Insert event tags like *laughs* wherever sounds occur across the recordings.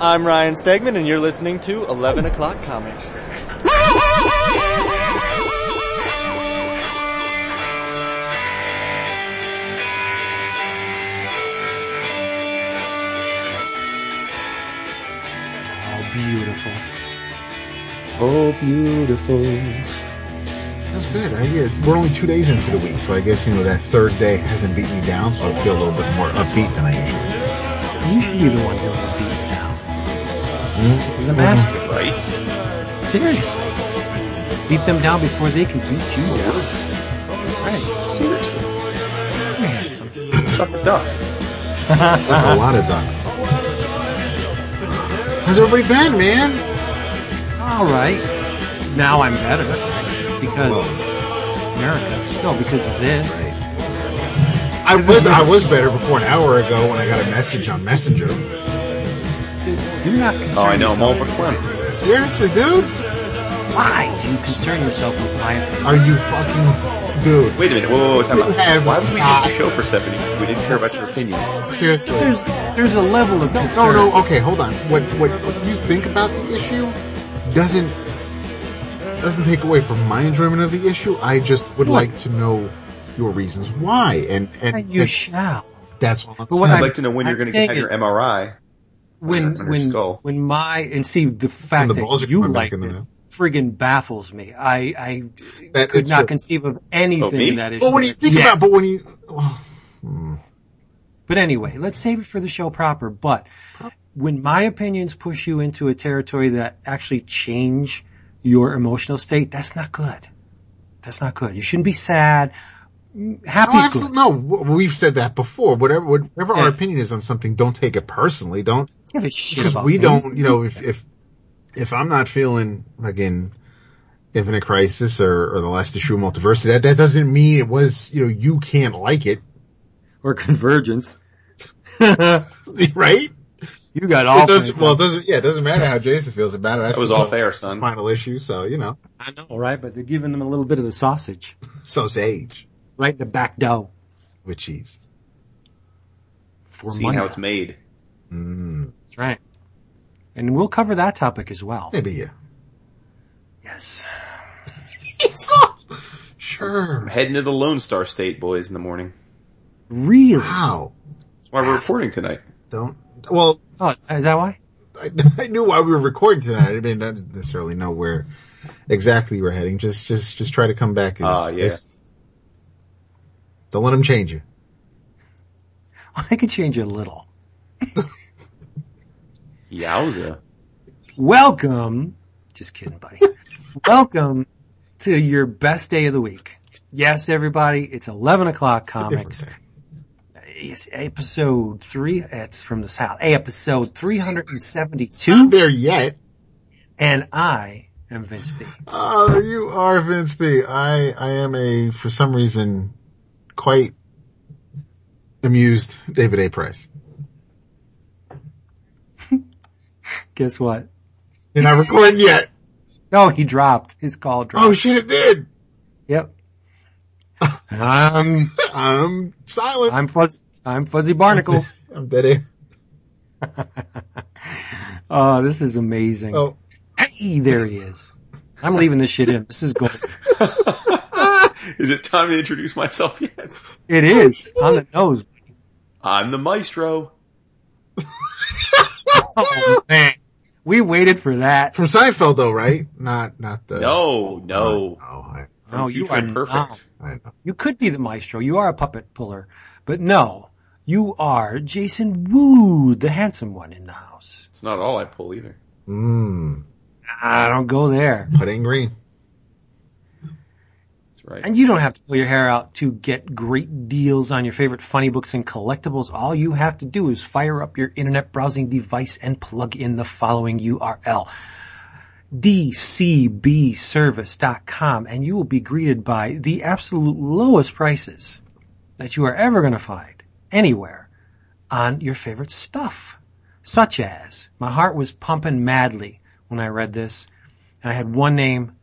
I'm Ryan Stegman, and you're listening to 11 O'Clock Comics. Oh, beautiful. Oh, beautiful. That's good. I get, we're only two days into the week, so I guess, you know, that third day hasn't beat me down, so I feel a little bit more upbeat than I usually You should be the one doing the beat now. do. You're the master. Right? Seriously. Beat them down before they can beat you down. Right. Seriously. Very handsome. *clears throat* Suck a duck. That's a lot of ducks. How's everybody been, man? All right. Now I'm better. Because Well, America. No, because of this. I was, I was better before an hour ago when I got a message on Messenger. Do, do not concern Oh, I know. I'm all yourself. verklempt. Seriously, dude? Why do you concern yourself with my? Are you fucking, dude? Wait a minute. Whoa, whoa, whoa. Time out. have Why would we not- do the show for Stephanie if we didn't care about your opinion? Seriously. There's, there's a level of concern. No, no, okay, hold on. What, what, what you think about the issue doesn't, doesn't take away from my enjoyment of the issue. I just would What? like to know your reasons why, and, and, And you and shall. that's all I'm But what I'd saying. like to know when I'm you're going to saying have your MRI. When when skull. when my and see the fact the that you like it friggin' baffles me. I I That could not true. conceive of Oh, anything me? that is. But when you think Yes. about, but when you, oh, hmm. But anyway, let's save it for the show proper. But when my opinions push you into a territory that actually change your emotional state, that's not good. That's not good. You shouldn't be sad. Happy no, is absolutely, good. no, we've said that before. Whatever, whatever Yeah. our opinion is on something, don't take it personally. Don't, Give a shit because we me. don't, you know, if, if, if I'm not feeling, like in Infinite Crisis or, or the last issue of Multiversity, that, that doesn't mean it was, you know, you can't like it, or convergence. *laughs* right? You got all. It doesn't, well, it doesn't, yeah, it doesn't matter how Jason feels about it. That's That was the all fair, son. Final issue, so, you know, I know, right? But they're giving them a little bit of the sausage, so sage right in the back door with cheese. for Seeing Monday. how it's made. Mm, That's right. And we'll cover that topic as well. maybe, yeah. Yes. *laughs* Sure. Heading to the Lone Star State, boys, in the morning. Really? Wow. That's why we're recording tonight. Don't, well, Oh, is that why? I, *laughs* I knew why we were recording tonight. I didn't necessarily know where exactly we're heading. Just, just, just try to come back. as- Ah, yeah. as- don't let them change you. *laughs* I could change you a little. Yowza. Welcome. Just kidding, buddy. *laughs* Welcome to your best day of the week. Yes, everybody, it's 11 o'clock comics. Different It's episode three. It's from the south. A episode Not 372. there yet. And I am Vince B. Oh, you are Vince B. I, I am a, for some reason, quite amused David A. Price. Guess what? You're not recording yet. No, he dropped. His call dropped. Oh shit, it did. Yep. Um, I'm silent. I'm fuzz, I'm fuzzy barnacles. *laughs* I'm dead air. *laughs* oh, this is amazing. Oh, Hey, there he is. I'm leaving this shit in. This is gold. *laughs* Is it time to introduce myself yet? It is on the nose. I'm the maestro. Oh man, we waited for that. from Seinfeld though, right? Not, not the. No, no. Oh, I, No, you are Imperfect. not. I know. You could be the maestro. You are a puppet puller, but no, you are Jason Wood, the handsome one in the house. It's not all I pull either. Mmm. I don't go there. Pudding green. Right. And you don't have to pull your hair out to get great deals on your favorite funny books and collectibles. All you have to do is fire up your internet browsing device and plug in the following URL. dcbservice.com and you will be greeted by the absolute lowest prices that you are ever going to find anywhere on your favorite stuff. Such as, my heart was pumping madly when I read this and I had one name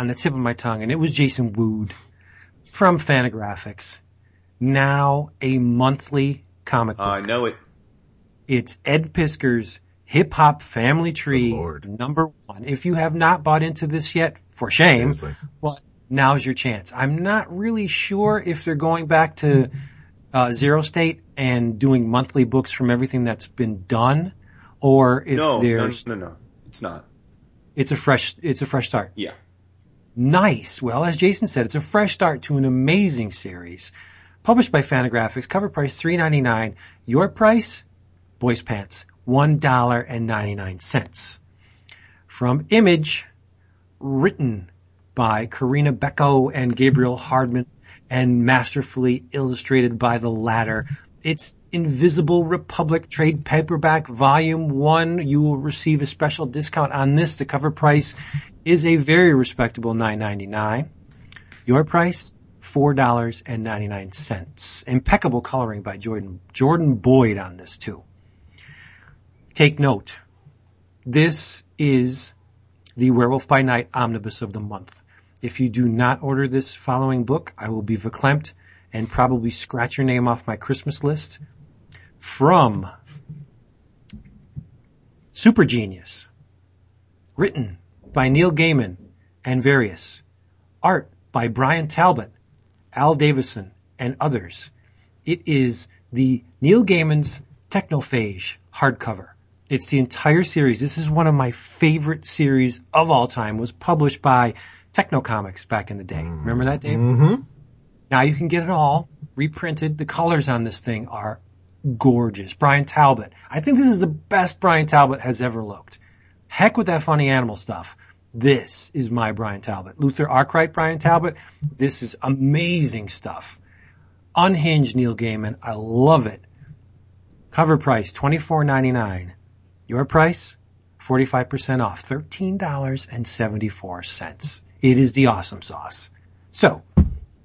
on the tip of my tongue, and it was Jason Wood from Fantagraphics. Now a monthly comic book. I know it. It's Ed Piskor's Hip Hop Family Tree, Good Lord. number one. If you have not bought into this yet, for shame, Seriously. well, now's your chance. I'm not really sure if they're going back to uh, Zero State and doing monthly books from everything that's been done, or if No, no, there's no, no. It's not. it's a fresh it's a fresh start. Yeah. Nice. Well, as Jason said, it's a fresh start to an amazing series. Published by Fantagraphics, cover price three ninety nine. Your price, boys pants, one dollar and ninety nine cents. From Image, written by Corinna Bechko and Gabriel Hardman, and masterfully illustrated by the latter. It's Invisible Republic trade paperback volume one. You will receive a special discount on this. The cover price is a very respectable $9.99. Your price four dollars and ninety nine cents. Impeccable coloring by Jordan Jordan Boyd on this too. Take note. This is the Werewolf by Night omnibus of the month. If you do not order this following book, I will be verklempt and probably scratch your name off my Christmas list. From Super Genius, written by Neil Gaiman and various, art by Bryan Talbot, Al Davison, and others. It is the Neil Gaiman's Teknophage hardcover. It's the entire series. This is one of my favorite series of all time. Was published by Tekno Comix back in the day. Remember that, Dave? Mm-hmm. Now you can get it all reprinted. The colors on this thing are gorgeous. Bryan Talbot. I think this is the best Bryan Talbot has ever looked. Heck with that funny animal stuff. This is my Bryan Talbot. Luther Arkwright Bryan Talbot. This is amazing stuff. Unhinged Neil Gaiman. I love it. Cover price twenty four ninety nine. Your price forty five percent off. Thirteen dollars and seventy four cents. It is the awesome sauce. So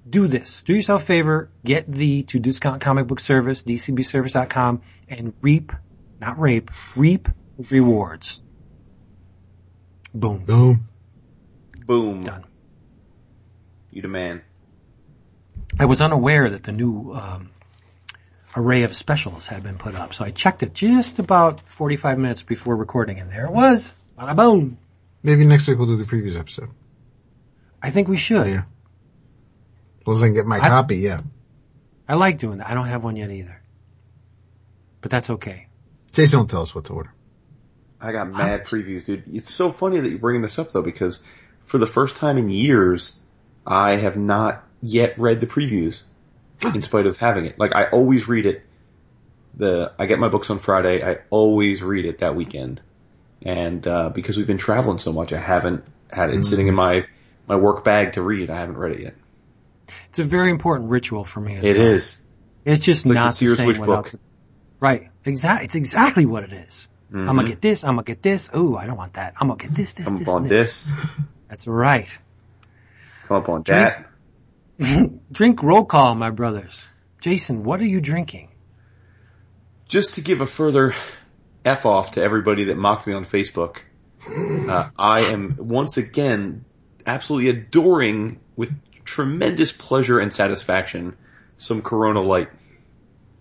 do this. Do yourself a favor. Get the to discount comic book service, dcbservice.com, and reap, not rape, reap rewards. Boom. Boom. Boom. Done. You the man. I was unaware that the new um, array of specials had been put up, so I checked it just about 45 minutes before recording, and there it was. Bada boom. Maybe next week we'll do the previous episode. I think we should. Yeah. As long I can get my I- copy, yeah. I like doing that. I don't have one yet either. But that's okay. Jason will tell us what to order. I got mad previews, dude. It's so funny that you're bringing this up though, because for the first time in years, I have not yet read the previews, in spite of having it. Like I always read it. The I get my books on Friday. I always read it that weekend, and uh, because we've been traveling so much, I haven't had it sitting in my my work bag to read. I haven't read it yet. It's a very important ritual for me. As It well. is. It's just It's like not the Sears same Witch without book. Right. Exactly. It's exactly what it is. I'm gonna get this. I'm gonna get this. Oh, I don't want that. I'm gonna get this, this, Come this, up on and this. That's right. Come up on Drink. that. *laughs* Drink roll call, my brothers. Jason, what are you drinking? just to give a further f off to everybody that mocked me on Facebook, uh, I am once again absolutely adoring with tremendous pleasure and satisfaction some Corona Light.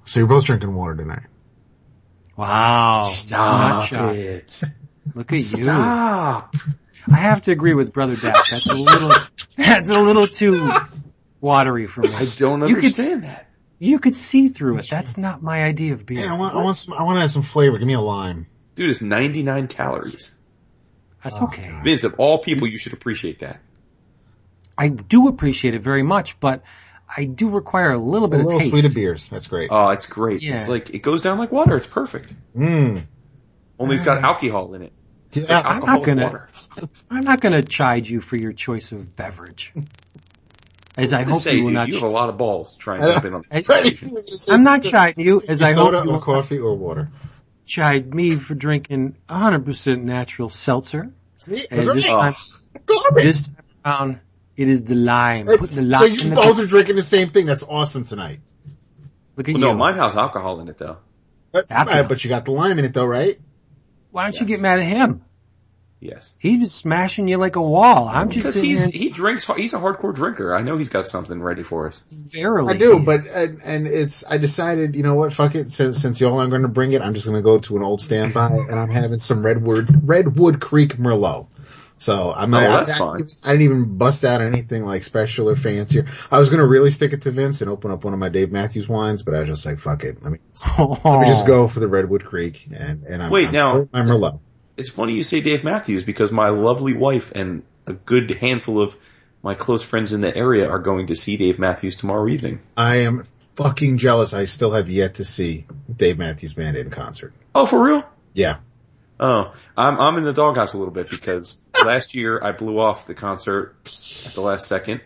So you're both drinking water tonight. Wow. Stop it! Look at you. Stop! I have to agree with Brother Dash. That's a little, *laughs* that's a little too watery for me. I don't You could understand that. You could see through it. That's not my idea of beer. Yeah, I want, I want some, I want to have some flavor. Give me a lime. Dude, it's 99 calories. That's Oh, okay. Vince, of all people, you should appreciate that. I do appreciate it very much, but I do require a little A bit of little taste. sweeter beers. That's great. Oh, it's great. Yeah. It's like, it goes down like water. It's perfect. Mmm. Only it's got alcohol in it. Yeah, like I'm not gonna- water. I'm not going to chide you for your choice of beverage. As I I hope say, you will dude, not. you have a lot of balls trying I to know. jump in on I- the I'm not chiding you, as I hope soda you or will coffee or water. chide me for drinking 100% natural seltzer. And this time, this time around, it is the lime. The lime so in you the both are drinking the same thing. That's awesome tonight. Look at Well, you. no, mine has alcohol in it though. But, Apple. but you got the lime in it though, right? Why don't you get mad at him? Yes. He's smashing you like a wall. I'm just Because sitting he's, here he drinks, he's a hardcore drinker. I know he's got something ready for us. verily. I do, but and, and it's I decided, you know what, fuck it. Since since y'all aren't going to bring it, I'm just going to go to an old standby, and I'm having some Redwood Redwood Creek Merlot. So I'm not. Oh, that's I- fine. I didn't even bust out anything like special or fancier. I was going to really stick it to Vince and open up one of my Dave Matthews wines, but I was just like, fuck it. Let me, let me just *laughs* go for the Redwood Creek, and and I'm Wait, I'm now- pouring my Merlot. It's funny you say Dave Matthews because my lovely wife and a good handful of my close friends in the area are going to see Dave Matthews tomorrow evening. I am fucking jealous. I still have yet to see Dave Matthews Band in concert. Oh, for real? Yeah. Oh, I'm I'm in the doghouse a little bit because last year I blew off the concert at the last second,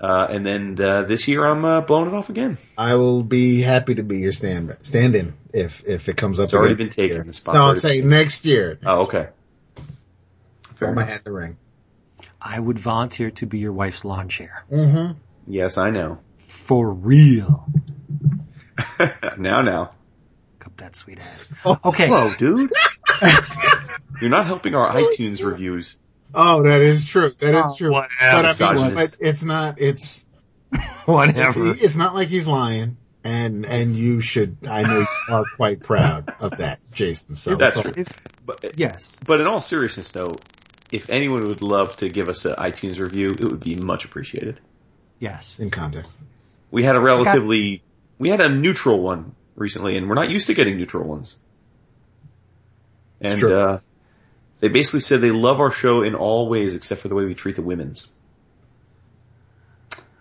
uh, and then uh, this year I'm uh, blowing it off again. I will be happy to be your stand stand in if if it comes up. It's already again. been taken. The spot's No, I'm saying next year. Oh, okay. Fair Throw my hat the ring. I would volunteer to be your wife's lawn chair. Mm-hmm. Yes, I know. For real. *laughs* now, now. Cup that sweet ass. Oh, Okay. Whoa, dude. *laughs* You're not helping our iTunes reviews. Oh, that is true. That is Oh, true. whatever. But, I mean, but it's not. It's *laughs* Whatever. it's not like he's lying. And and you should. I know you are quite proud of that, Jason. So That's so- true. But, Yes. but in all seriousness though, if anyone would love to give us an iTunes review, it would be much appreciated. Yes. in context. We had a relatively, we had a neutral one recently and we're not used to getting neutral ones. And, true. uh, they basically said they love our show in all ways except for the way we treat the women's.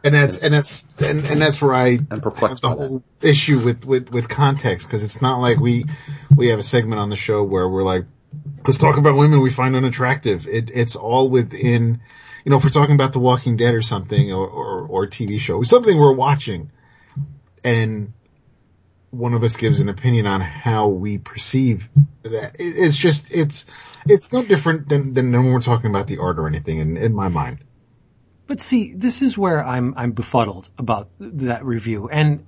And that's and that's and, and that's where I I'm perplexed have the by that. whole issue with with with context because it's not like we we have a segment on the show where we're like, let's talk about women we find unattractive. It it's all within, you know, if we're talking about The Walking Dead or something or or, or TV show, something we're watching, and one of us gives an opinion on how we perceive that. It, it's just it's it's no different than than when we're talking about the art or anything. In in my mind. But see, this is where I'm I'm befuddled about that review, and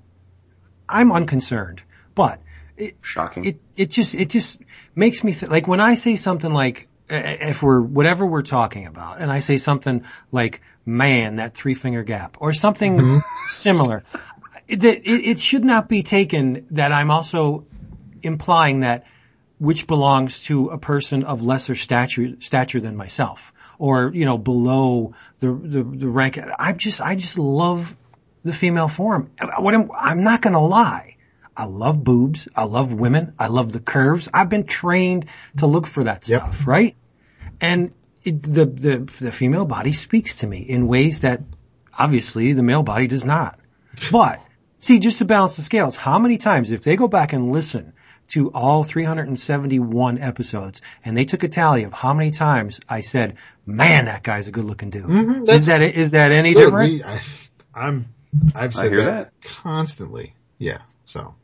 I'm unconcerned. But it Shocking. it it just it just makes me th- like when I say something like uh, if we're whatever we're talking about, and I say something like "man, that three finger gap" or something similar, it, it it should not be taken that I'm also implying that which belongs to a person of lesser stature stature than myself or you know below the the, the rank. I just i just love the female form. What I'm, I'm not going to lie. I love boobs. I love women. I love the curves. I've been trained to look for that Yep. stuff right? And it, the the the female body speaks to me in ways that obviously the male body does not. *laughs* But see, just to balance the scales, how many times, if they go back and listen to all 371 episodes and they took a tally of how many times I said, man, that guy's a good looking dude. Mhm, is that, is that any Dude, different? we- I, I'm, I've I said hear that, constantly. Yeah. So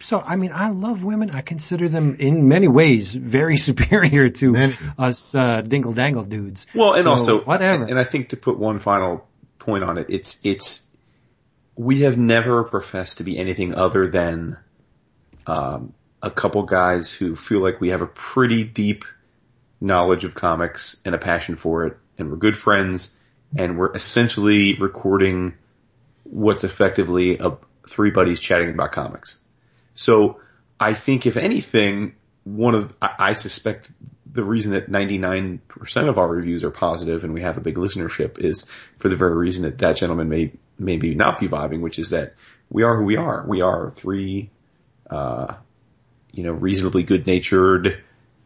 So, I mean, I love women. I consider them in many ways very *laughs* superior to Many. us, uh, dingle dangle dudes. Well, and So, also, whatever. And I think to put one final point on it, it's it's we have never professed to be anything other than um, a couple guys who feel like we have a pretty deep knowledge of comics and a passion for it, and we're good friends, and we're essentially recording what's effectively a three buddies chatting about comics. So I think if anything, one of, I, suspect the reason that 99% of our reviews are positive and we have a big listenership is for the very reason that that gentleman may, maybe not be vibing, which is that we are who we are. We are three, uh, you know, reasonably good natured,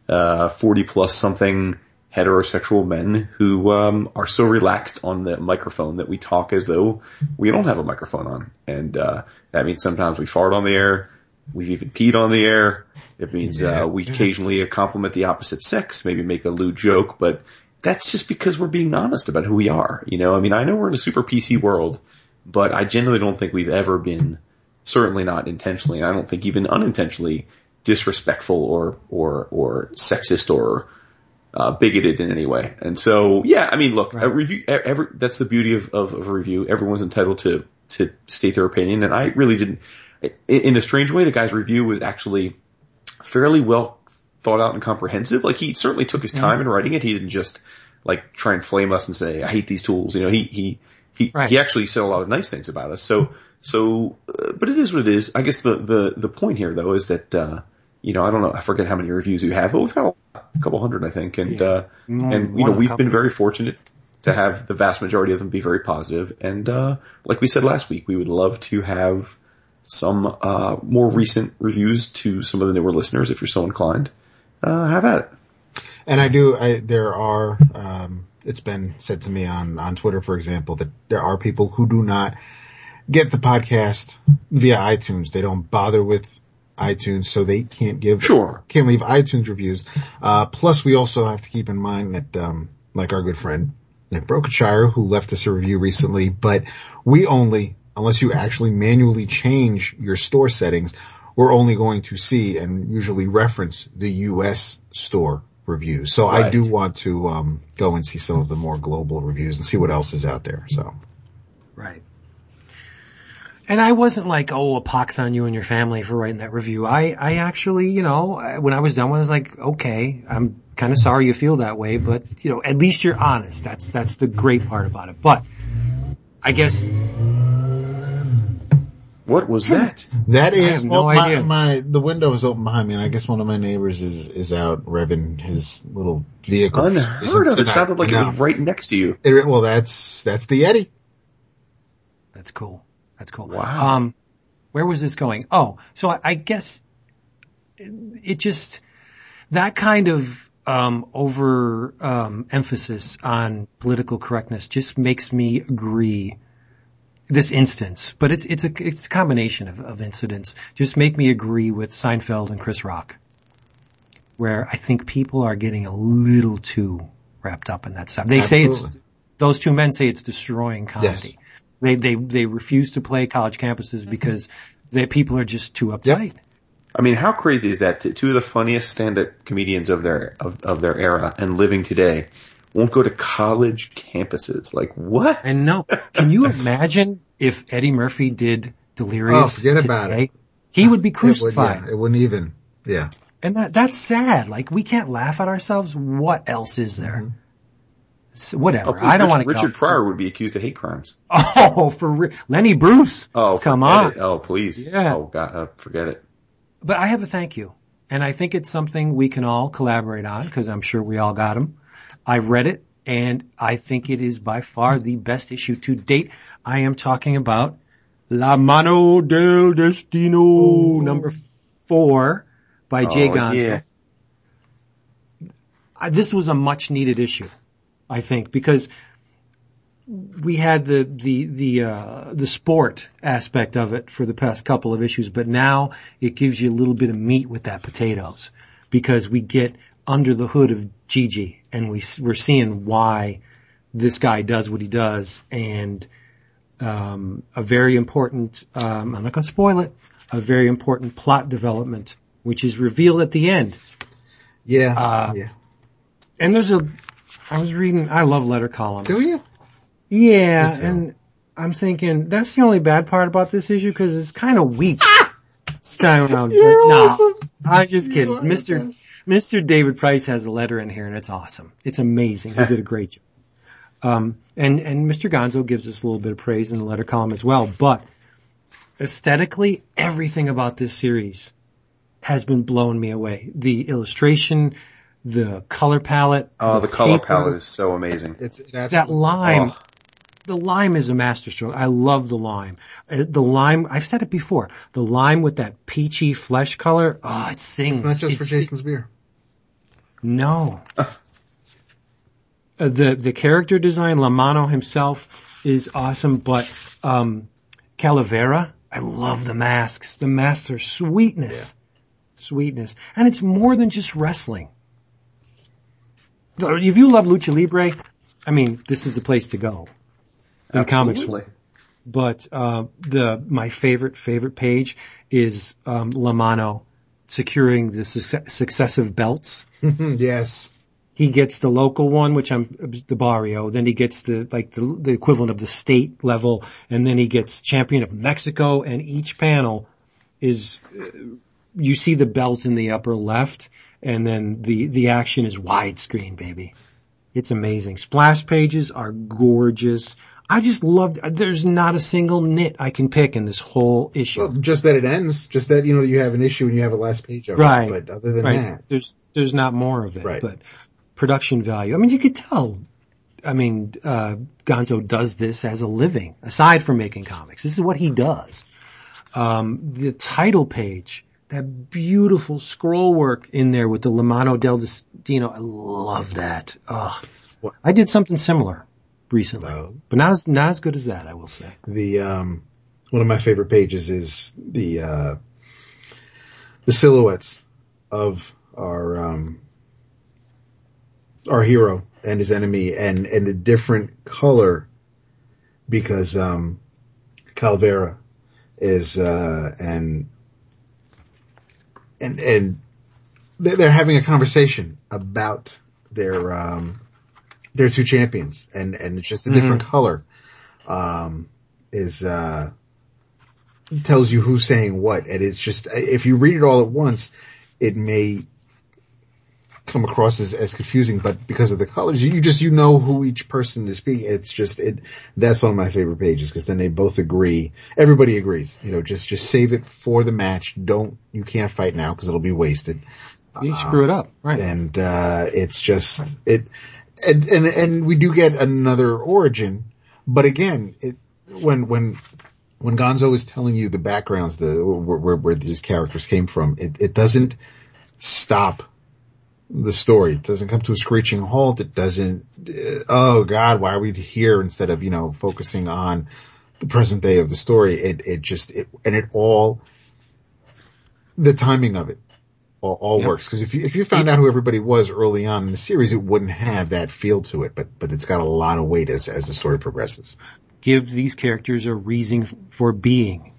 uh, 40 plus something heterosexual men who, um, are so relaxed on the microphone that we talk as though we don't have a microphone on. And, uh, that means sometimes we fart on the air. We've even peed on the air. It means, uh, we occasionally compliment the opposite sex, maybe make a lewd joke, but that's just because we're being honest about who we are. You know, I mean, I know we're in a super PC world, but I genuinely don't think we've ever been, certainly not intentionally, and I don't think even unintentionally disrespectful or, or, or sexist or, uh, bigoted in any way. And so, yeah, I mean, look, a review, every, that's the beauty of, of, of a review. Everyone's entitled to, to state their opinion. And I really didn't, in a strange way, the guy's review was actually fairly well thought out and comprehensive. Like he certainly took his time in writing it. He didn't just like try and flame us and say, I hate these tools. You know, he, he, he, Right. he actually said a lot of nice things about us. So, so, uh, but it is what it is. I guess the, the, the point here though is that, uh, you know, I don't know, I forget how many reviews you have, but we've had a couple hundred, I think. And, uh, More and you know, we've been very fortunate to have the vast majority of them be very positive. And, uh, like we said last week, we would love to have some, uh, more recent reviews to some of the newer listeners if you're so inclined. Uh, have at it. And I do, I, there are, um, it's been said to me on, on Twitter, for example, that there are people who do not get the podcast via iTunes. They don't bother with iTunes, so they can't give, Sure. can't leave iTunes reviews. Uh, plus we also have to keep in mind that, um, like our good friend Nick Brokenshire, who left us a review recently, but we only, unless you actually manually change your store settings, we're only going to see and usually reference the US store reviews. So I do want to, um, go and see some of the more global reviews and see what else is out there. So Right. And I wasn't like, oh, a pox on you and your family for writing that review. I, I actually, you know, when I was done, with it, I was like, okay, I'm kind of sorry you feel that way, but you know, at least you're honest. That's, that's the great part about it. But I guess, What was that? that is, have no well, my, idea. my, the window is open behind me and I guess one of my neighbors is, is out revving his little vehicle. Unheard of. It Tonight. sounded like it was right next to you. It- well, that's, that's the Yeti. that's cool. That's cool. Wow. Um, where was this going? Oh, so I, I guess it just, that kind of, um, over, um, emphasis on political correctness just makes me agree this instance, but it's, it's a, it's a combination of, of incidents just make me agree with Seinfeld and Chris Rock where I think people are getting a little too wrapped up in that stuff. They say it's, those two men say it's destroying comedy. Yes. They, they, they refuse to play college campuses mm-hmm. because the people are just too uptight. I mean, how crazy is that? Two of the funniest stand-up comedians of their of, of their era and living today won't go to college campuses. Like what? And no, can you *laughs* imagine if Eddie Murphy did Delirious? Oh, forget about it. He would be It would, crucified. yeah, it wouldn't even, yeah. And that, that's sad. Like we can't laugh at ourselves. What else is there? S- whatever. Oh, please, I don't want to Richard Pryor would be accused of hate crimes. *laughs* Oh, for re- Lenny Bruce. Oh, come on. it. Oh, please. Yeah. Oh, God, uh, forget it. But I have a thank you. And I think it's something we can all collaborate on because I'm sure we all got them. I read it and I think it is by far the best issue to date. I am talking about La Mano del Destino number four by Jay oh, Gonzo. yeah. This was a much needed issue, I think, because we had the the the uh, the sport aspect of it for the past couple of issues, but now it gives you a little bit of meat with that potatoes because we get under the hood of Gigi and we, we're seeing why this guy does what he does and um, a very important um, I'm not going to spoil it a very important plot development which is revealed at the end Yeah. Uh, yeah. and there's a I was reading I love letter columns Do you? yeah, and I'm thinking that's the only bad part about this issue because it's kind of weak. Kind. You're awesome. I'm just kidding. Mr. best. Mr. David Price has a letter in here and it's awesome. It's amazing. He did a *laughs* great job. Um, and, and Mr. Gonzo gives us a little bit of praise in the letter column as well, but aesthetically, everything about this series has been blowing me away. The illustration, the color palette. Oh, the color paper, palette is so amazing. It's it That lime, Oh. The lime is a masterstroke. I love the lime. Uh, The lime, I've said it before, the lime with that peachy flesh color, oh, it sings. It's not just for It's- Jason's beer. No. Uh, the, the character design, La Mano himself is awesome, but, um, Calavera, I love the masks. The masks are sweetness. Sweetness. And it's more than just wrestling. If you love Lucha Libre, I mean, this is the place to go. In comics. Absolutely. But, uh, the, my favorite, favorite page is, um, La Mano securing the suc- successive belts. *laughs* yes. He gets the local one, which I'm the barrio. Then he gets the like the, the equivalent of the state level, and then he gets champion of Mexico. And each panel is uh, you see the belt in the upper left, and then the, the action is widescreen, baby. It's amazing. Splash pages are gorgeous. I just loved, there's not a single nit I can pick in this whole issue. Well, just that it ends, just that, you know, you have an issue and you have a last page of Right. it. But other than right. that, There's, there's not more of it, Right. but production value. I mean, you could tell, I mean, uh, Gonzo does this as a living, aside from making comics. This is what he does. Um, the title page, that beautiful scroll work in there with the La Mano del Destino. I love that. Ugh. I did something similar recently, Oh. but not as, not as good as that, I will say. the, um, one of my favorite pages is the, uh, the silhouettes of our, um, our hero and his enemy and, and a different color because, um, Calavera is, uh, and, and, and they're, they're having a conversation about their, um, their two champions and, and it's just a different color, um, is, uh, tells you who's saying what. And it's just, if you read it all at once, it may come across as, as confusing, but because of the colors, you just, you know who each person is speaking. It's just, it, that's one of my favorite pages because then they both agree. Everybody agrees, you know, just, just save it for the match. Don't, you can't fight now because it'll be wasted. You screw it up, right? And, uh, it's just, it, and, and, and we do get another origin, but again, it, when, when, when Gonzo is telling you the backgrounds, the, where, where, these characters came from, it, it doesn't stop the story. It doesn't come to a screeching halt. It doesn't, uh, oh God, why are we here instead of, you know, focusing on the present day of the story? It, it just, it, and it all, the timing of it all, all Yep. works. Cause if you, if you found out who everybody was early on in the series, it wouldn't have that feel to it, but, but it's got a lot of weight as, as the story progresses. give these characters a reason for being.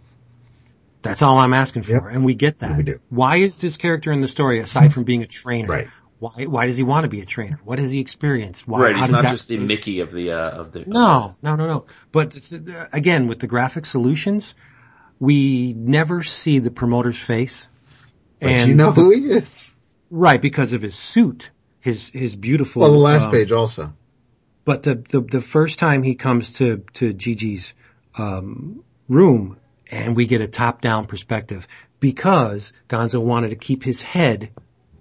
That's all I'm asking for, Yep. and we get that. We do. Why is this character in the story aside from being a trainer? Right. Why? Why does he want to be a trainer? What has he experienced? Why? right, how he's does not that- just the Mickey of the uh, of the. No, no, no, no. But uh, again, with the graphic solutions, we never see the promoter's face. But you know who he is. right because of his suit, his his beautiful. Well, the last um, page also. but the, the, the first time he comes to, to Gigi's, um, room and we get a top down perspective because Gonzo wanted to keep his head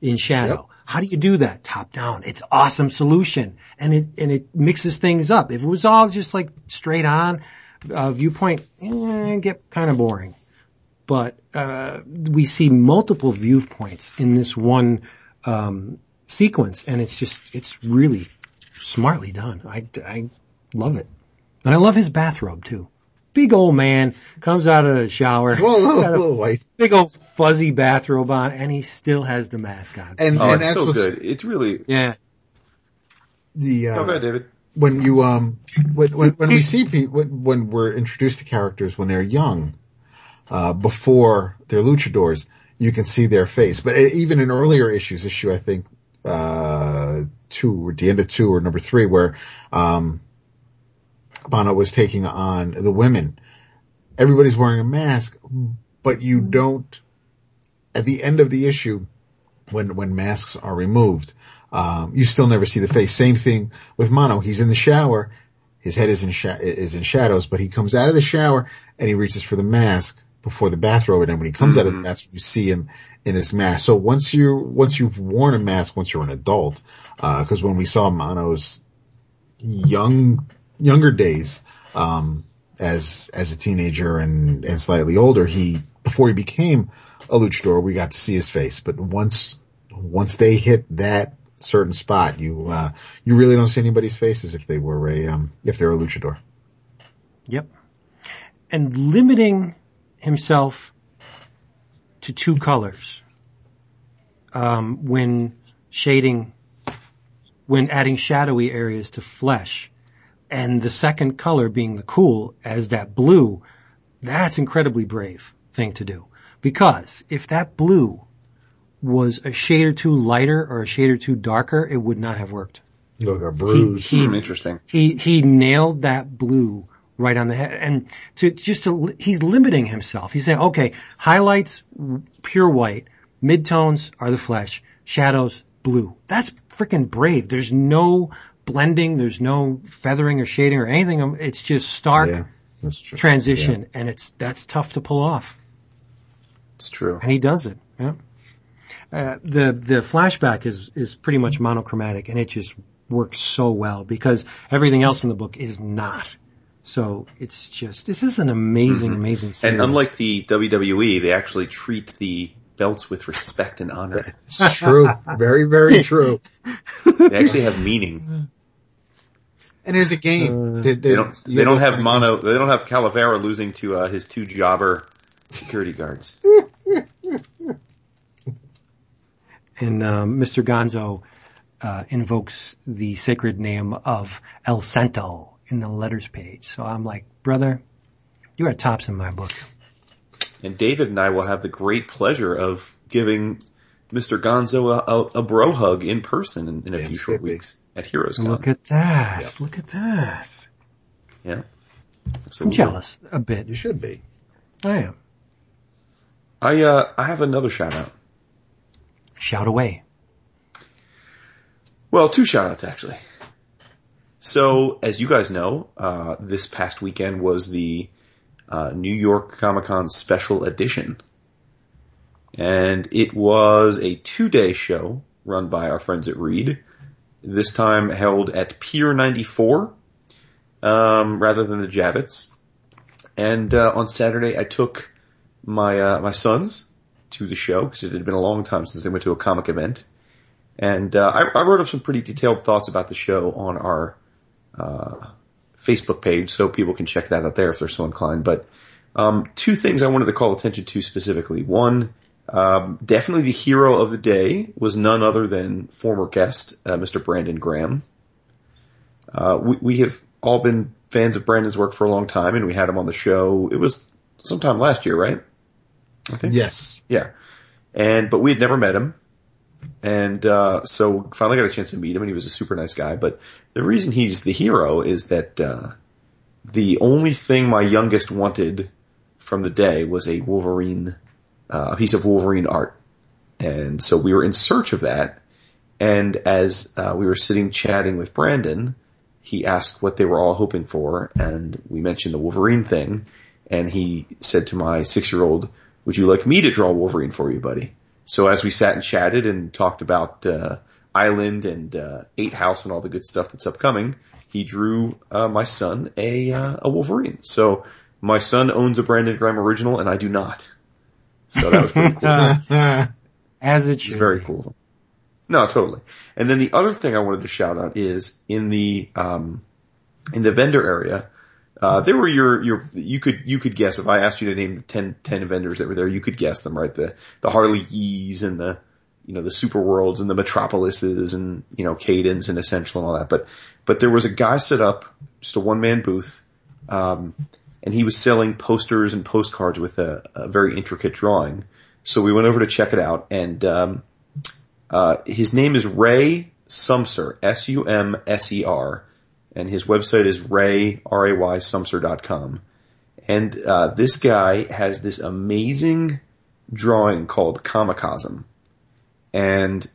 in shadow. Yep. How do you do that? Top down. It's awesome solution. And it, and it mixes things up. If it was all just like straight on, uh, viewpoint, eh, get kind of boring. But, uh, we see multiple viewpoints in this one, um, sequence and it's just, it's really smartly done. I, I love it. And I love his bathrobe too. Big old man comes out of the shower, Well, a little, got a big old fuzzy bathrobe on, and he still has the mask on. And, Oh, and it's that's so good. It's really. yeah, the, uh, Go ahead, David. when you um when when, when we see people when, when we're introduced to characters when they're young, uh, before they're luchadors, you can see their face. But even in earlier issues, issue I think uh two or the end of two or number three, where um Bono was taking on the women, everybody's wearing a mask, but you don't. At the end of the issue, when when masks are removed, um, you still never see the face. Same thing with Mano. He's in the shower. His head is in sha- is in shadows, but he comes out of the shower and he reaches for the mask before the bathrobe. And then when he comes out of the mask, you see him in his mask. So once you once you've worn a mask, once you're an adult, because when we saw Mano's young younger days, um, as as a teenager and and slightly older, he before he became a luchador, we got to see his face. But once once they hit that certain spot, you uh, you really don't see anybody's faces if they were a um, if they're a luchador. yep. And limiting himself to two colors um, when shading, when adding shadowy areas to flesh, and the second color being the cool as that blue, that's incredibly brave thing to do. Because if that blue was a shade or two lighter or a shade or two darker, it would not have worked. Look, a bruise. He- Hmm, interesting. He he nailed that blue right on the head, and to just to he's limiting himself. He's saying, okay, highlights pure white, midtones are the flesh, shadows, blue. That's freaking brave. There's no blending, there's no feathering or shading or anything. It's just stark Yeah, transition and it's, that's tough to pull off. It's true. And he does it. Yeah. Uh, the, the flashback is, is pretty much monochromatic and it just works so well because everything else in the book is not. So it's just, this is an amazing, amazing series. And unlike the WWE, they actually treat the belts with respect and honor. *laughs* It's true. very, very true. They actually have meaning. And there's a game. Did- They did- don't. They don't have kinda mono. They don't have Calavera losing to uh, his two jobber security guards. *laughs* and um, Mr. Gonzo uh, invokes the sacred name of El Santo in the letters page. So I'm like, brother, you are tops in my book. And David and I will have the great pleasure of giving Mr. Gonzo a, a, a bro hug in person in, in a Damn few short weeks at Heroes Look at that! Look at that! Yeah. I'm jealous a bit. You should be. I am. I uh, I have another shout out. Shout away. Well, two shout outs actually. So, as you guys know, uh, this past weekend was the uh, New York Comic Con special edition. And it was a two day show run by our friends at Reed. This time held at Pier 94, um, rather than the Javits. And, uh, on Saturday I took my, uh, my sons to the show because it had been a long time since they went to a comic event. And uh, I, I wrote up some pretty detailed thoughts about the show on our uh, Facebook page, so people can check that out there if they're so inclined. But um, two things I wanted to call attention to specifically. One, um, definitely the hero of the day was none other than former guest uh, Mr. Brandon Graham. Uh, we, we have all been fans of Brandon's work for a long time, and we had him on the show. It was sometime last year, right? I think. Yes. Yeah. And, but we had never met him. And, uh, so finally got a chance to meet him and he was a super nice guy. But the reason he's the hero is that, uh, the only thing my youngest wanted from the day was a Wolverine, uh, a piece of Wolverine art. And so we were in search of that. And as, uh, we were sitting chatting with Brandon, he asked what they were all hoping for and we mentioned the Wolverine thing. And he said to my six year old, would you like me to draw Wolverine for you, buddy? So as we sat and chatted and talked about uh, Island and uh, 8House and all the good stuff that's upcoming, he drew uh, my son a uh, a Wolverine. So my son owns a Brandon Graham original, and I do not. So that was pretty cool. *laughs* As it should. Very cool. No, totally. And then the other thing I wanted to shout out is in the um, in the vendor area. Uh, there were your, your, you could, you could guess if I asked you to name the 10, 10 vendors that were there, you could guess them, right? The, the Harley Yees and the, you know, the Super Worlds and the Metropolises and, you know, Cadence and Essential and all that. But, but there was a guy set up, just a one man booth, um, and he was selling posters and postcards with a, a very intricate drawing. So we went over to check it out and, um, uh, his name is Ray Sumser, S-U-M-S-E-R, and his website is ray, R-A-Y, Sumser.com. And, uh, this guy has this amazing drawing called Comicosm. And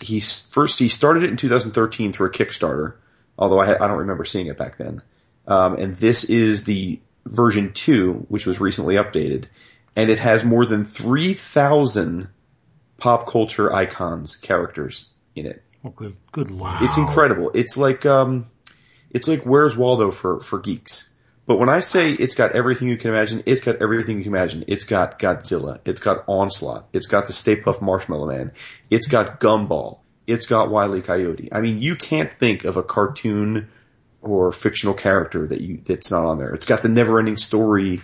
he first, he started it in 2013 through a Kickstarter, although I, I don't remember seeing it back then. Um, and this is the version two, which was recently updated. And it has more than 3,000 pop culture icons, characters in it. Oh, good, good lord. It's incredible. It's like, um, it's like Where's Waldo for, for geeks. But when I say it's got everything you can imagine, it's got everything you can imagine. It's got Godzilla. It's got Onslaught. It's got the Stay Puft Marshmallow Man. It's got Gumball. It's got Wile E. Coyote. I mean, you can't think of a cartoon or fictional character that you, that's not on there. It's got the never ending story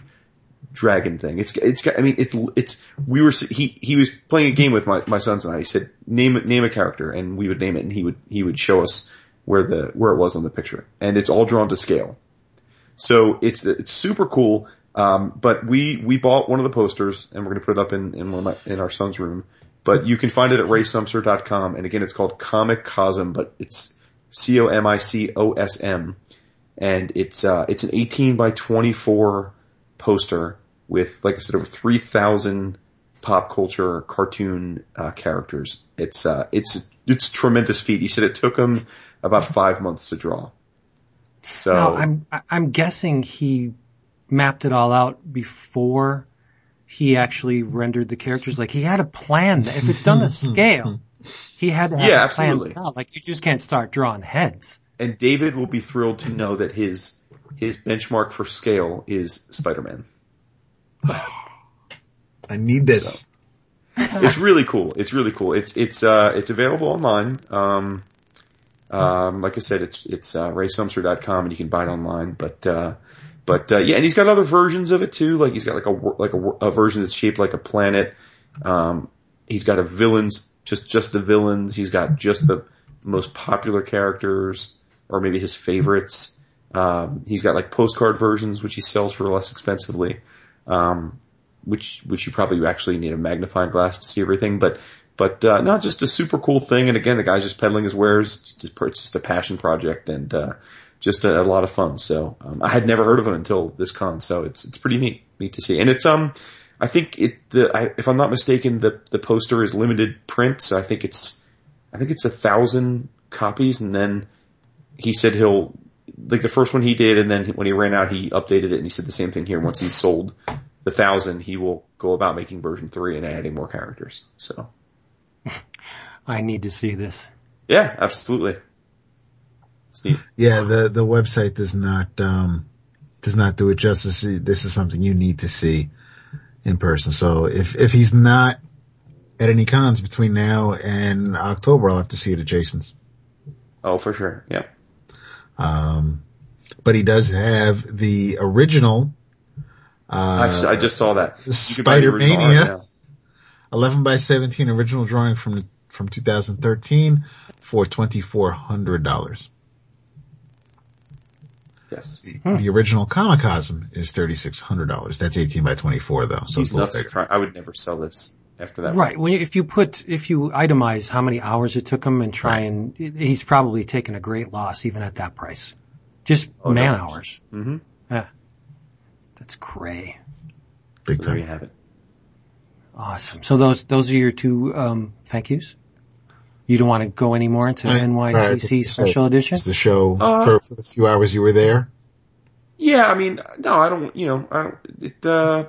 dragon thing. It's, it's got, I mean, it's, it's, we were, he, he was playing a game with my, my sons and I. He said, name name a character and we would name it and he would, he would show us where the, where it was on the picture. And it's all drawn to scale. So it's, it's super cool. Um, but we, we bought one of the posters and we're going to put it up in, in one of my, in our son's room. But you can find it at raysumser.com. And again, it's called Comicosm, but it's C-O-M-I-C-O-S-M. And it's, uh, it's an 18 by 24 poster with, like I said, over 3,000 pop culture cartoon uh, characters. It's uh, it's it's a tremendous feat. He said it took him about five months to draw. So Now, I'm I- I'm guessing he mapped it all out before he actually rendered the characters. Like he had a plan. If it's done to scale, he had to have Yeah, a plan. absolutely. out. Like you just can't start drawing heads. and David will be thrilled to know that his his benchmark for scale is Spider-Man. *sighs* I need this. it's really cool. It's really cool. It's it's uh it's available online. Um, um, like I said, it's it's uh, raysumser.com and you can buy it online. But uh, but uh, yeah, and he's got other versions of it too. Like he's got like a like a, a version that's shaped like a planet. Um, he's got a villains just just the villains. He's got just the most popular characters or maybe his favorites. Um, he's got like postcard versions which he sells for less expensively. Um, which which you probably actually need a magnifying glass to see everything. But but uh, not just a super cool thing. And again, the guy's just peddling his wares. It's just a passion project and uh, just a, a lot of fun. So um, I had never heard of him until this con. So it's it's pretty neat neat to see. And it's um I think it the I, if I'm not mistaken the the poster is limited print. So I think it's I think it's a thousand copies. And then he said he'll like the first one he did, and then when he ran out, he updated it, and he said the same thing here. Once he's sold the thousand, he will go about making version three and adding more characters. So *laughs* I need to see this. yeah, absolutely. It's neat. Yeah, the the website does not um does not do it justice. This is something you need to see in person. So if if he's not at any cons between now and October, I'll have to see it at Jason's. Oh, for sure. Yeah. Um, but he does have the original I, uh, just, I just saw that. You can 11 by 17 original drawing from from 2013 for $2,400. Yes. The original Comicosm is $3,600. That's 18 by 24 though, so He's it's a little bigger. Try- I would never sell this after that. Right. When you, if you put, if you itemize how many hours it took him and try and, he's probably taken a great loss even at that price. Just Oh, man no. hours. Mm-hmm. Yeah. That's cray. Big There you time. have it. Awesome. So those, those are your two, um, thank yous? You don't want to go any more into Right, NYCC it's- special it's- edition? It's the show Uh, for, for the few hours you were there. Yeah, I mean, no, I don't. You know, I don't. It. Uh,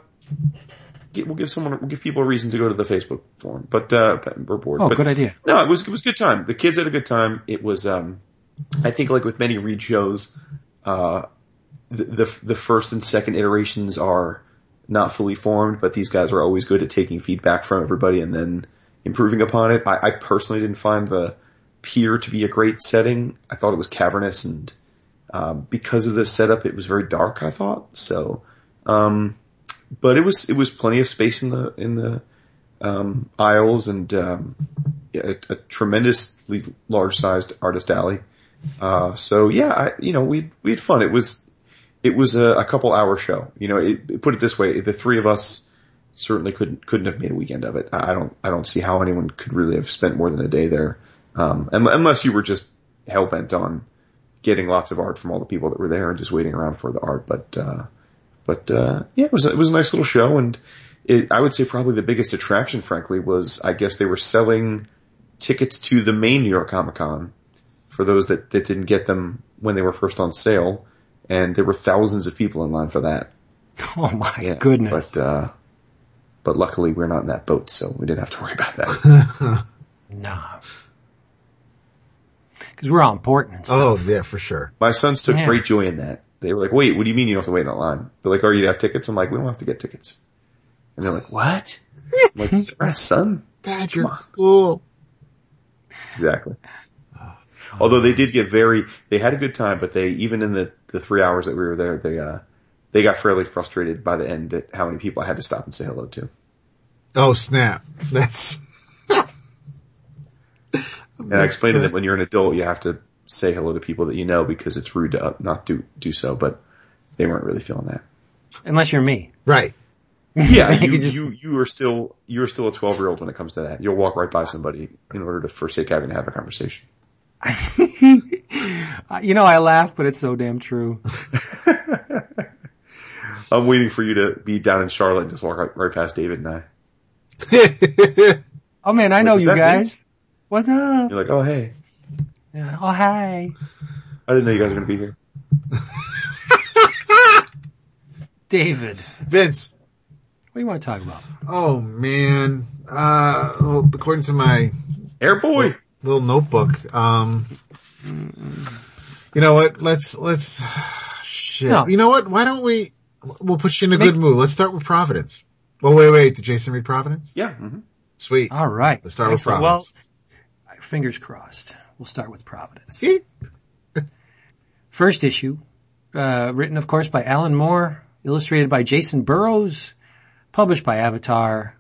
get, we'll give someone, we'll give people a reason to go to the Facebook forum, but uh, we're bored. Oh, but, good idea. No, it was it was a good time. The kids had a good time. It was, um, I think, like with many read shows, uh, the, the the first and second iterations are not fully formed, but these guys are always good at taking feedback from everybody and then improving upon it. I, I personally didn't find the pier to be a great setting. I thought it was cavernous and um, because of the setup, it was very dark. I thought so, um, but it was it was plenty of space in the in the um, aisles and um, a, a tremendously large sized artist alley. Uh, so yeah, I, you know, we we had fun. It was it was a, a couple hour show. You know, it, put it this way, the three of us certainly couldn't couldn't have made a weekend of it. I don't I don't see how anyone could really have spent more than a day there, um, un- unless you were just hell bent on getting lots of art from all the people that were there and just waiting around for the art. But uh, but uh, yeah, it was it was a nice little show, and it, I would say probably the biggest attraction, frankly, was I guess they were selling tickets to the main New York Comic Con for those that, that didn't get them when they were first on sale, and there were thousands of people in line for that. *laughs* Oh my Yeah, goodness. But uh, but luckily we're not in that boat, so we didn't have to worry about that. *laughs* Nah. Cause we're all important and stuff. Oh yeah, for sure. My sons took Yeah. great joy in that. They were like, "Wait, what do you mean you don't have to wait in that line?" They're like, "Oh, you have tickets?" I'm like, "We don't have to get tickets." And they're like, "What?" I'm like, "Yes, son." Dad, Come you're cool. Exactly. Although they did get very, they had a good time, but they, even in the, the three hours that we were there, they, uh, they got fairly frustrated by the end at how many people I had to stop and say hello to. Oh snap. That's, And I explained to them when you're an adult, you have to say hello to people that you know because it's rude to uh, not do, do so, but they weren't really feeling that. Unless you're me. right. *laughs* Yeah, You you, just- you, you are still, you are still a 12 year old when it comes to that. You'll walk right by somebody in order to forsake having to have a conversation. *laughs* You know, I laugh, but it's so damn true. *laughs* I'm waiting for you to be down in Charlotte and just walk right, right past David and I. *laughs* Oh man, I know was you guys. Vince? What's up? You're like, oh hey, Yeah. Oh hi, I didn't know you guys were gonna be here. David. Vince. What do you want to talk about? Oh man. Uh, well, according to my Airboy. Little notebook, um, you know what? Let's, let's, shit. No. You know what? Why don't we, we'll put you in a Make- good mood. Let's start with Providence. Oh wait, wait. Did Jason read Providence? Yeah. mhm. Sweet. All right. Let's start with Providence. Well, fingers crossed. We'll start with Providence. See? *laughs* First issue, uh, written of course by Alan Moore, illustrated by Jacen Burrows, published by Avatar.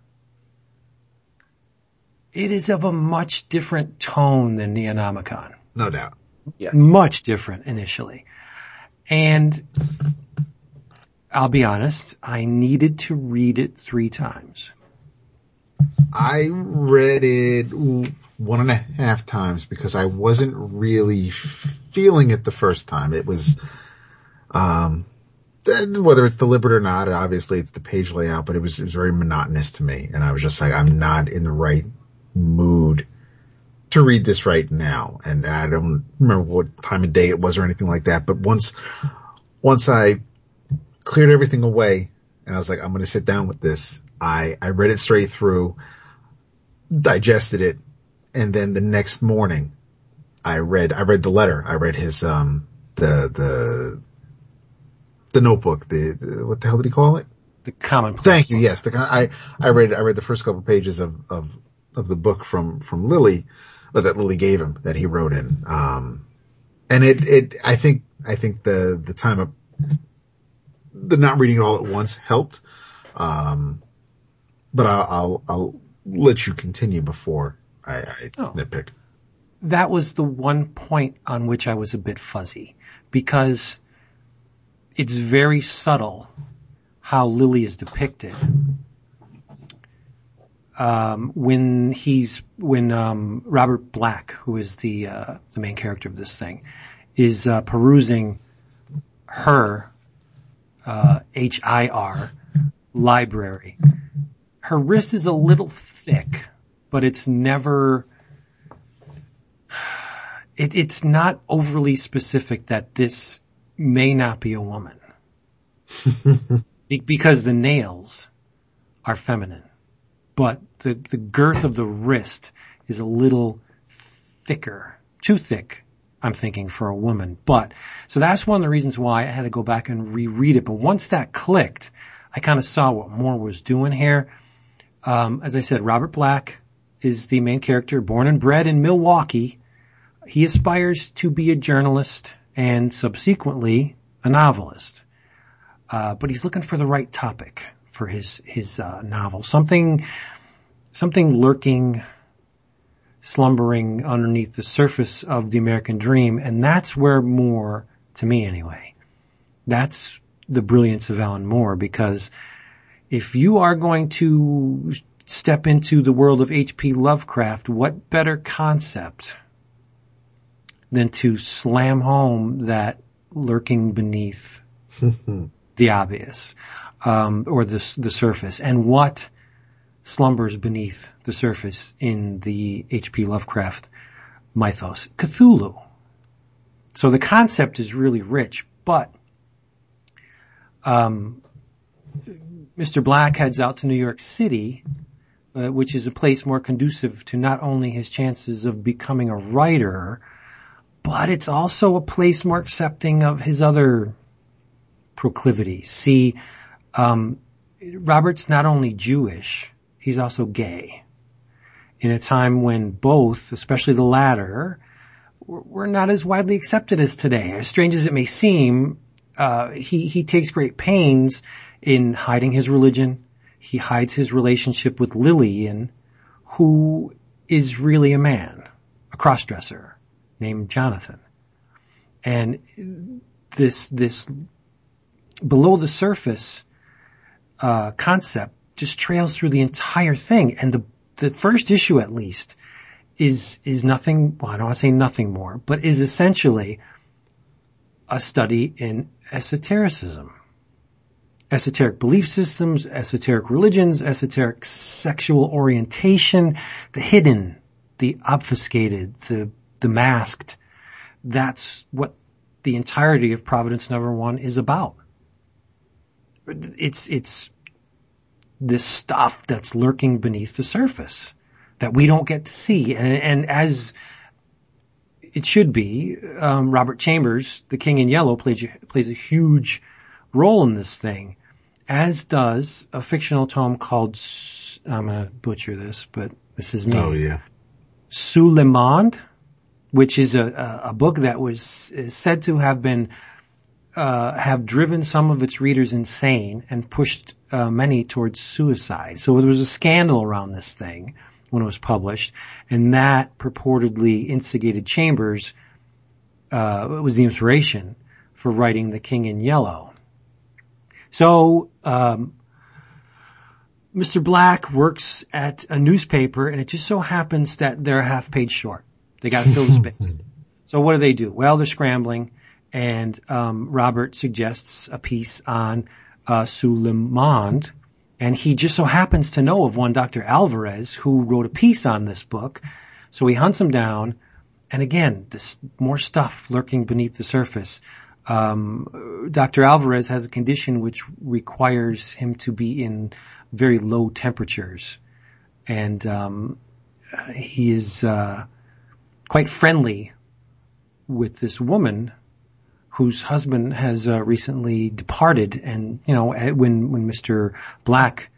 It is of a much different tone than Neonomicon. No doubt. Yes. Much different initially. And I'll be honest, I needed to read it three times. I read it one and a half times because I wasn't really feeling it the first time. It was, um, whether it's deliberate or not, obviously it's the page layout, but it was, it was very monotonous to me. And I was just like, I'm not in the right mood to read this right now. And I don't remember what time of day it was or anything like that. But once, once I cleared everything away and I was like, I'm going to sit down with this. I, I read it straight through, digested it, and then the next morning I read, I read the letter. I read his, um, the, the, the notebook, the, the what the hell did he call it? The commonplace. Thank you. Yes. The, I, I read, I read the first couple pages of, of, of the book from, from Lily, that Lily gave him that he wrote in. Um, and it, it, I think, I think the, the time of, the not reading it all at once helped. Um, but I'll, I'll, I'll let you continue before I, I Oh. nitpick. that was the one point on which I was a bit fuzzy because it's very subtle how Lily is depicted. Um, when he's when um, Robert Black, who is the uh, the main character of this thing, is uh, perusing her uh, HIR library, her wrist is a little thick, but it's never it, it's not overly specific that this may not be a woman. *laughs* Be- because the nails are feminine, but the, the girth of the wrist is a little thicker, too thick, I'm thinking for a woman. But, so that's one of the reasons why I had to go back and reread it. But once that clicked, I kind of saw what Moore was doing here. Um, as I said, Robert Black is the main character, born and bred in Milwaukee. He aspires to be a journalist and subsequently a novelist. Uh, but he's looking for the right topic for his, his, uh, novel. Something, something lurking, slumbering underneath the surface of the American dream. And that's where Moore, to me anyway, that's the brilliance of Alan Moore because if you are going to step into the world of H.P. Lovecraft, what better concept than to slam home that lurking beneath *laughs* the obvious, um, or the, the surface, and what slumbers beneath the surface in the H.P. Lovecraft mythos? Cthulhu. So the concept is really rich, but um, Mr. Black heads out to New York City, uh, which is a place more conducive to not only his chances of becoming a writer, but it's also a place more accepting of his other proclivities. See, um, Robert's not only Jewish, he's also gay. In a time when both, especially the latter, were not as widely accepted as today. As strange as it may seem, uh, he, he takes great pains in hiding his religion. He hides his relationship with Lily, Lillian, who is really a man, a crossdresser named Jonathan. And this, this below the surface, uh, concept just trails through the entire thing. And the, the first issue at least is, is nothing, well, I don't want to say nothing more, but is essentially a study in esotericism. esoteric belief systems, esoteric religions, esoteric sexual orientation, the hidden, the obfuscated, the, the masked. That's what the entirety of Providence Number One is about. It's, it's this stuff that's lurking beneath the surface that we don't get to see. And, and as it should be, um, Robert Chambers, the King in Yellow, plays, plays a huge role in this thing, as does a fictional tome called, I'm going to butcher this, but this is me. Oh yeah. Sous le Monde, which is a, a, a book that was is said to have been uh, have driven some of its readers insane and pushed uh, many towards suicide. So there was a scandal around this thing when it was published, and that purportedly instigated Chambers. Uh, was the inspiration for writing The King in Yellow. So um, Mr. Black works at a newspaper, and it just so happens that they're a half page short. They got to fill the space. *laughs* So what do they do? Well, they're scrambling, and um, Robert suggests a piece on uh, Sous le Monde, and he just so happens to know of one Dr. Alvarez who wrote a piece on this book. So he hunts him down, and again, this more stuff lurking beneath the surface. Um, Dr. Alvarez has a condition which requires him to be in very low temperatures, and um, he is uh, quite friendly with this woman whose husband has uh, recently departed, and you know when when Mr. Black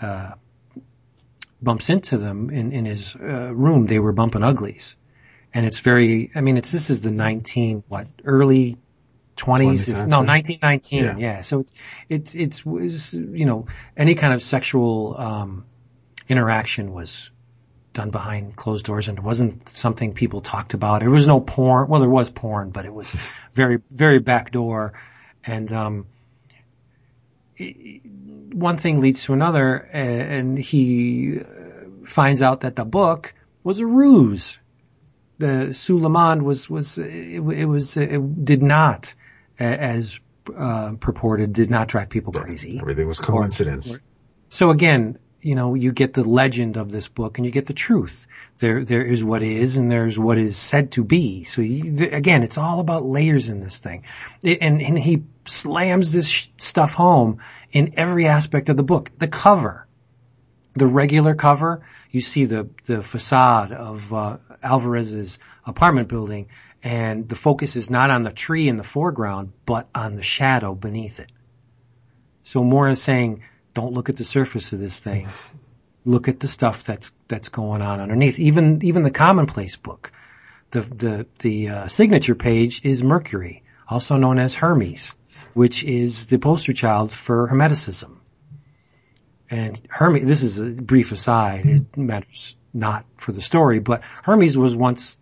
uh, bumps into them in in his uh, room, they were bumping uglies, and it's very. I mean, it's this is the nineteen what early 20s, no, 1919. Yeah. yeah. So it's, it's, it's, was, you know, any kind of sexual, um, interaction was done behind closed doors and it wasn't something people talked about. There was no porn. Well, there was porn, but it was *laughs* very, very backdoor. And, um, it, one thing leads to another and he finds out that the book was a ruse. The Sous le Monde was, was, it, it was, it did not as uh, purported did not drive people crazy. Everything was coincidence. So again, you know, you get the legend of this book and you get the truth. There, there is what is and there's what is said to be. So you, again, it's all about layers in this thing. And, and he slams this stuff home in every aspect of the book. The cover, the regular cover, you see the, the facade of, uh, Alvarez's apartment building and the focus is not on the tree in the foreground, but on the shadow beneath it. So Moore is saying, don't look at the surface of this thing. Look at the stuff that's that's going on underneath. Even even the commonplace book, the the the uh, signature page is Mercury, also known as Hermes, which is the poster child for Hermeticism. And Hermes, this is a brief aside. It matters not for the story, but Hermes was once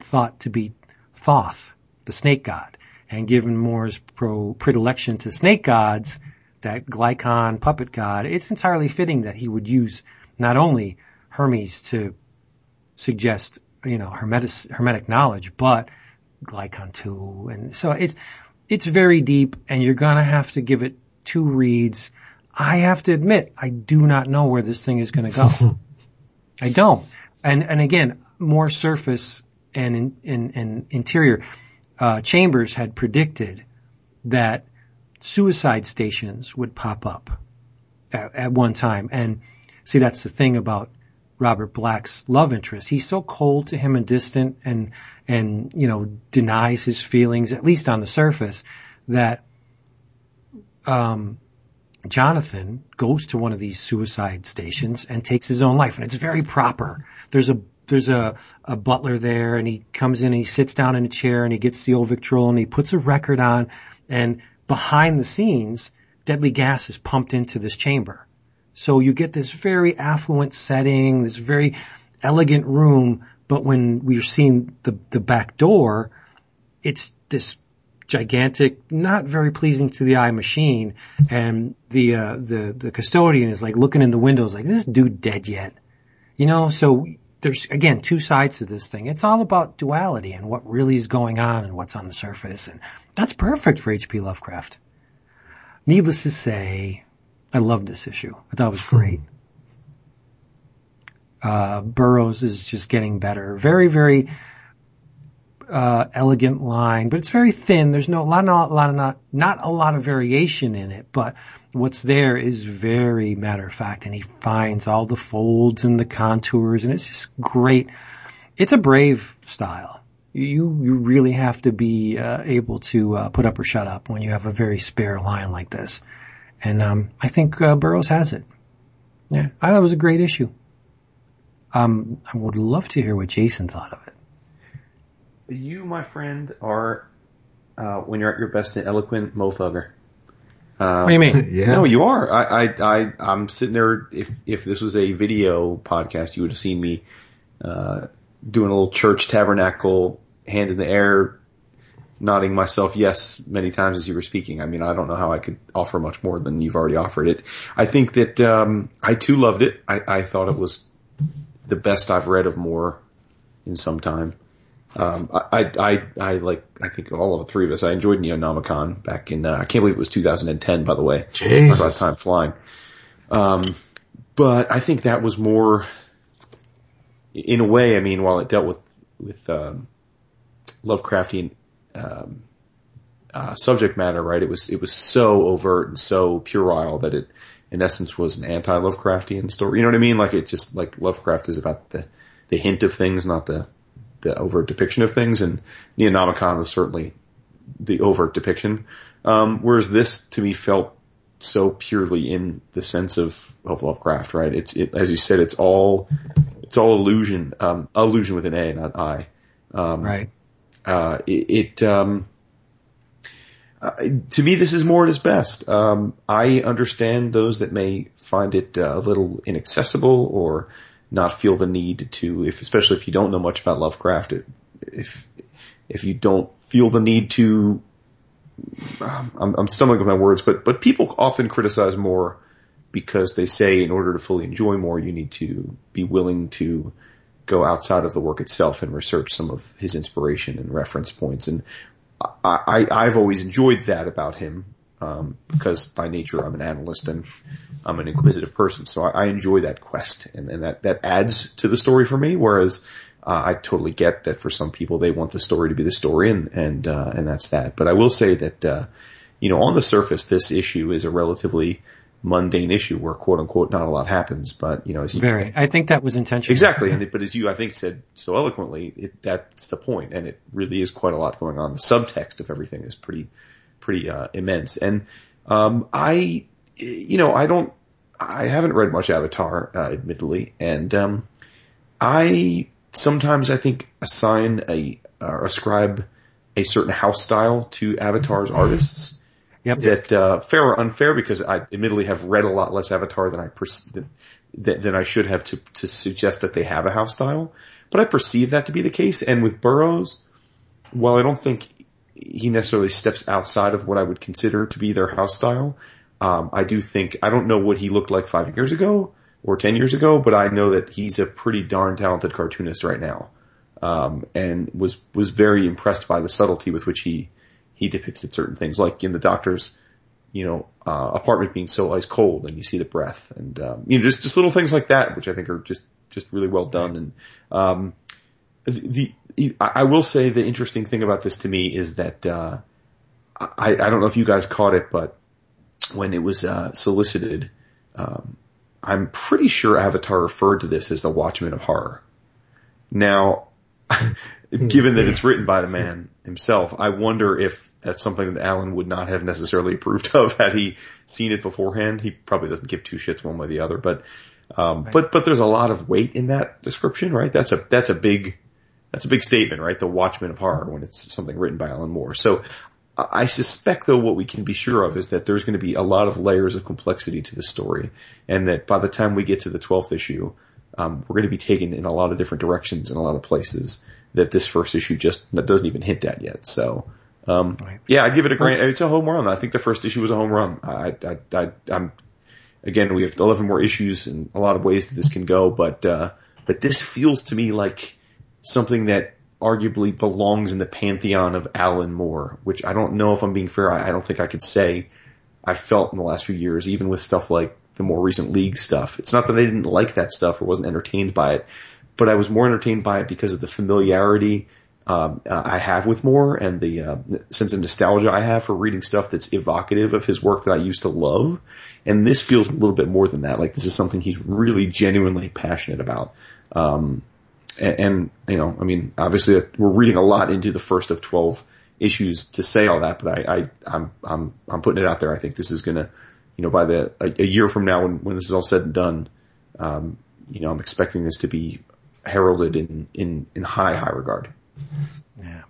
thought to be Thoth, the snake god, and given Moore's pro predilection to snake gods, that Glycon puppet god, it's entirely fitting that he would use not only Hermes to suggest, you know, hermetic, hermetic knowledge, but Glycon too. And so it's, it's very deep and you're gonna have to give it two reads. I have to admit, I do not know where this thing is gonna go. *laughs* I don't. And, and again, more surface and in, in, in interior uh, Chambers had predicted that suicide stations would pop up at, at, one time. And see, that's the thing about Robert Black's love interest. He's so cold to him and distant and, and, you know, denies his feelings, at least on the surface, that, um, Jonathan goes to one of these suicide stations and takes his own life. And it's very proper. There's a there's a, a butler there and he comes in and he sits down in a chair and he gets the old Victrola and he puts a record on and behind the scenes, deadly gas is pumped into this chamber. So you get this very affluent setting, this very elegant room, but when we're seeing the, the back door, it's this gigantic, not very pleasing to the eye machine, and the uh, the the custodian is like looking in the windows, like this dude dead yet, you know. So there's again two sides to this thing. It's all about duality and what really is going on and what's on the surface, and that's perfect for H.P. Lovecraft. needless to say, I loved this issue. I thought it was great. *laughs* Uh, Burrows is just getting better. Very, very, uh, elegant line, but it's very thin. There's no, lot, not, a lot of, not, not a lot of variation in it, but what's there is very matter of fact and he finds all the folds and the contours and it's just great. It's a brave style. You, you really have to be, uh, able to, uh, put up or shut up when you have a very spare line like this. And, um, I think, uh, Burrows has it. Yeah. I thought it was a great issue. Um, I would love to hear what Jason thought of it. You, my friend, are uh, when you're at your best, an eloquent mofugger. Uh, What do you mean? *laughs* yeah. No, you are. I, I, I, I'm sitting there. If if this was a video podcast, you would have seen me uh, doing a little church tabernacle, hand in the air, nodding myself yes many times as you were speaking. I mean, I don't know how I could offer much more than you've already offered it. I think that um, I too loved it. I, I thought it was the best I've read of Moore in some time. Um, I, I, I, I like, I think all of the three of us, I enjoyed Neonomicon back in, uh, I can't believe it was 2010, by the way. Jesus. About time flying. Um, but I think that was more, in a way, I mean, while it dealt with, with, um, Lovecraftian, um, uh, subject matter, right? It was, it was so overt and so puerile that it, in essence, was an anti-Lovecraftian story. You know what I mean? Like it just, like Lovecraft is about the, the hint of things, not the, the overt depiction of things, and Neonomicon was certainly the overt depiction. Um, whereas this, to me, felt so purely in the sense of, of Lovecraft, right? It's, it, as you said, it's all, it's all illusion, um, illusion with an A, not I. Um, Right. uh, it, it um, uh, to me, this is Moore at its best. Um, I understand those that may find it uh, a little inaccessible or not feel the need to, if especially if you don't know much about Lovecraft, if if you don't feel the need to, I'm, I'm stumbling with my words, but but people often criticize Moore because they say in order to fully enjoy Moore, you need to be willing to go outside of the work itself and research some of his inspiration and reference points. And I, I I've always enjoyed that about him um, because by nature I'm an analyst and I'm an inquisitive person, so I, I enjoy that quest, and, and that that adds to the story for me. Whereas uh, I totally get that for some people they want the story to be the story, and and uh, and that's that. But I will say that uh, you know on the surface this issue is a relatively mundane issue where quote unquote not a lot happens, but you know as you, Very. I think that was intentional. Exactly, and it, but as you I think said so eloquently, it, that's the point, and it really is quite a lot going on. The subtext of everything is pretty, pretty uh, immense, and um, I, you know, I don't, I haven't read much Avatar, uh, admittedly, and um, I sometimes I think assign a or ascribe a certain house style to Avatar's artists Yep. that uh, fair or unfair because I admittedly have read a lot less Avatar than I pers- than, than I should have to to suggest that they have a house style. But I perceive that to be the case. And with Burrows, while I don't think he necessarily steps outside of what I would consider to be their house style, um, I do think I don't know what he looked like five years ago or ten years ago, but I know that he's a pretty darn talented cartoonist right now, um, and was was very impressed by the subtlety with which he he depicted certain things, like in the doctor's, you know, uh, apartment being so ice cold, and you see the breath, and um, you know, just just little things like that, which I think are just just really well done. And um, the, I will say the interesting thing about this to me is that uh, I I don't know if you guys caught it, but when it was uh, solicited, um, I'm pretty sure Avatar referred to this as the Watchmen of Horror. Now, *laughs* given that it's written by the man himself, I wonder if that's something that Alan would not have necessarily approved *laughs* of had he seen it beforehand. He probably doesn't give two shits one way or the other, but, um, but, but there's a lot of weight in that description, right? That's a, that's a big, that's a big statement, right? The Watchmen of Horror when it's something written by Alan Moore. So I suspect though what we can be sure of is that there's going to be a lot of layers of complexity to the story and that by the time we get to the 12th issue, um, we're going to be taken in a lot of different directions in a lot of places that this first issue just doesn't even hint at yet. So, um, Right. yeah, I give it a great, it's a home run. I think the first issue was a home run. I, I, I, I'm, again, we have 11 more issues and a lot of ways that this can go, but, uh, but this feels to me like something that arguably belongs in the pantheon of Alan Moore, which I don't know if I'm being fair. I, I don't think I could say I felt in the last few years, even with stuff like the more recent league stuff. It's not that I didn't like that stuff or wasn't entertained by it, but I was more entertained by it because of the familiarity um, uh, I have with Moore and the uh, sense of nostalgia I have for reading stuff that's evocative of his work that I used to love. And this feels a little bit more than that. Like this is something he's really genuinely passionate about. Um, and, and, you know, I mean, obviously we're reading a lot into the first of 12 issues to say all that, but I, I, I'm, I'm, I'm putting it out there. I think this is gonna, you know, by the, a, a year from now when, when this is all said and done, um, you know, I'm expecting this to be heralded in, in, in high, high regard. Yeah.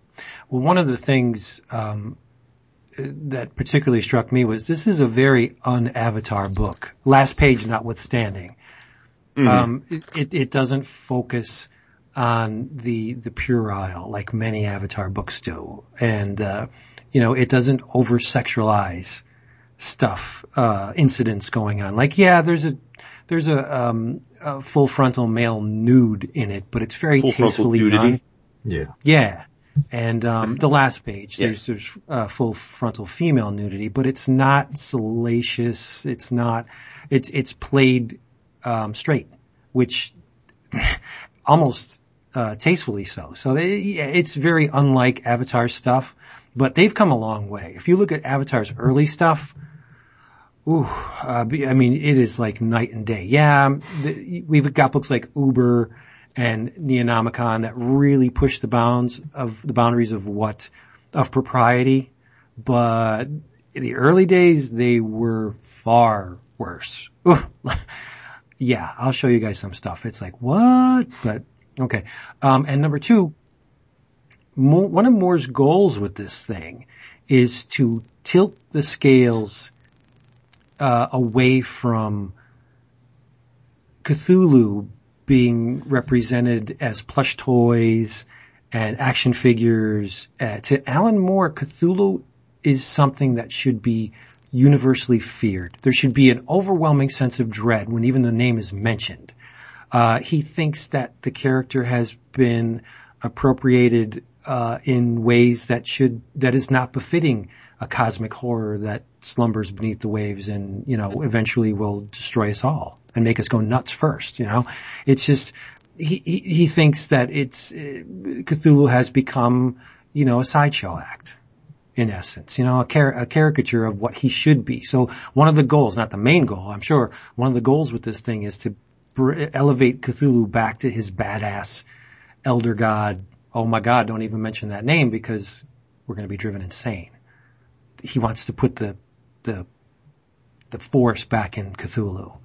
Well, one of the things um, that particularly struck me was this is a very un-Avatar book. Last page notwithstanding, mm-hmm. um, it, it, doesn't focus on the the puerile like many Avatar books do, and uh, you know it doesn't over sexualize stuff, uh, incidents going on. Like, yeah, there's a there's a, um, a full frontal male nude in it, but it's very full tastefully done. Yeah. Yeah. And um, the last page, yeah. there's there's uh, full frontal female nudity, but it's not salacious. It's not. It's it's played um, straight, which almost uh, tastefully so. So they, it's very unlike Avatar stuff, but they've come a long way. If you look at Avatar's early stuff, ooh, uh, I mean, it is like night and day. Yeah, the, we've got books like Uber and Neonomicon that really push the bounds of the boundaries of what of propriety. But in the early days, they were far worse. Yeah, I'll show you guys some stuff. It's like what? But okay. Um, and number two, one of Moore's goals with this thing is to tilt the scales uh, away from Cthulhu being represented as plush toys and action figures. Uh, to Alan Moore, Cthulhu is something that should be universally feared. There should be an overwhelming sense of dread when even the name is mentioned. Uh, he thinks that the character has been appropriated uh, in ways that should that is not befitting a cosmic horror that slumbers beneath the waves and you know eventually will destroy us all and make us go nuts first. You know, it's just he he, he thinks that it's uh, Cthulhu has become you know a sideshow act in essence, you know, a, car- a, caricature of what he should be. So one of the goals, not the main goal, I'm sure, one of the goals with this thing is to br- elevate Cthulhu back to his badass elder god. Oh my god, don't even mention that name because we're going to be driven insane. He wants to put the, the, the force back in Cthulhu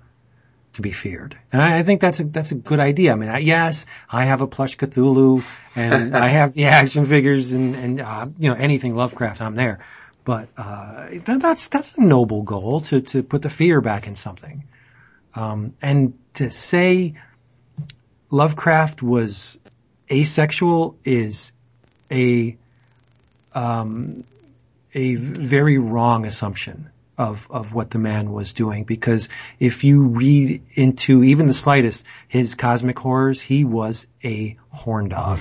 to be feared. And I, I, think that's a, that's a good idea. I mean, I, yes, I have a plush Cthulhu and *laughs* I have the action figures and, and, uh, you know, anything Lovecraft, I'm there. But, uh, that, that's, that's a noble goal to, to put the fear back in something. Um, and to say Lovecraft was asexual is a, um, a very wrong assumption of, of what the man was doing because if you read into even the slightest his cosmic horrors, he was a horn dog.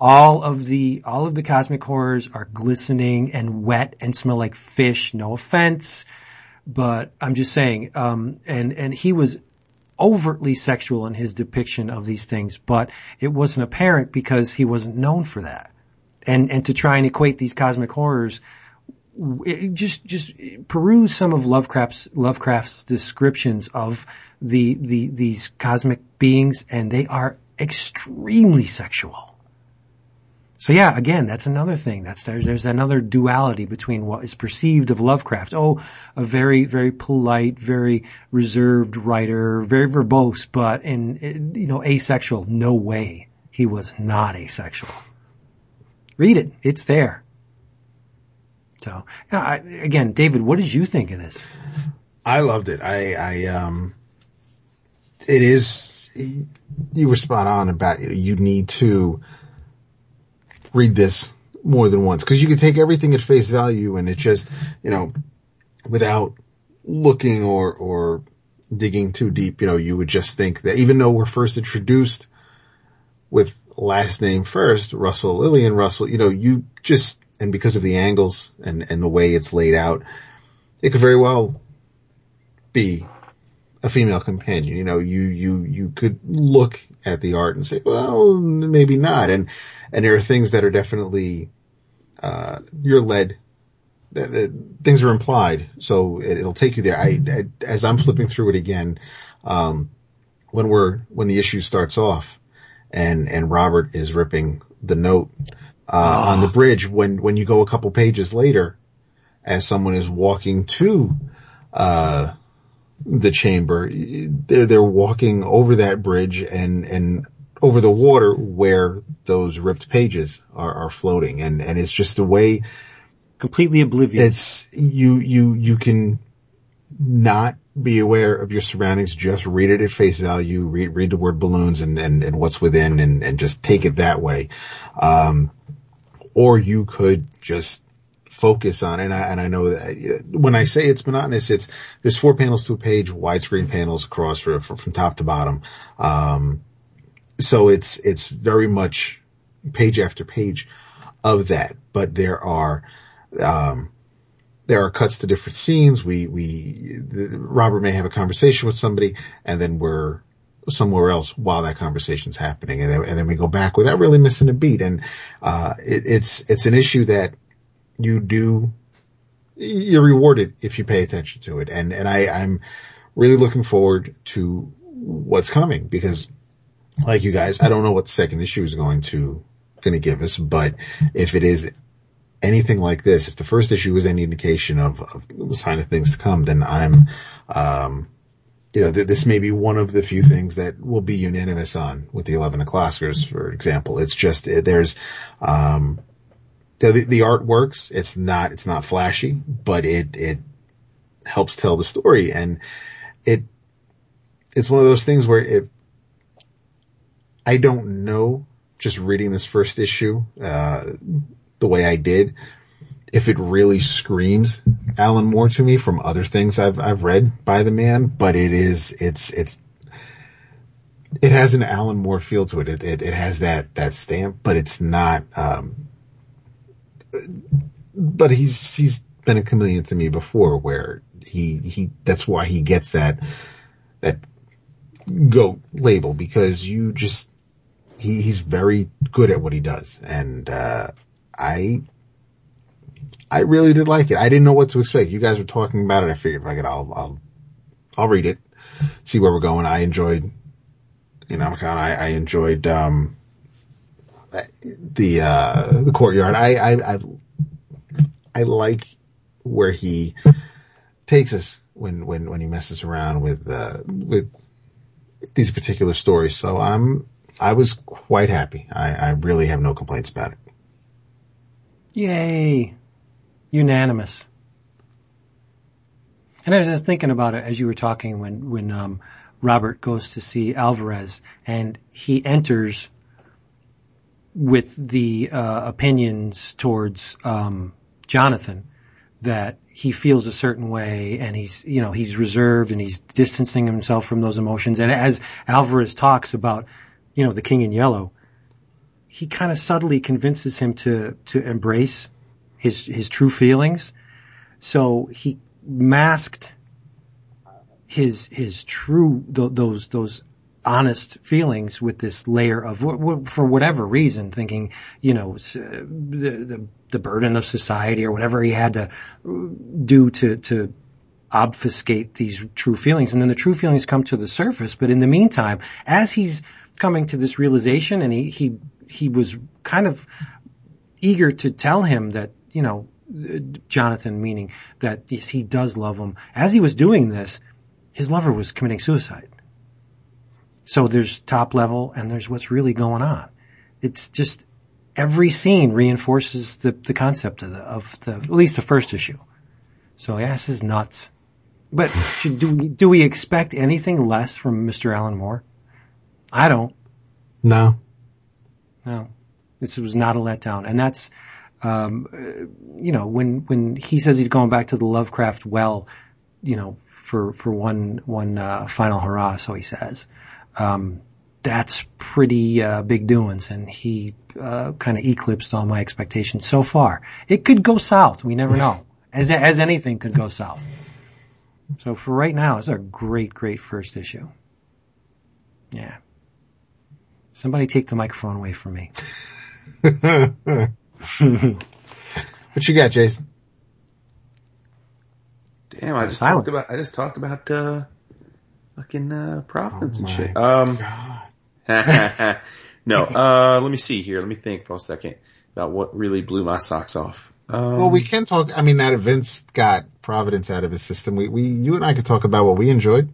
all of the, all of the cosmic horrors are glistening and wet and smell like fish. No offense, but I'm just saying, um, and, and he was overtly sexual in his depiction of these things, but it wasn't apparent because he wasn't known for that. And, and to try and equate these cosmic horrors just just peruse some of Lovecraft's Lovecraft's descriptions of the the these cosmic beings, and they are extremely sexual. So yeah, again, that's another thing. That's there's there's another duality between what is perceived of Lovecraft. Oh, a very very polite, very reserved writer, very verbose, but in you know asexual. No way, he was not asexual. Read it; it's there. So, I, again, David, what did you think of this? I loved it. I, I, um, it is, you were spot on about, you need to read this more than once because you can take everything at face value and it just, you know, without looking or, or digging too deep, you know, you would just think that even though we're first introduced with last name first, Russell, Lillian Russell, you know, you just and because of the angles and, and the way it's laid out, it could very well be a female companion. You know, you, you, you could look at the art and say, well, maybe not. And, and there are things that are definitely, uh, you're led, that, that things are implied. So it, will take you there. I, I, as I'm flipping through it again, um, when we're, when the issue starts off and, and Robert is ripping the note, uh, on the bridge when, when you go a couple pages later, as someone is walking to, uh, the chamber. They're, they're walking over that bridge and, and over the water where those ripped pages are, are floating. And, and it's just the way completely oblivious. It's, you, you, you can not be aware of your surroundings. Just read it at face value. Read, read the word balloons and, and, and what's within and, and just take it that way. Um, or you could just focus on, and I, and I know that when I say it's monotonous, it's, there's four panels to a page, widescreen panels across from, from top to bottom. Um, so it's, it's very much page after page of that, but there are, um, there are cuts to different scenes. We, we, Robert may have a conversation with somebody and then we're somewhere else while that conversation's happening. And then, and then we go back without really missing a beat. And, uh, it, it's, it's an issue that you do, you're rewarded if you pay attention to it. And, and I, I'm really looking forward to what's coming because like you guys, I don't know what the second issue is going to, going to give us, but if it is anything like this, if the first issue was any indication of, of sign of things to come, then I'm, um, you know, th- this may be one of the few things that will be unanimous on with the 11 o'clockers, for example. It's just, there's, um, the, the art works. It's not, it's not flashy, but it, it helps tell the story. And it, it's one of those things where if I don't know, just reading this first issue, uh, the way I did, if it really screams Alan Moore to me from other things I've, I've read by the man, but it is, it's, it's, it has an Alan Moore feel to it. It, it, it has that, that stamp, but it's not, um, but he's he's been a chameleon to me before, where he he that's why he gets that that goat label because you just he he's very good at what he does, and uh, I I really did like it. I didn't know what to expect. You guys were talking about it. I figured, like, I'll I'll I'll read it, see where we're going. I enjoyed, you know, I, I enjoyed um the uh, the courtyard. I, I I I like where he takes us when when when he messes around with uh, with these particular stories. So I'm I was quite happy. I, I really have no complaints about it. Yay! Unanimous. And I was just thinking about it as you were talking when when um, Robert goes to see Alvarez and he enters with the uh, opinions towards um, Jonathan that he feels a certain way and he's you know he's reserved and he's distancing himself from those emotions and as Alvarez talks about you know the king in yellow he kind of subtly convinces him to to embrace his his true feelings so he masked his his true th- those those honest feelings with this layer of, for whatever reason, thinking, you know, the, the, the burden of society or whatever he had to uh, do to, to obfuscate these true feelings. And then the true feelings come to the surface. But in the meantime, as he's coming to this realization and he, he, he was kind of eager to tell him that, you know, Jonathan meaning that yes, he does love him. As he was doing this, his lover was committing suicide. So there's top level and there's what's really going on. It's just every scene reinforces the, the concept of the, of the, at least the first issue. So this is nuts. But should, do we, do we expect anything less from Mr. Alan Moore? I don't. No. No. This was not a letdown. And that's, um, you know, when, when he says he's going back to the Lovecraft well, you know, for, for one, one, uh, final hurrah, so he says um, that's pretty uh, big doings, and he uh, kind of eclipsed all my expectations so far. It could go south. We never know. *laughs* as as anything could go south. So for right now, it's a great, great first issue. Yeah. Somebody take the microphone away from me. *laughs* *laughs* What you got, Jason? Damn, I just Silence. talked about I just talked about uh fucking uh Providence Oh and shit. Um God. *laughs* no, uh let me see here. Let me think for a second about what really blew my socks off. Um, Well, we can talk. I mean, now that Vince got Providence out of his system, we, we, you and I could talk about what we enjoyed.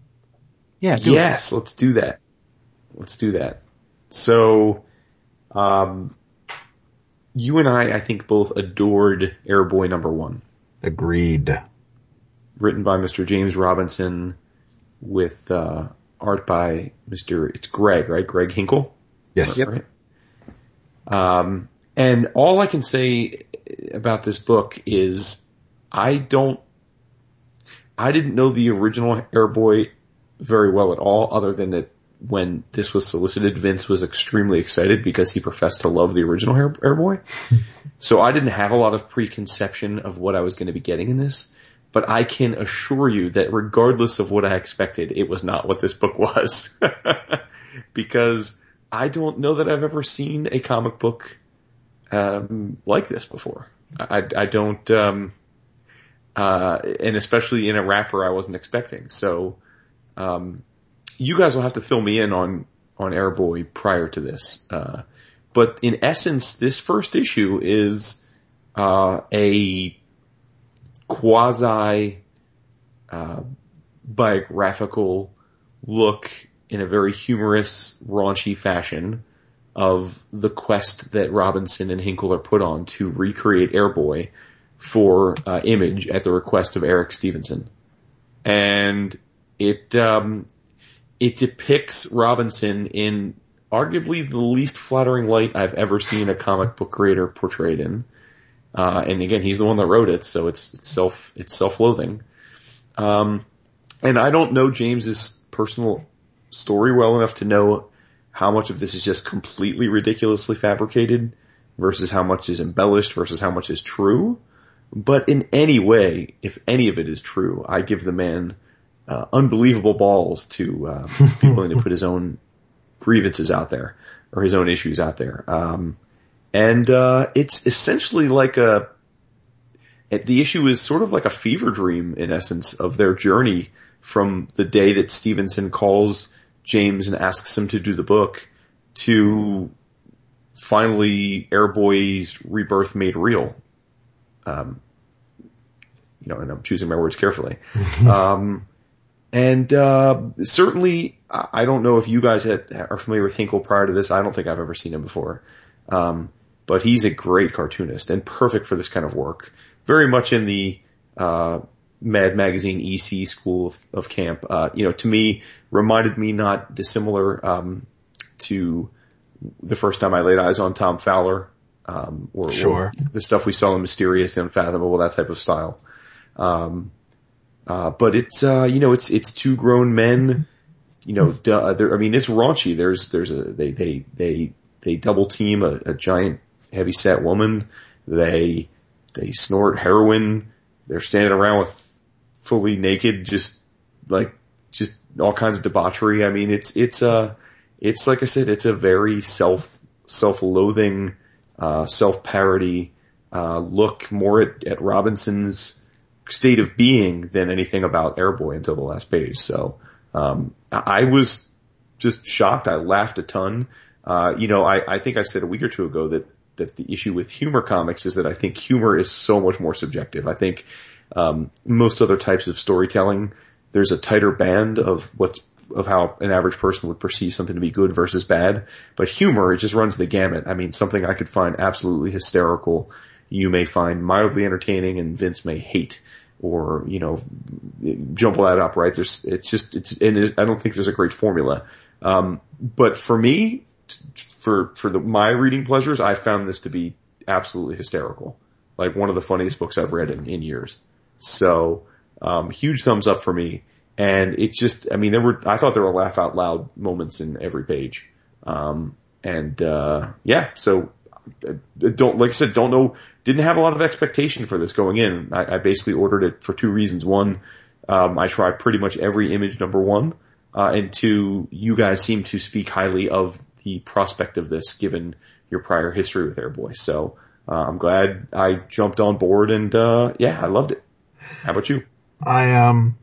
Yeah, do it. yes, let's do that. Let's do that. So, um, you and I, I think both adored Airboy number one, Agreed. written by Mr. James Robinson with, uh, art by Mr. It's Greg, right? Greg Hinkle? Yes. Right? Um, and all I can say about this book is I don't, I didn't know the original Airboy very well at all, other than that when this was solicited, Vince was extremely excited because he professed to love the original Air, Airboy. *laughs* so I didn't have a lot of preconception of what I was going to be getting in this. But I can assure you that regardless of what I expected, it was not what this book was. *laughs* because I don't know that I've ever seen a comic book um, like this before. I, I don't, um, uh, and especially in a wrapper I wasn't expecting. So, um, you guys will have to fill me in on on Airboy prior to this. Uh, but in essence, this first issue is uh, a quasi uh, biographical look in a very humorous, raunchy fashion of the quest that Robinson and Hinkle are put on to recreate Airboy for uh, Image at the request of Eric Stephenson, and it um, it depicts Robinson in arguably the least flattering light I've ever seen a comic book creator portrayed in. Uh, and again, he's the one that wrote it, so it's, it's self it's self-loathing. Um, and I don't know James's personal story well enough to know how much of this is just completely ridiculously fabricated versus how much is embellished versus how much is true. But in any way, if any of it is true, I give the man uh, unbelievable balls to uh, be *laughs* willing to put his own grievances out there or his own issues out there. Um, and uh, it's essentially like a it, the issue is sort of like a fever dream in essence of their journey from the day that Stephenson calls James and asks him to do the book to finally Airboy's rebirth made real. Um, you know, and I'm choosing my words carefully. *laughs* um, and uh, certainly, I don't know if you guys had, are familiar with Hinkle prior to this. I don't think I've ever seen him before. Um, but he's a great cartoonist and perfect for this kind of work. Very much in the uh, Mad Magazine EC school of, of camp. Uh, you know, to me, reminded me not dissimilar um, to the first time I laid eyes on Tom Fowler. Um, or, or the stuff we saw in Mysterious, Unfathomable, that type of style. Um, uh, but it's, uh, you know, it's, it's two grown men, you know, duh, I mean, it's raunchy. There's, there's a, they, they, they, they double team a, a giant heavy set woman. They, they snort heroin. They're standing around with fully naked, just like, just all kinds of debauchery. I mean, it's, it's, uh, it's like I said, it's a very self, self-loathing, uh, self-parody, uh, look more at, at Robinson's state of being than anything about Airboy until the last page. So, um, I was just shocked. I laughed a ton. Uh, you know, I, I think I said a week or two ago that, that the issue with humor comics is that I think humor is so much more subjective. I think, um, most other types of storytelling, there's a tighter band of what's, of how an average person would perceive something to be good versus bad. But humor, it just runs the gamut. I mean, something I could find absolutely hysterical, you may find mildly entertaining and Vince may hate or, you know, jumble that up, right? There's, it's just, it's, and it, I don't think there's a great formula. Um, but for me, for, for the, my reading pleasures, I found this to be absolutely hysterical. Like one of the funniest books I've read in, in years. So, um, huge thumbs up for me. And it's just, I mean, there were, I thought there were laugh out loud moments in every page. Um, and, uh, yeah, so don't like I said, don't know. Didn't have a lot of expectation for this going in. I, I basically ordered it for two reasons. One, um, I tried pretty much every image number one, uh, and two, you guys seem to speak highly of the prospect of this, given your prior history with Airboy. So uh, I'm glad I jumped on board, and uh, yeah, I loved it. How about you? I um,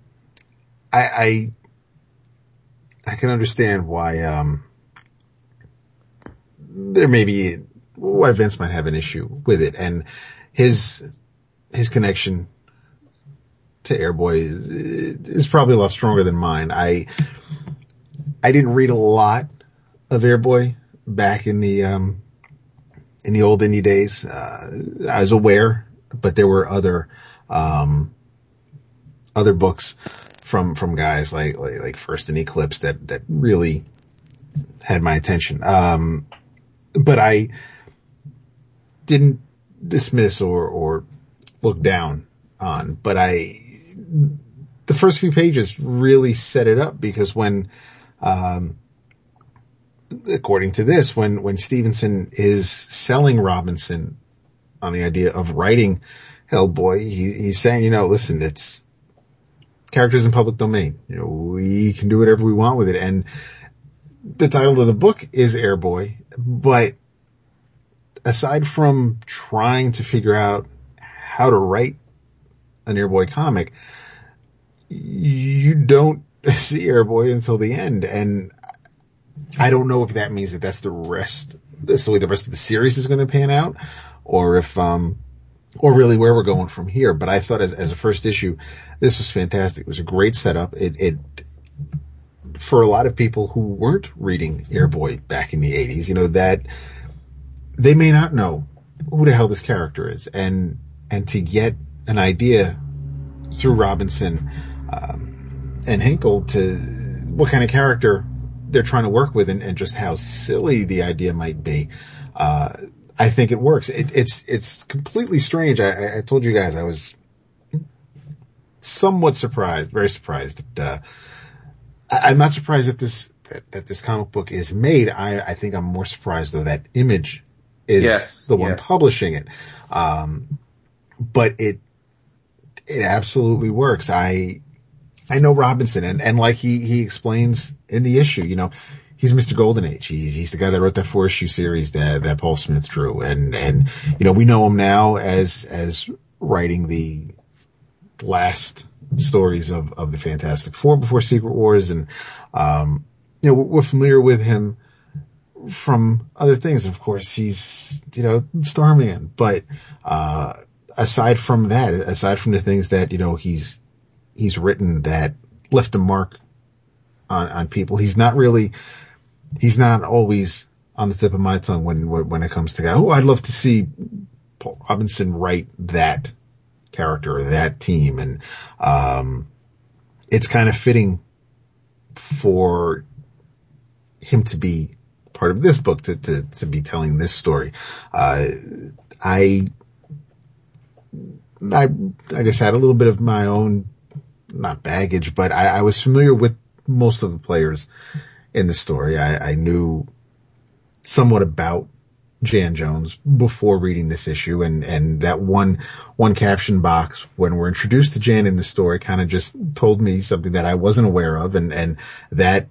I I, I can understand why um, there may be why Vince might have an issue with it, and his his connection to Airboy is, is probably a lot stronger than mine. I I didn't read a lot of Airboy back in the um, in the old indie days. Uh, I was aware, but there were other um, other books from from guys like like, like First and Eclipse that that really had my attention. Um, but I didn't dismiss or or look down on, but I the first few pages really set it up because when um, according to this, when when Stephenson is selling Robinson on the idea of writing Hellboy, he, he's saying, you know, listen, it's characters in public domain. You know, we can do whatever we want with it. And the title of the book is Airboy, but aside from trying to figure out how to write an Airboy comic, you don't *laughs* see Airboy until the end. And I don't know if that means that that's the rest, that's the way the rest of the series is going to pan out or if, um, or really where we're going from here. But I thought as, as a first issue, this was fantastic. It was a great setup. It, it, for a lot of people who weren't reading Airboy back in the 80s, you know, that they may not know who the hell this character is and, and to get an idea through Robinson, um, and Hinkle to what kind of character they're trying to work with and, and just how silly the idea might be. Uh, I think it works. It, it's, it's completely strange. I, I told you guys I was somewhat surprised, very surprised that, uh, I, am not surprised that this, that, that, this comic book is made. I, I think I'm more surprised though that image is yes, the one yes. publishing it. Um, but it, it absolutely works. I, I know Robinson and, and like he, he explains in the issue, you know, he's Mr. Golden Age. He's, he's the guy that wrote that four issue series that, that Paul Smith drew. And, and, you know, we know him now as, as writing the last stories of, of the Fantastic Four before Secret Wars. And, um, you know, we're familiar with him from other things. Of course, he's, you know, Starman, but, uh, aside from that, aside from the things that, you know, he's, he's written that left a mark on, on people, he's not really, he's not always on the tip of my tongue when, when it comes to, guy. oh, I'd love to see Paul Robinson write that character that team. And, um, it's kind of fitting for him to be part of this book to, to, to be telling this story. Uh, I, I, I just had a little bit of my own, not baggage, but I, I was familiar with most of the players in the story. I, I knew somewhat about Jan Jones before reading this issue and, and that one, one caption box when we're introduced to Jan in the story kind of just told me something that I wasn't aware of and, and that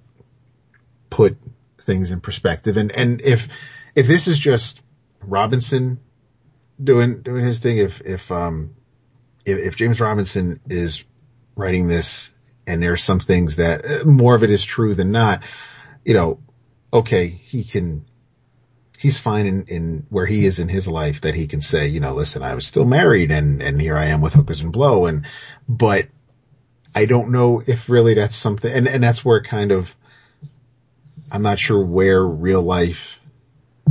put things in perspective. And, and if, if this is just Robinson doing, doing his thing, if, if, um, if, if James Robinson is writing this and there's some things that more of it is true than not, you know, okay, he can, he's fine in, in where he is in his life that he can say, you know, listen, I was still married and, and here I am with hookers and blow. And, but I don't know if really that's something, and, and that's where kind of, I'm not sure where real life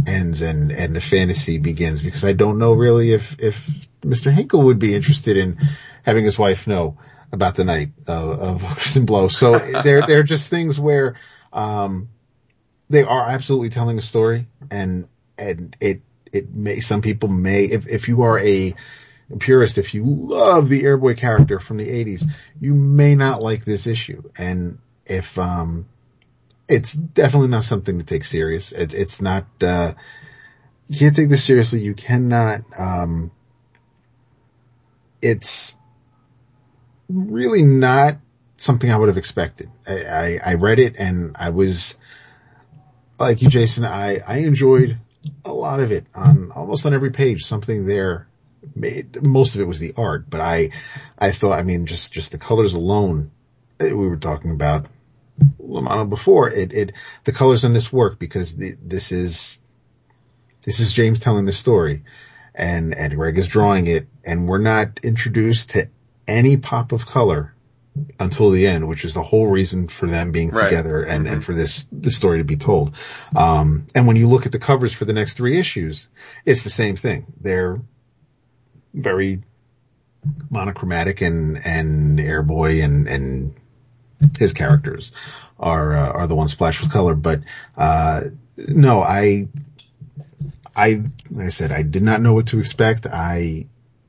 ends and, and the fantasy begins because I don't know really if, if Mr. Hinkle would be interested in having his wife know about the night of, of blow. So they're, they're just things where, um, they are absolutely telling a story and, and it, it may, some people may, if, if you are a purist, if you love the Airboy character from the eighties, you may not like this issue. And if, um, it's definitely not something to take serious. It's, it's not, uh, you can't take this seriously. You cannot, um, it's really not something I would have expected. I, I, I read it and I was, like you, Jason, I, I enjoyed a lot of it on almost on every page, something there. Made, most of it was the art, but I, I thought, I mean, just, just the colors alone, eh, we were talking about La Mano before it, it, the colors in this work because the, this is, this is James telling the story and, and Greg is drawing it and we're not introduced to any pop of color until the end, which is the whole reason for them being Right. together and, and for this, this story to be told. Um, and when you look at the covers for the next three issues, it's the same thing. They're very monochromatic and, and Airboy and, and his characters are, uh, are the ones splashed with color. But, uh, no, I, I, like I said, I did not know what to expect. I,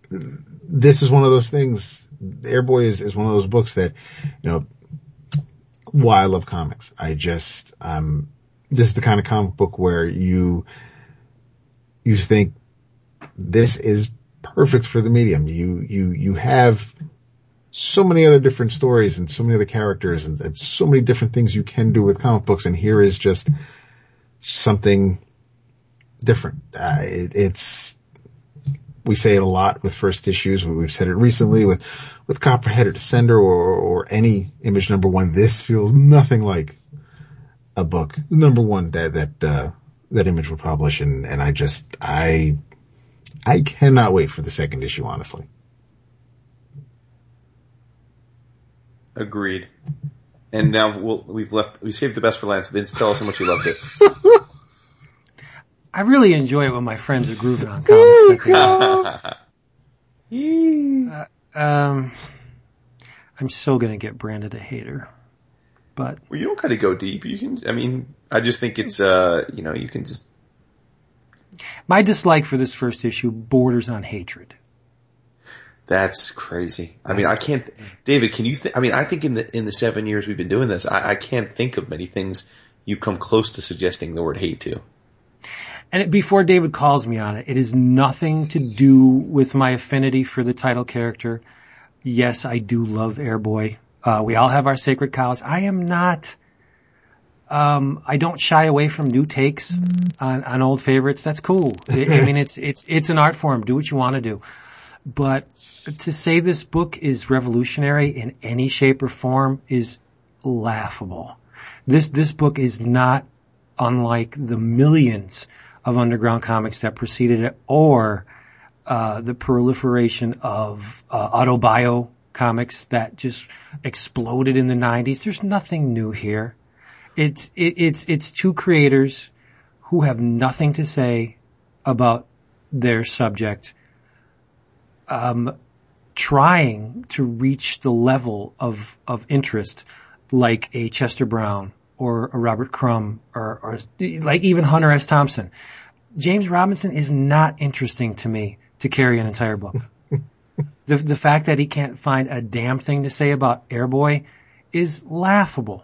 this is one of those things. Airboy is, is one of those books that, you know, why I love comics. I just, um, this is the kind of comic book where you, you think this is perfect for the medium. You, you, you have so many other different stories and so many other characters and, and so many different things you can do with comic books. And here is just something different. Uh, it, it's, we say it a lot with first issues. We've said it recently with, with Copperhead or Descender or, or any image number one. This feels nothing like a book number one that, that, uh, that image would publish. And, and I just, I, I cannot wait for the second issue, honestly. Agreed. And now we'll, we've left, we saved the best for last. Vince, tell us how much you loved it. *laughs* I really enjoy it when my friends are grooving on comics. that *laughs* they- Uh, um, I'm so gonna get branded a hater, but Well, you don't gotta go deep. You can, I mean, I just think it's, uh, you know, you can just, my dislike for this first issue borders on hatred. That's crazy. I mean, I can't, David, can you think, I mean, I think in the, in the seven years we've been doing this, I, I can't think of many things you've come close to suggesting the word hate to. And it, before David calls me on it, it is nothing to do with my affinity for the title character. Yes, I do love Airboy. Uh, we all have our sacred cows. I am not, um, I don't shy away from new takes on, on old favorites. That's cool. I I mean, it's, it's, it's an art form. Do what you want to do. But to say this book is revolutionary in any shape or form is laughable. This, this book is not unlike the millions of underground comics that preceded it or uh, the proliferation of uh, autobio comics that just exploded in the 90s. There's nothing new here. It's it, it's it's two creators who have nothing to say about their subject um, trying to reach the level of of interest like a Chester Brown or a Robert Crumb or, or like even Hunter S. Thompson. James Robinson is not interesting to me to carry an entire book. *laughs* the the fact that he can't find a damn thing to say about Airboy is laughable.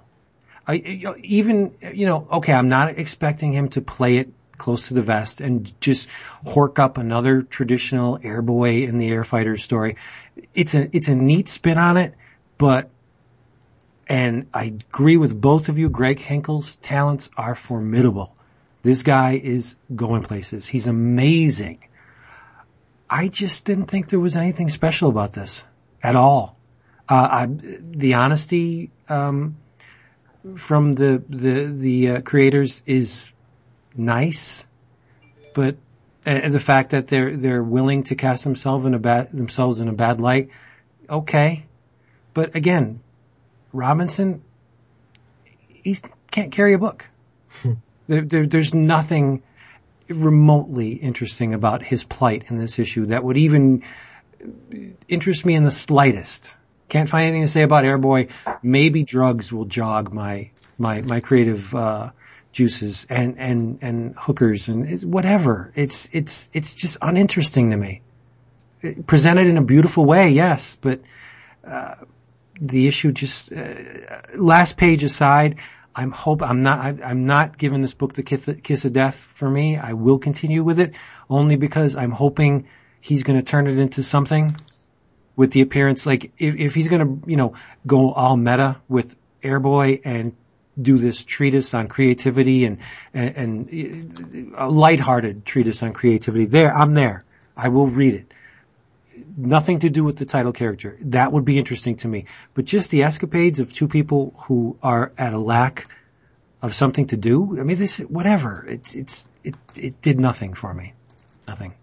I, even you know, okay, I'm not expecting him to play it close to the vest and just hork up another traditional Airboy in the air fighter story. It's a it's a neat spin on it, but and I agree with both of you. Greg Hinkle's talents are formidable. This guy is going places. He's amazing. I just didn't think there was anything special about this at all. Uh, I, the honesty um, from the the the uh, creators is nice, but and the fact that they're they're willing to cast themselves in a bad themselves in a bad light, okay. But again, Robinson, he can't carry a book. there, there, there's nothing remotely interesting about his plight in this issue that would even interest me in the slightest. Can't find anything to say about Airboy. Maybe drugs will jog my my my creative uh, juices and and and hookers and whatever. It's it's it's just uninteresting to me. It- presented in a beautiful way, yes, but uh, the issue just uh, last page aside, I'm hope I'm not I, I'm not giving this book the kiss, kiss of death for me. I will continue with it only because I'm hoping he's going to turn it into something with the appearance like if if he's going to you know go all meta with Airboy and do this treatise on creativity and, and, and a lighthearted treatise on creativity. There, I'm there. I will read it. Nothing to do with the title character. That would be interesting to me. But just the escapades of two people who are at a lack of something to do. I mean, this, whatever. It's, it's, it, it did nothing for me. Nothing.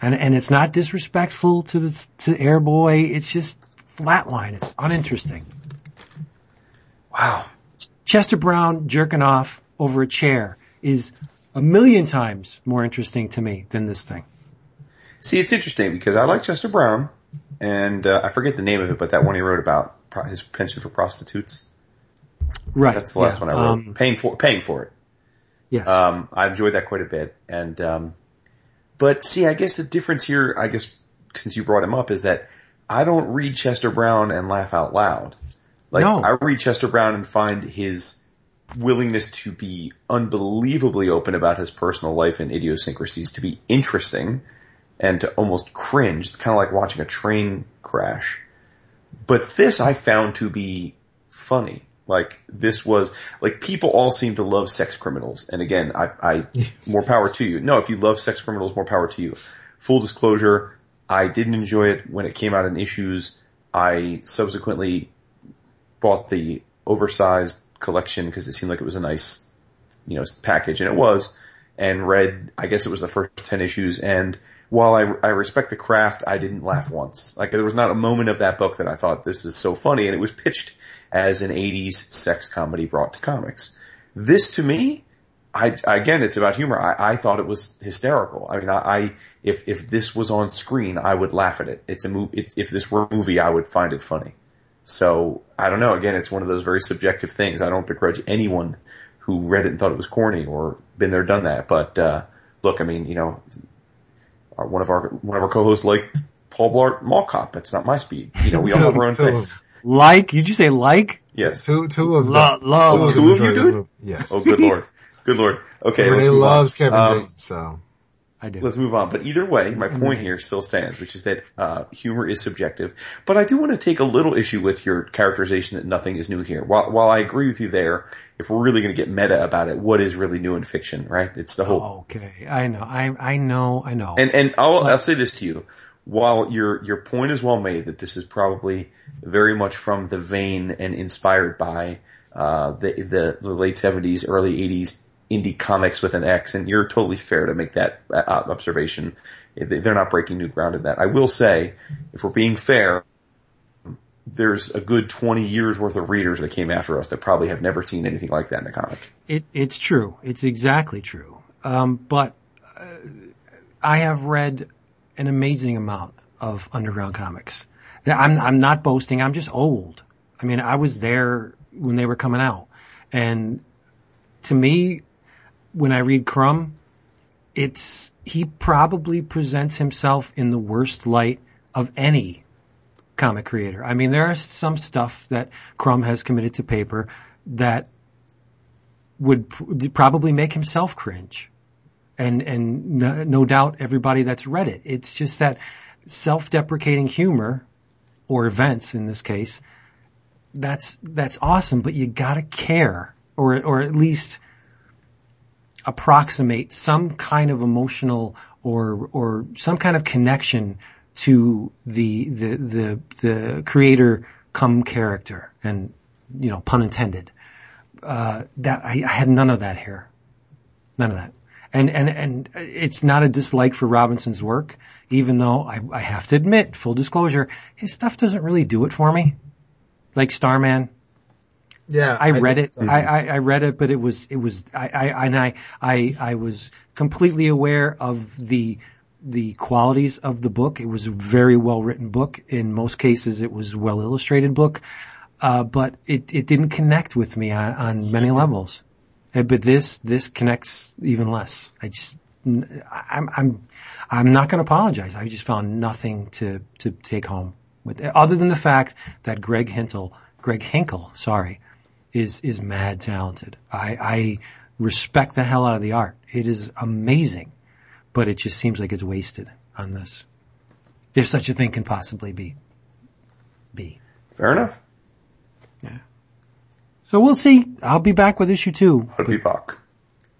And, and it's not disrespectful to the, to Airboy. It's just flatline. It's uninteresting. Wow. Chester Brown jerking off over a chair is a million times more interesting to me than this thing. See, it's interesting because I like Chester Brown, and uh, I forget the name of it, but that one he wrote about his penchant for prostitutes. Right. That's the last yeah. one I wrote. Um, paying for paying for it. yes. Um, I enjoyed that quite a bit, and um, but see, I guess the difference here, I guess, since you brought him up, is that I don't read Chester Brown and laugh out loud. Like No. I read Chester Brown and find his willingness to be unbelievably open about his personal life and idiosyncrasies to be interesting and to almost cringe. Kind of like watching a train crash. But this I found to be funny. Like this was like people all seem to love sex criminals, and again, I, I *laughs* more power to you. No, if you love sex criminals, more power to you. Full disclosure, I didn't enjoy it when it came out in issues. I subsequently bought the oversized collection because it seemed like it was a nice, you know, package, and it was. And read, I guess it was the first ten issues, and while I, I respect the craft, I didn't laugh once. Like there was not a moment of that book that I thought this is so funny, and it was pitched as an '80s sex comedy brought to comics. This to me, I again, it's about humor. I, I thought it was hysterical. I mean, I, I if if this was on screen, I would laugh at it. It's a movie. If this were a movie, I would find it funny. So I don't know. Again, it's one of those very subjective things. I don't begrudge anyone who read it and thought it was corny or been there, done that. But uh, look, I mean, you know, our- one of our one of our co-hosts liked Paul Blart Mall Cop. That's not my speed. You know, we all *laughs* have our own Two- two things. like, did you say like? Yes. Two, two of Lo- them. love. Two of you, enjoy the dude? Yes. Oh, good lord. Good lord. Okay, let's Renee move on. loves Kevin Um, James, so. I do. Let's move on. But either way, my point here still stands, which is that uh, humor is subjective. But I do want to take a little issue with your characterization that nothing is new here. While, while I agree with you there, if we're really going to get meta about it, what is really new in fiction, right? It's the whole. Okay, I know, I I know, I know. And and I'll I'll say this to you. While your your point is well made that this is probably very much from the vein and inspired by uh, the, the the late seventies, early eighties indie comics with an X, and you're totally fair to make that uh, observation. They- They're not breaking new ground in that. I will say, if we're being fair, there's a good 20 years worth of readers that came after us that probably have never seen anything like that in a comic. It, it's true. It's exactly true. Um, but uh, I have read an amazing amount of underground comics. I'm I'm not boasting. I'm just old. I mean, I was there when they were coming out, and to me, when I read Crumb, it's he probably presents himself in the worst light of any comic creator. I mean, there is some stuff that Crumb has committed to paper that would pr- probably make himself cringe. And, and no, no doubt everybody that's read it. It's just that self-deprecating humor, or events in this case, that's, that's awesome, but you gotta care, or, or at least approximate some kind of emotional or, or some kind of connection to the, the, the, the creator come character and, you know, pun intended uh, that I, I had none of that here. None of that. And, and, and it's not a dislike for Robinson's work, even though I, I have to admit, full disclosure, his stuff doesn't really do it for me. Like Starman, Yeah. I read it. I, I, I read it, but it was, it was, I, I, and I, I, I was completely aware of the, the qualities of the book. It was a very well written book. In most cases, it was a well illustrated book. Uh, but it, it didn't connect with me on, on many levels. Uh, But this, this connects even less. I just, I'm, I'm, I'm not going to apologize. I just found nothing to, to take home with, other than the fact that Greg Hintel, Greg Hinkle, sorry, is is mad talented. I, I respect the hell out of the art. It is amazing, but it just seems like it's wasted on this, if such a thing can possibly be. Be. Fair enough. Yeah. So we'll see. I'll be back with issue two. I'd be back.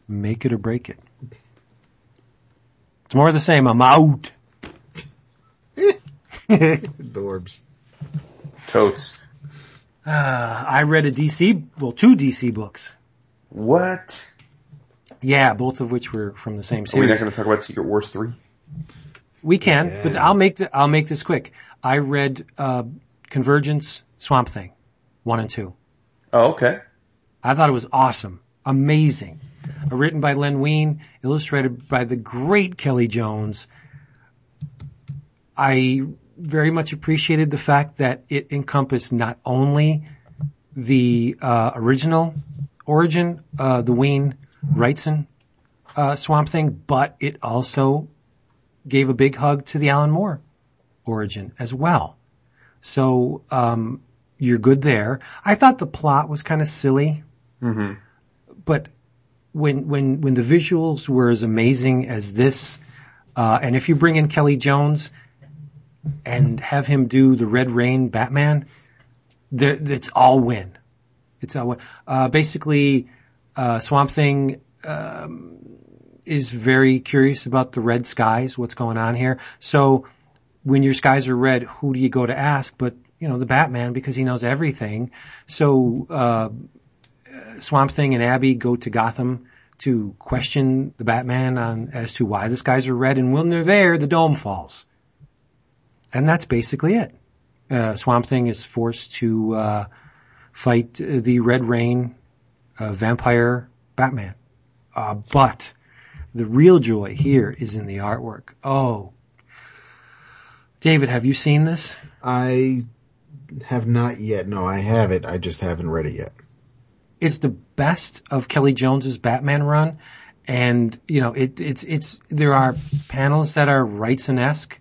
Make it or break it. It's more of the same. I'm out. *laughs* *laughs* Dorbs. Totes. Uh, I read a DC, well, two DC books. What? Yeah, both of which were from the same series. Are we not going to talk about Secret Wars 3? We can, Yeah. but I'll make the, I'll make this quick. I read, uh, Convergence Swamp Thing, one and two. Oh, okay. I thought it was awesome. Amazing. Written by Len Wein, illustrated by the great Kelly Jones. I very much appreciated the fact that it encompassed not only the uh, original origin, uh, the Wein Wrightson uh, Swamp Thing, but it also gave a big hug to the Alan Moore origin as well. So um, you're good there. I thought the plot was kind of silly, Mm-hmm. but when when when the visuals were as amazing as this, uh, and if you bring in Kelly Jones and have him do the Red Rain Batman, it's all win. It's all win. Uh, basically, uh, Swamp Thing um, is very curious about the red skies, what's going on here. So when your skies are red, who do you go to ask? But you know the Batman because he knows everything. So uh, Swamp Thing and Abby go to Gotham to question the Batman on as to why the skies are red, and when they're there, the dome falls. And that's basically it. Uh, Swamp Thing is forced to uh, fight the Red Rain uh, vampire Batman. Uh, but the real joy here is in the artwork. Oh, David, have you seen this? I have not yet. No, I have it. I just haven't read it yet. it's the best of Kelly Jones's Batman run. And, you know, it, it's, it's, there are panels that are Wrightson-esque,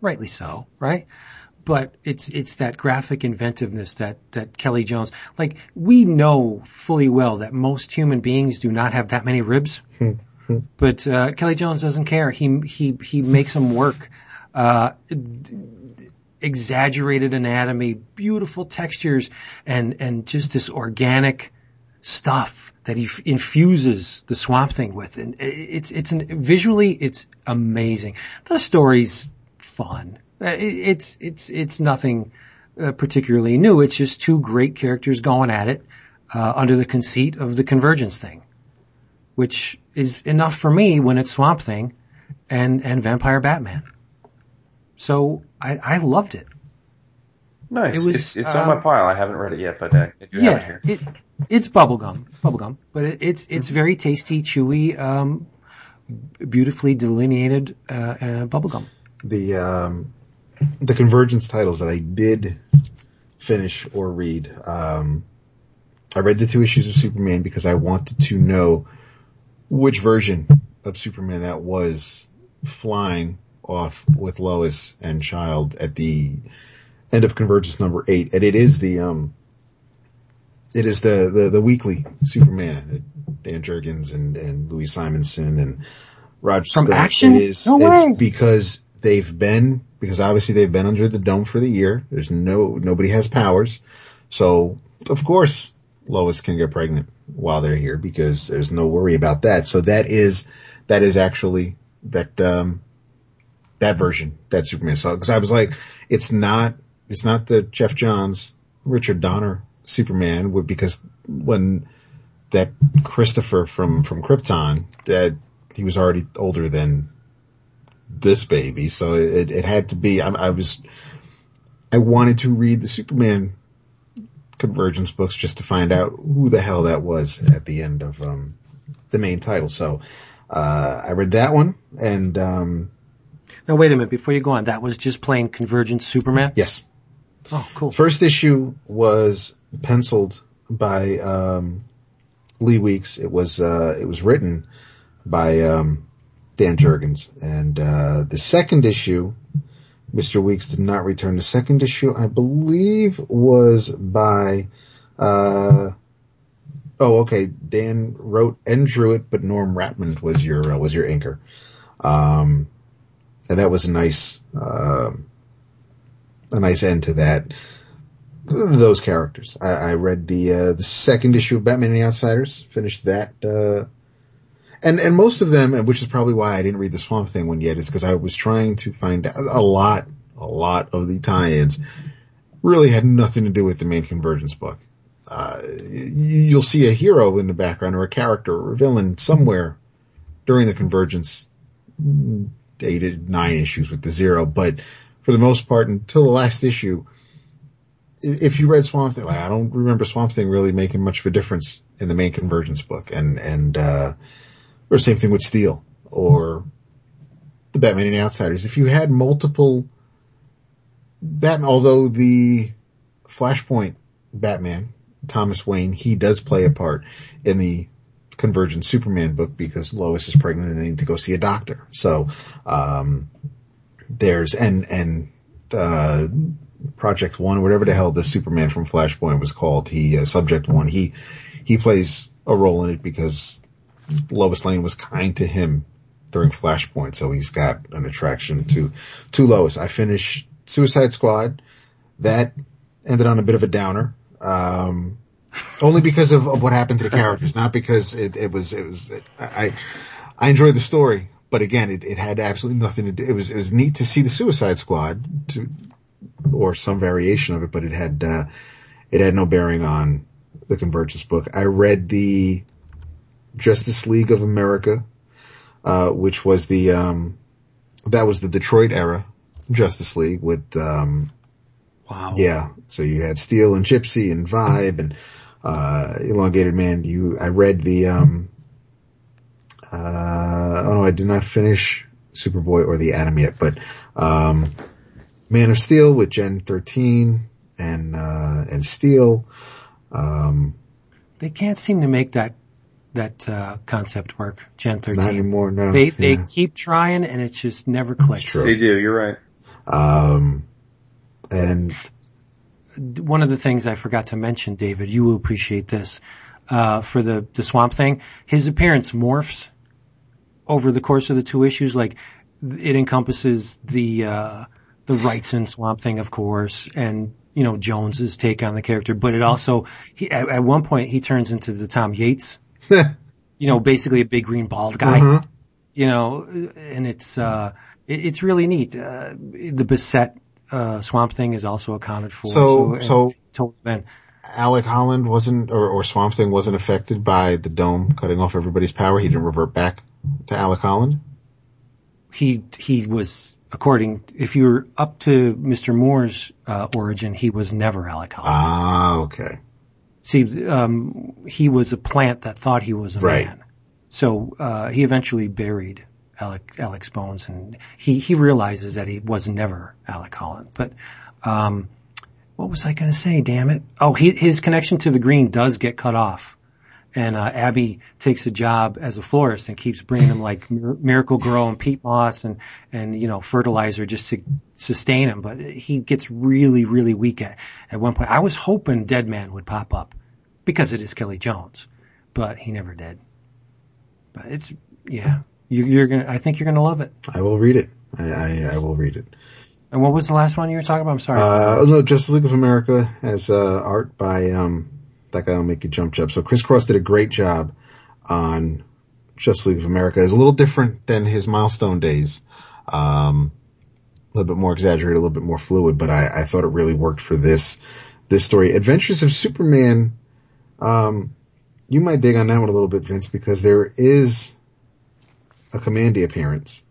rightly so, right? But it's, it's that graphic inventiveness that, that Kelly Jones, like, we know fully well that most human beings do not have that many ribs. but, uh, Kelly Jones doesn't care. He, he, he makes them work. Uh, exaggerated anatomy, beautiful textures, and, and just this organic stuff that he f- infuses the swamp thing with. And it's, it's an, visually, it's amazing. The story's fun. Uh, It's, it's, it's nothing uh, particularly new. It's just two great characters going at it, uh, under the conceit of the convergence thing, which is enough for me when it's Swamp Thing and, and Vampire Batman. So I, I loved it. Nice. It was, it's it's on my pile. I haven't read it yet, but uh, I do have it Yeah, here. it, it's bubblegum, bubblegum, but it, it's, it's very tasty, chewy, um, beautifully delineated, uh, uh, bubblegum. The, um, the convergence titles that I did finish or read, um, I read the two issues of Superman because I wanted to know which version of Superman that was flying off with Lois and Child at the end of Convergence number eight. And it is the, um, it is the, the, the weekly Superman, Dan Jurgens and, and Louise Simonson and Roger From Stern. Action? It is, No it's way. because they've been, because obviously they've been under the dome for the year. There's no, nobody has powers. So of course Lois can get pregnant while they're here because there's no worry about that. So that is, that is actually that, um, that version, that Superman saw. Cause I was like, it's not, it's not the Geoff Johns, Richard Donner Superman would- because when that Christopher from, from Krypton, that he was already older than this baby. So it, it had to be, I, I was, I wanted to read the Superman convergence books just to find out who the hell that was at the end of, um, the main title. So, uh, I read that one and, um, Now wait a minute, before you go on, that was just plain Convergence Superman? yes, Oh, cool. First issue was penciled by um, Lee Weeks. It was uh, it was written by um, Dan Jurgens, and uh, the second issue, Mr. Weeks did not return. The second issue, I believe, was by uh, Oh, okay. Dan wrote and drew it, but Norm Rapmund was your uh, was your inker. Um, and that was a nice uh, a nice end to that. Those characters. I, I read the uh, the second issue of Batman and the Outsiders. Finished that. And and most of them, which is probably why I didn't read the Swamp Thing one yet, is because I was trying to find a lot, a lot of the tie-ins really had nothing to do with the main Convergence book. Uh, you'll see a hero in the background or a character or a villain somewhere during the Convergence eight, nine issues with the zero, but for the most part, until the last issue, if you read Swamp Thing, like, I don't remember Swamp Thing really making much of a difference in the main Convergence book, and and uh, or same thing with Steel or the Batman and Outsiders. If you had multiple Batman, although the Flashpoint Batman, Thomas Wayne, he does play a part in the Convergence Superman book because Lois is pregnant and they need to go see a doctor. So, um, there's, and, and, uh, Project One, whatever the hell the Superman from Flashpoint was called, he, uh, Subject One, he, he plays a role in it because Lois Lane was kind to him during Flashpoint, so he's got an attraction to, to Lois. I finished Suicide Squad. That ended on a bit of a downer. Um, only because of, of, what happened to the characters, not because it, it was, it was, it, I, I enjoyed the story, but again, it, it had absolutely nothing to do, it was, it was neat to see the Suicide Squad to, or some variation of it, but it had, uh, it had no bearing on the Convergence book. I read the Justice League of America, uh, which was the, um, that was the Detroit era Justice League with, um, wow. Yeah. So you had Steel and Gypsy and Vibe and, uh, Elongated Man. You, I read the, um, uh, oh no, I did not finish Superboy or the Atom yet, but, um, Man of Steel with Gen 13 and, uh, and Steel. Um, they can't seem to make that that uh, concept work. Gen 13. Not anymore. No. They they yeah. keep trying, and it just never clicks. They do. You're right. Um, and one of the things I forgot to mention, David, you will appreciate this. Uh, for the the Swamp Thing, his appearance morphs over the course of the two issues. Like it encompasses the uh, the Wrightson Swamp Thing, of course, and you know Jones's take on the character, but it also he, at, at one point he turns into the Tom Yeates *laughs* you know, basically a big green bald guy. Uh-huh. You know, and it's uh, it, it's really neat. Uh, the Bissette uh, Swamp Thing is also accounted for. So, so, so Ben. Alec Holland wasn't, or, or Swamp Thing wasn't affected by the dome cutting off everybody's power. He didn't revert back to Alec Holland. He he was according if you're up to Mr. Moore's uh, origin, he was never Alec Holland. Ah, okay. See, um, he was a plant that thought he was a right. man. So, uh, he eventually buried Alec, Alec's bones and he, he realizes that he was never Alec Holland. But, um, what was I going to say? Damn it. Oh, he, his connection to the green does get cut off. And, uh, Abby takes a job as a florist and keeps bringing him like Miracle-Gro and peat moss and, and, you know, fertilizer just to sustain him. But he gets really, really weak at, at one point. I was hoping Deadman would pop up because it is Kelly Jones, but he never did. But it's, yeah, you, are gonna, I think you're gonna love it. I will read it. I, I, I, will read it. And what was the last one you were talking about? I'm sorry. Uh, no, Justice League of America has, uh, art by, um, that guy will make you jump jump. So ChrisCross did a great job on Justice League of America. It's a little different than his milestone days. Um, a little bit more exaggerated, a little bit more fluid, but I, I thought it really worked for this, this story. Adventures of Superman um, you might dig on that one a little bit, Vince, because there is a Kamandi appearance.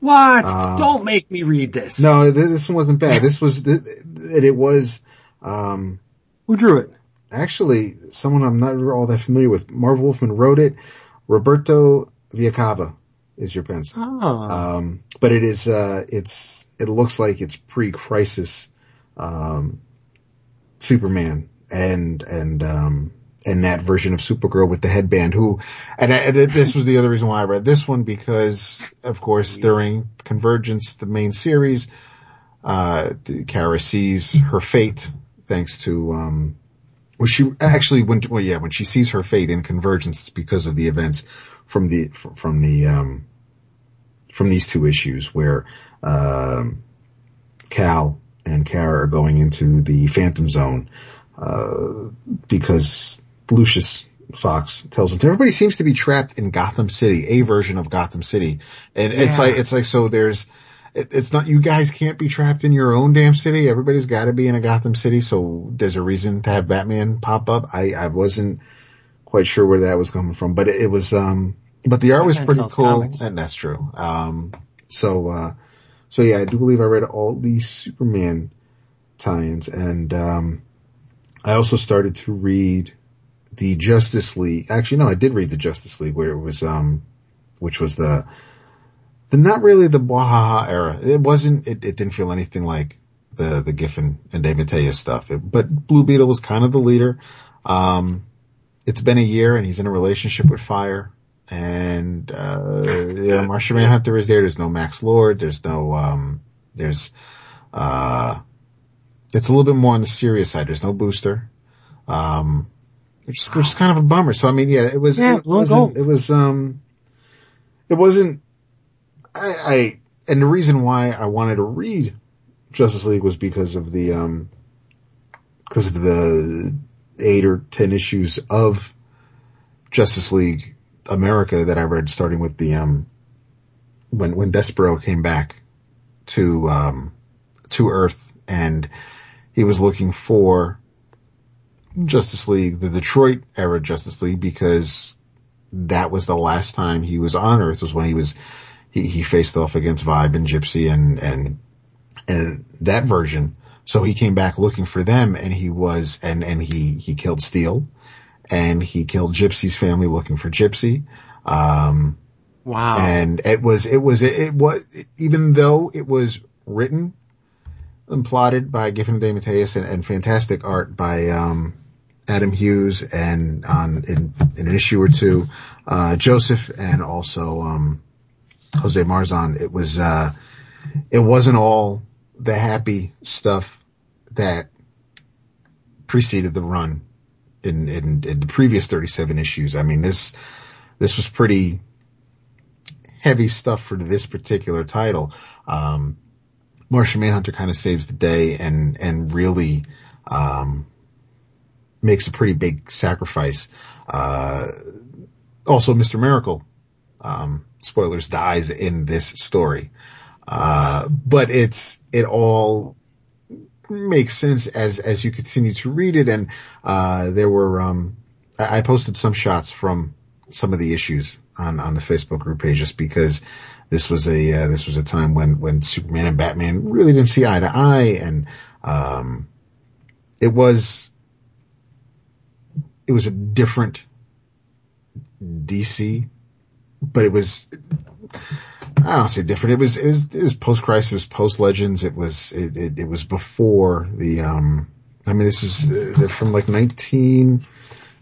What? Um, Don't make me read this. No, this one wasn't bad. This was, it was, um, Who drew it? Actually, someone I'm not all that familiar with. Marv Wolfman wrote it. Roberto Viacava is your pencil. Oh. Um, but it is, uh, it's, it looks like it's pre-crisis, um, Superman and and um and that version of Supergirl with the headband who, and, I, and, this was the other reason why I read this one because of course during Convergence, the main series, uh, Kara sees her fate thanks to, um, well, she actually when well, yeah, when she sees her fate in Convergence because of the events from the from the um from these two issues where um Kal and Kara are going into the Phantom Zone uh because Lucius Fox tells them everybody seems to be trapped in Gotham City, a version of Gotham City, and it's like it's like so there's it, it's not you guys can't be trapped in your own damn city. Everybody's got to be in a Gotham City, so there's a reason to have Batman pop up. I I wasn't quite sure where that was coming from, but it, it was um but the art was pretty cool, comics. and that's true. Um so uh so yeah, I do believe I read all these Superman tie-ins, and um I also started to read the Justice League. Actually, no, I did read the Justice League where it was, um, which was the, the not really the Wahaha era. It wasn't, it, it didn't feel anything like the, the Giffen and DeMatteis stuff. It, but Blue Beetle was kind of the leader. Um, it's been a year and he's in a relationship with Fire. And, uh, yeah, Martian Manhunter is there. There's no Max Lord. There's no, um, there's, uh, it's a little bit more on the serious side. There's no booster. Um, which is, which is kind of a bummer. So I mean, yeah, it was, Yeah, it blue wasn't, it was, um, it wasn't, I, and the reason why I wanted to read Justice League was because of the, um, because of the eight or ten issues of Justice League America that I read starting with the, um, when, when Despero came back to, um, to Earth and he was looking for Justice League, the Detroit era Justice League, because that was the last time he was on Earth was when he was, he, he faced off against Vibe and Gypsy and, and, and that version. So he came back looking for them and he was, and, and he, he killed Steel and he killed Gypsy's family looking for Gypsy. Um, Wow. and it was, it was, it, it was, even though it was written and plotted by Giffen and DeMatteis and, and fantastic art by, um, Adam Hughes and on, in, in an issue or two, uh, Joseph and also, um, Jose Marzan. It was, uh, it wasn't all the happy stuff that preceded the run in, in, in the previous 37 issues. I mean, this, this was pretty heavy stuff for this particular title. Um, Martian Manhunter kind of saves the day and, and really, um, makes a pretty big sacrifice. Uh, also Mr. Miracle, um, spoilers dies in this story. Uh, but it's, it all makes sense as, as you continue to read it. And, uh, there were, um, I, posted some shots from some of the issues on, on the Facebook group page just because this was a, uh, this was a time when, when Superman and Batman really didn't see eye to eye and, um, it was, it was a different DC, but it was, I don't say different. It was, it was, it was post crisis, post legends. It was, it, it, it was before the, um, I mean, this is from like 19,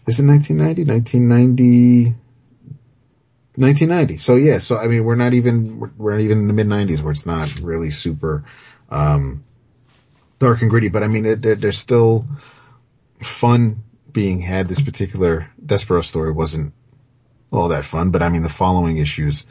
is it 1990? 1990, 1990. So yeah, so I mean, we're not even, we're, not even in the mid 90s where it's not really super, um, dark and gritty, but I mean, there, there's still fun being had. This particular Despero story wasn't all that fun, but I mean, the following issues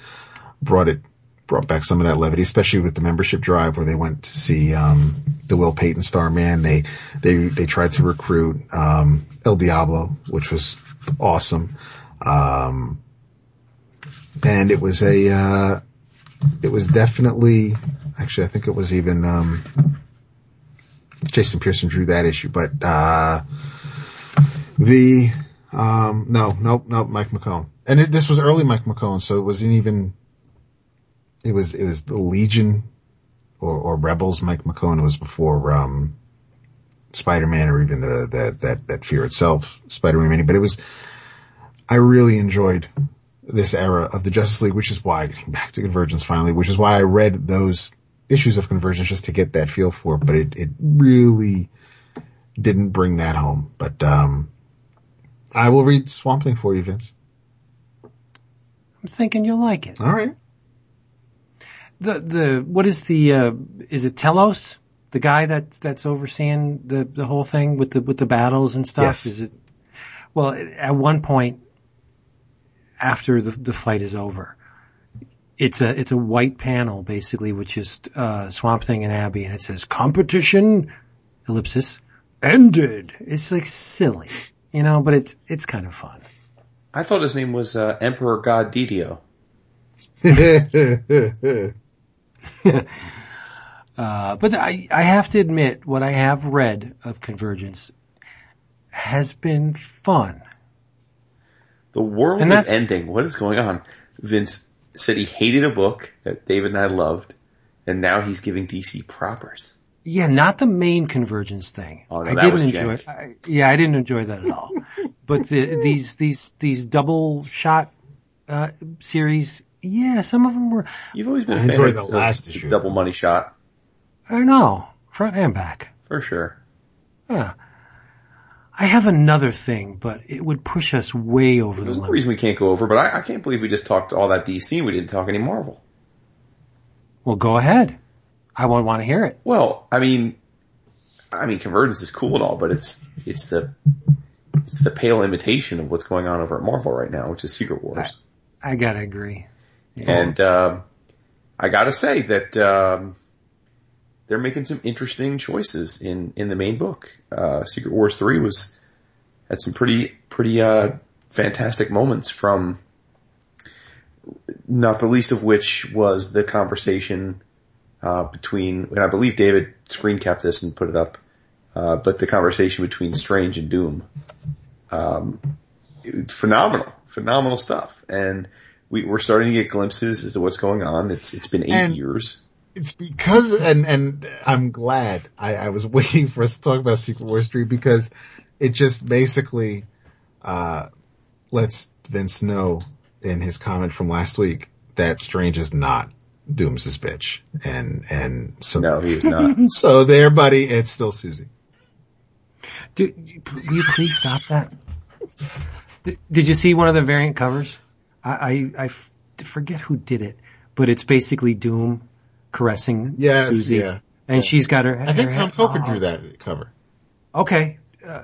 brought it, brought back some of that levity, especially with the membership drive where they went to see, um, the Will Payton Starman. They, they, they tried to recruit, um, El Diablo, which was awesome. Um, and it was a, uh, it was definitely, actually, I think it was even, um, Jason Pearson drew that issue, but, uh, the, um, no, nope, nope, Mike McKone. And it, this was early Mike McKone, so it wasn't even, it was, it was the Legion or, or Rebels Mike McKone. Was before, um, Spider-Man or even the, that, that, that fear itself, Spider-Man but it was, I really enjoyed this era of the Justice League, which is why, *laughs* back to Convergence finally, which is why I read those issues of Convergence just to get that feel for it, but it, it really didn't bring that home. But, um, I will read Swamp Thing for you, Vince. I'm thinking you'll like it. All right. The, the, what is the, uh, is it Telos? The guy that's that's overseeing the the whole thing with the with the battles and stuff. Yes. Is it? Well, at one point, after the the fight is over, it's a it's a white panel basically, which is uh, Swamp Thing and Abby, and it says competition ellipsis ended. It's like silly, you know, but it's it's kind of fun. I thought his name was uh, Emperor God Didio. *laughs* Uh, but I, I have to admit, what I have read of Convergence has been fun. The world And is ending. What is going on? Vince said he hated a book that David and I loved, and now he's giving DC propers. Yeah, not the main Convergence thing. Oh, no, I didn't enjoy. jank. I, yeah, I didn't enjoy that at all. *laughs* but the, these these these double shot uh, series, yeah, some of them were. You've always been I a fan enjoyed of the last issue. Double Money Shot, I don't know, front and back. for sure. Yeah. I have another thing, but it would push us way over the There's a limit. reason we can't go over, but I, I can't believe we just talked all that DC and we didn't talk any Marvel. Well, go ahead. I won't want to hear it. Well, I mean, I mean, Convergence is cool and all, but it's it's the it's the pale imitation of what's going on over at Marvel right now, which is Secret Wars. I gotta agree. And um, I gotta say that um, they're making some interesting choices in in the main book. Uh, Secret Wars three was had some pretty pretty uh, fantastic moments from. Not the least of which was the conversation uh, between, and I believe David screen capped this and put it up, uh, but the conversation between Strange and Doom. Um, it's phenomenal, phenomenal stuff, and we, we're starting to get glimpses as to what's going on. It's it's been eight And- years. it's because, and, and I'm glad I, I was *laughs* waiting for us to talk about Secret Wars 3 because it just basically, uh, lets Vince know in his comment from last week that Strange is not Doom's his bitch. And, and so, No, he is not. *laughs* so there, buddy, it's still Susie. Dude, will you please stop that? Did, did you see one of the variant covers? I I forget who did it, but it's basically Doom caressing Yes, Susie. yeah. And she's got her, I think her Tom head- Coker oh, drew that cover. Okay. Uh,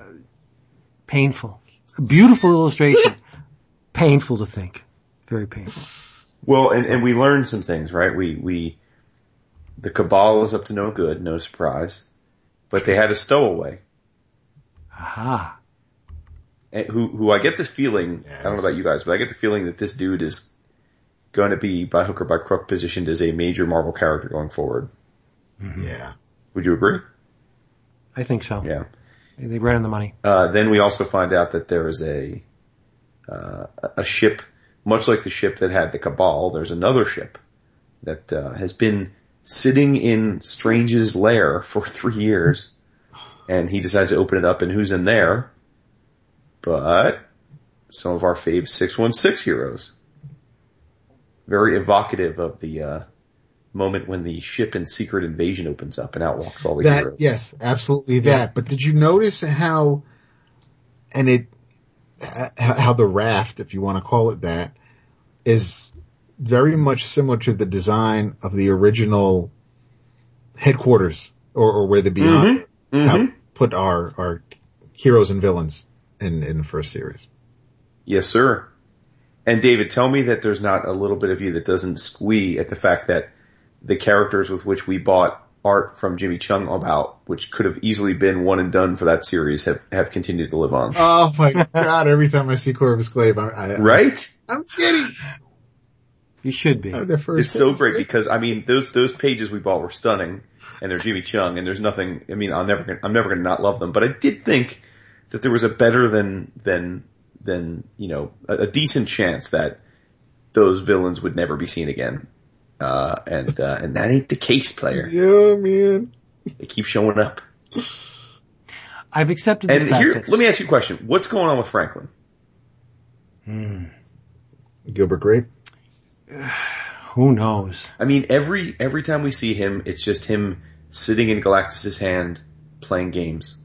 painful. Beautiful illustration. *laughs* painful to think. Very painful. Well, and, and we learned some things, right? We, we, the Cabal is up to no good, no surprise, but they had a stowaway Aha. eh, who, who I get this feeling, I don't know about you guys, but I get the feeling that this dude is going to be by hook or by crook positioned as a major Marvel character going forward. Yeah. Would you agree? I think so. Yeah. They ran on the money. Uh, then we also find out that there is a, uh, a ship, much like the ship that had the Cabal, there's another ship that, uh, has been sitting in Strange's lair *laughs* for three years, and he decides to open it up, and who's in there? But some of our fave 616 heroes. Very evocative of the, uh, moment when the ship in Secret Invasion opens up and out walks all the That, heroes. yes, absolutely that. But did you notice how, and it, how the raft, if you want to call it that, is very much similar to the design of the original headquarters or, or where the Beyond mm-hmm. have mm-hmm. put our, our heroes and villains in, in the first series. Yes, sir. And David, tell me that there's not a little bit of you that doesn't squee at the fact that the characters with which we bought art from Jimmy Cheung about, which could have easily been one and done for that series, have, have continued to live on. Oh my god, every time I see Corvus Glaive, I, I, right? I'm kidding. You should be. The first It's so great because I mean those those pages we bought were stunning, and they're Jimmy Cheung, and there's nothing. I mean, I'll never gonna- I'm never going to not love them, but I did think that there was a better than than than you know a, a decent chance that those villains would never be seen again, uh, and uh, and that ain't the case, player. Yeah, man. They keep showing up. I've accepted And fact here, that let me ask you a question: What's going on with Franklin? Hmm. Gilbert Grape. *sighs* who knows? I mean, every every time we see him, it's just him sitting in Galactus's hand playing games.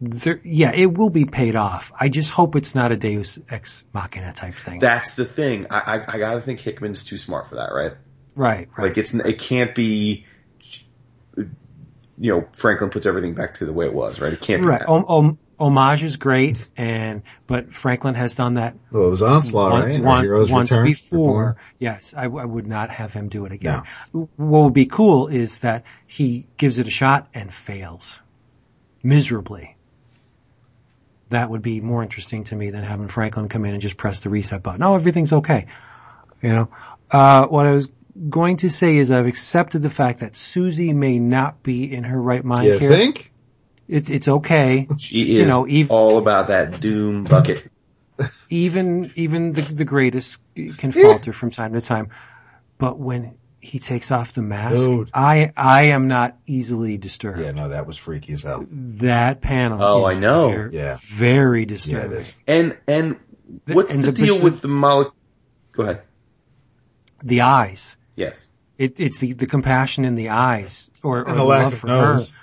There, yeah, it will be paid off. I just hope it's not a Deus Ex Machina type thing. That's the thing. I, I, I gotta think Hickman's too smart for that, right? Right, right. Like it's, it can't be you know, Franklin puts everything back to the way it was, right? It can't be Right. that. Om- om- homage is great, and but Franklin has done that Well, it was Onslaught, one- right? One- Heroes once Return? before. Yes, I, I would not have him do it again. What would be cool is that he gives it a shot and fails miserably. That would be more interesting to me than having Franklin come in and just press the reset button. Oh, everything's okay. You know, uh, what I was going to say is I've accepted the fact that Susie may not be in her right mind You here. think? It, it's okay. She is you know, ev- all about that doom bucket. even even the, the greatest can falter from time to time. But when he takes off the mask, Dude. I I am not easily disturbed. Yeah, no, that was freaky as hell. That panel, Oh, I know. very, Yeah. very Yeah, it disturbing. And, and The- what's and the, the- deal with the molecule? Go ahead. the eyes, Yes. it, it's the the compassion in the eyes, or, or the love for nose. her.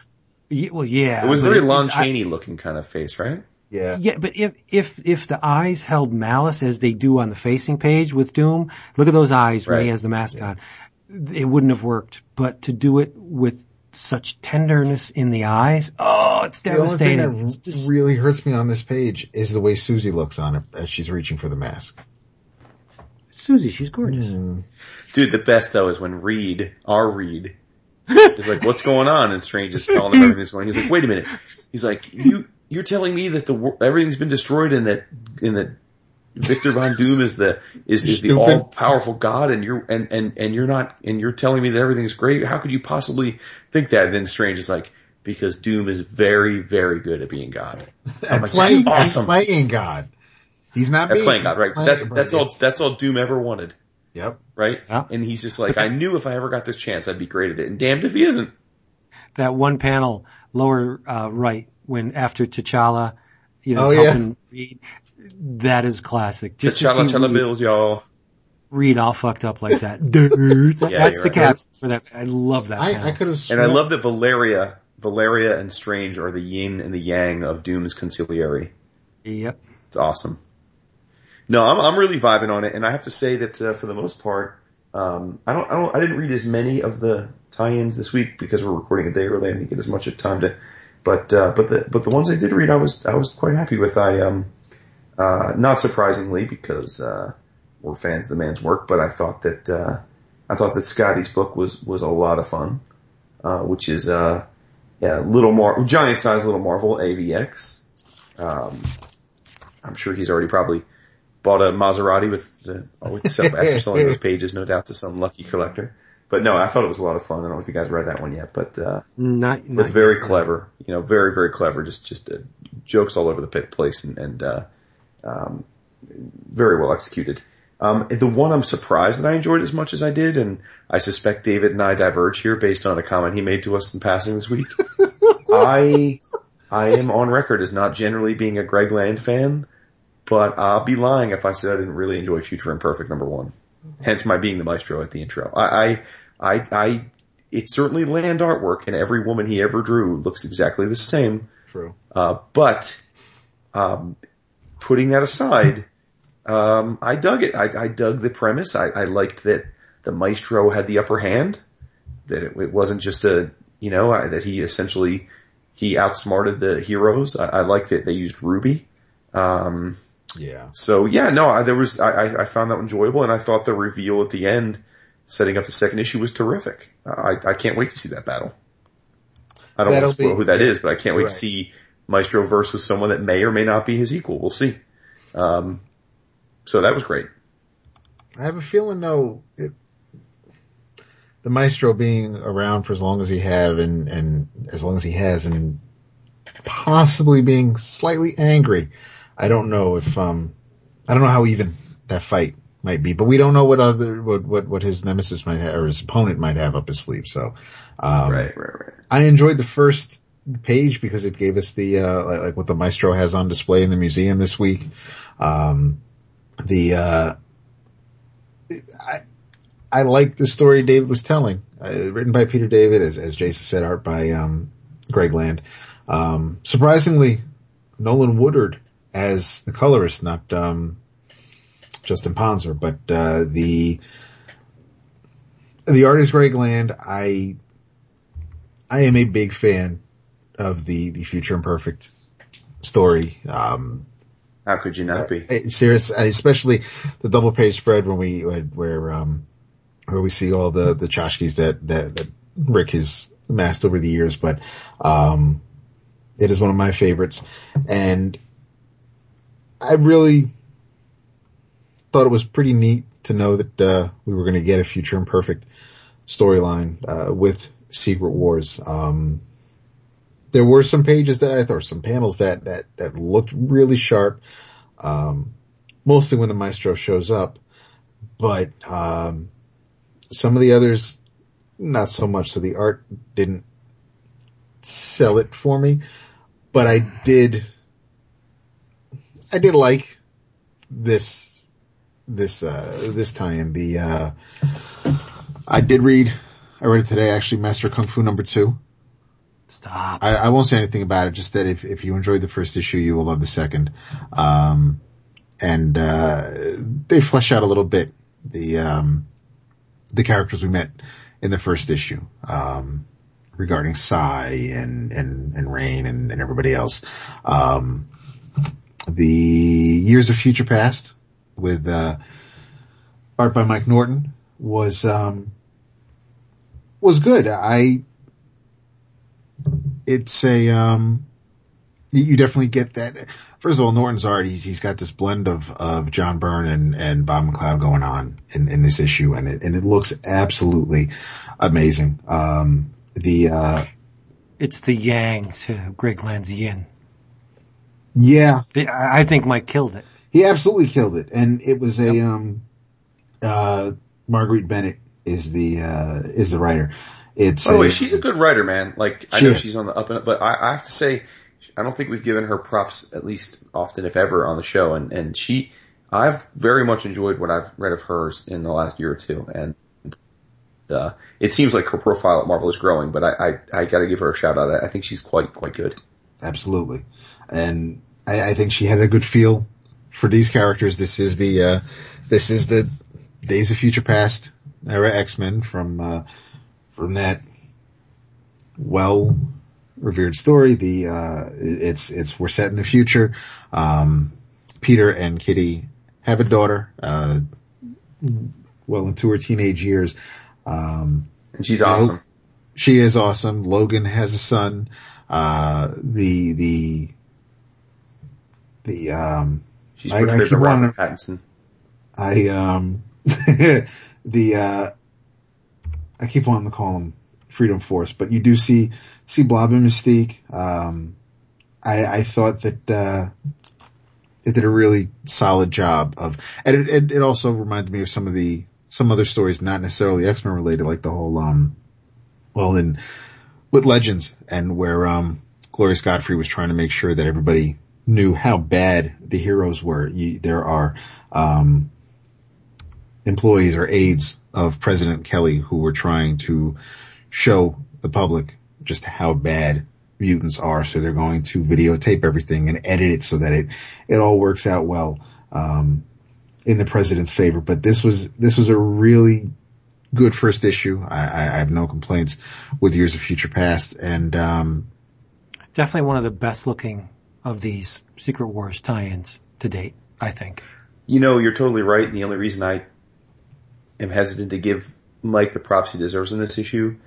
Ye- well, yeah, It was but very it- Lon Chaney looking kind of face, right? Yeah. Yeah, but if if if the eyes held malice as they do on the facing page with Doom, look at those eyes when he has the mask on. It wouldn't have worked. But to do it with such tenderness in the eyes, oh, it's devastating. The only thing that just- really hurts me on this page is the way Susie looks on it as she's reaching for the mask. Susie, she's gorgeous. Mm. Dude, the best though is when Reed, our Reed, is like, what's going on? And Strange is telling him everything's going. He's like, wait a minute. He's like, you, you're telling me that the, wor- everything's been destroyed and that, and that Victor Von Doom is the, is, is the all powerful God and you're, and, and, and you're not, and you're telling me that everything's great. How could you possibly think that? And then Strange is like, because Doom is very, very good at being God. *laughs* I'm like, playing, that's awesome. and playing God. He's not At being, playing he's God, right? playing- That, that's all, that's all Doom ever wanted. Yep. right? Yeah. And he's just like, I knew if I ever got this chance, I'd be great at it. And damned if he isn't. That one panel lower uh, right when after T'Challa, you know, Oh, is yeah. helping Reed, that is classic. Just to T'Challa, see T'Challa Reed- Bills, y'all. Reed all fucked up like that. *laughs* That- Yeah, that's the right. cap for that. I love that. I. I could have And I love that Valeria, Valeria and Strange are the yin and the yang of Doom's conciliary. Yep. It's awesome. No, I'm, I'm really vibing on it. And I have to say that, uh, for the most part, um, I don't, I don't, I didn't read as many of the tie-ins this week because we're recording a day early. I didn't get as much time to, but, uh, but the, but the ones I did read, I was, I was quite happy with. I, um, uh, not surprisingly because, uh, we're fans of the man's work, but I thought that, uh, I thought that Skottie's book was, was a lot of fun, uh, which is, uh, yeah, little more, giant size little Marvel AVX. Um, I'm sure he's already probably bought a Maserati with the, with after selling those pages, no doubt to some lucky collector. But no, I thought it was a lot of fun. I don't know if you guys read that one yet, but, uh, Not, but not very clever, you know, very, very clever. Just, just uh, jokes all over the place and, and, uh, um, very well executed. Um, the one I'm surprised that I enjoyed as much as I did, and I suspect David and I diverge here based on a comment he made to us in passing this week. *laughs* I, I am on record as not generally being a Greg Land fan, but I'll be lying if I said I didn't really enjoy Future Imperfect number one. Hence my being the maestro at the intro. I, I, I, I it's certainly land artwork and every woman he ever drew looks exactly the same. True. Uh, but, um, putting that aside, um, I dug it. I, I dug the premise. I, I liked that the maestro had the upper hand, that it, it wasn't just a, you know, I, that he essentially, he outsmarted the heroes. I, I like that they used Ruby. Um, Yeah. so yeah, no, I, there was, I, I- I found that enjoyable and I thought the reveal at the end, setting up the second issue was terrific. I, I can't wait to see that battle. I don't That'll want to spoil be- who that yeah, is, but I can't wait right. to see Maestro versus someone that may or may not be his equal. We'll see. Um, so that was great. I have a feeling though, it, the maestro being around for as long as he have and, and as long as he has and possibly being slightly angry. I don't know if, um, I don't know how even that fight might be, but we don't know what other, what, what, what his nemesis might have or his opponent might have up his sleeve. So, um, right, right, right. I enjoyed the first page because it gave us the, uh, like, like what the maestro has on display in the museum this week. Um, the, uh, I, I like the story David was telling, uh, written by Peter David, as, as Jason said, art by, um, Greg Land. Um, surprisingly, Nolan Woodard as the colorist, not, um, Justin Ponsor, but, uh, the, the art is Greg Land. I, I am a big fan of the, the Future Imperfect story. Um, How could you not be? eh, serious, especially the double page spread when we, where, um, where we see all the, the tchotchkes that, that, that Rick has amassed over the years, but, um, it is one of my favorites and I really thought it was pretty neat to know that, uh, we were going to get a Future Imperfect storyline, uh, with Secret Wars. Um, there were some pages that I thought, some panels that, that, that looked really sharp. Um, mostly when the maestro shows up, but, um, some of the others, not so much. So the art didn't sell it for me, but I did, I did like this, this, uh, this tie-in. The, uh, I did read, I read it today actually, Master Kung Fu number two. Stop. I, I won't say anything about it, just that if, if you enjoyed the first issue, you will love the second. Um, and, uh, they flesh out a little bit the, um, the characters we met in the first issue, um, regarding Psy and, and, and Rain and, and everybody else. Um, the Years of Future Past with, uh, art by Mike Norton was, um, was good. I, it's a, um, you, definitely get that. First of all, Norton's art, he's, he's got this blend of, of John Byrne and, and Bob McLeod going on in, in this issue and it, and it looks absolutely amazing. Um, the, uh, It's the yang to Greg Land's yin. Yeah, I I think Mike killed it. he absolutely killed it. And it was a, um, uh, Marguerite Bennett is the, uh, is the writer. It's By the way, she's a good writer, man. Like I know is. she's on the up and up, but I, I have to say, I don't think we've given her props at least often, if ever, on the show. And and she, I've very much enjoyed what I've read of hers in the last year or two, and uh, it seems like her profile at Marvel is growing. But I I, I got to give her a shout out. I, I think she's quite quite good. Absolutely. And I, I think she had a good feel for these characters. This is the, uh, this is the Days of Future Past era X-Men from, uh, from that well revered story. The, uh, it's, it's, we're set in the future. Um, Peter and Kitty have a daughter, uh, well into her teenage years. Um, And she's awesome. she is awesome. Logan has a son. Uh, the, the, the, um, She's I- I portrayed keep by Robert wanting- Pattinson. I, um, *laughs* the, uh, I keep wanting to call him Freedom Force, but you do see, see Blob and Mystique. Um, I, I thought that, uh, it did a really solid job of, and it, it, it also reminded me of some of the, some other stories, not necessarily X-Men related, like the whole, um, well, in, with Legends and where, um, Glorious Godfrey was trying to make sure that everybody knew how bad the heroes were. You, there are, um, employees or aides of President Kelly who were trying to show the public just how bad mutants are. So they're going to videotape everything and edit it so that it, it all works out well, um, in the president's favor. But this was, this was a really good first issue. I, I, I have no complaints with Years of Future Past and, um, Definitely one of the best looking of these Secret Wars tie-ins to date, I think. You know, you're totally right. And the only reason I am hesitant to give Mike the props he deserves in this issue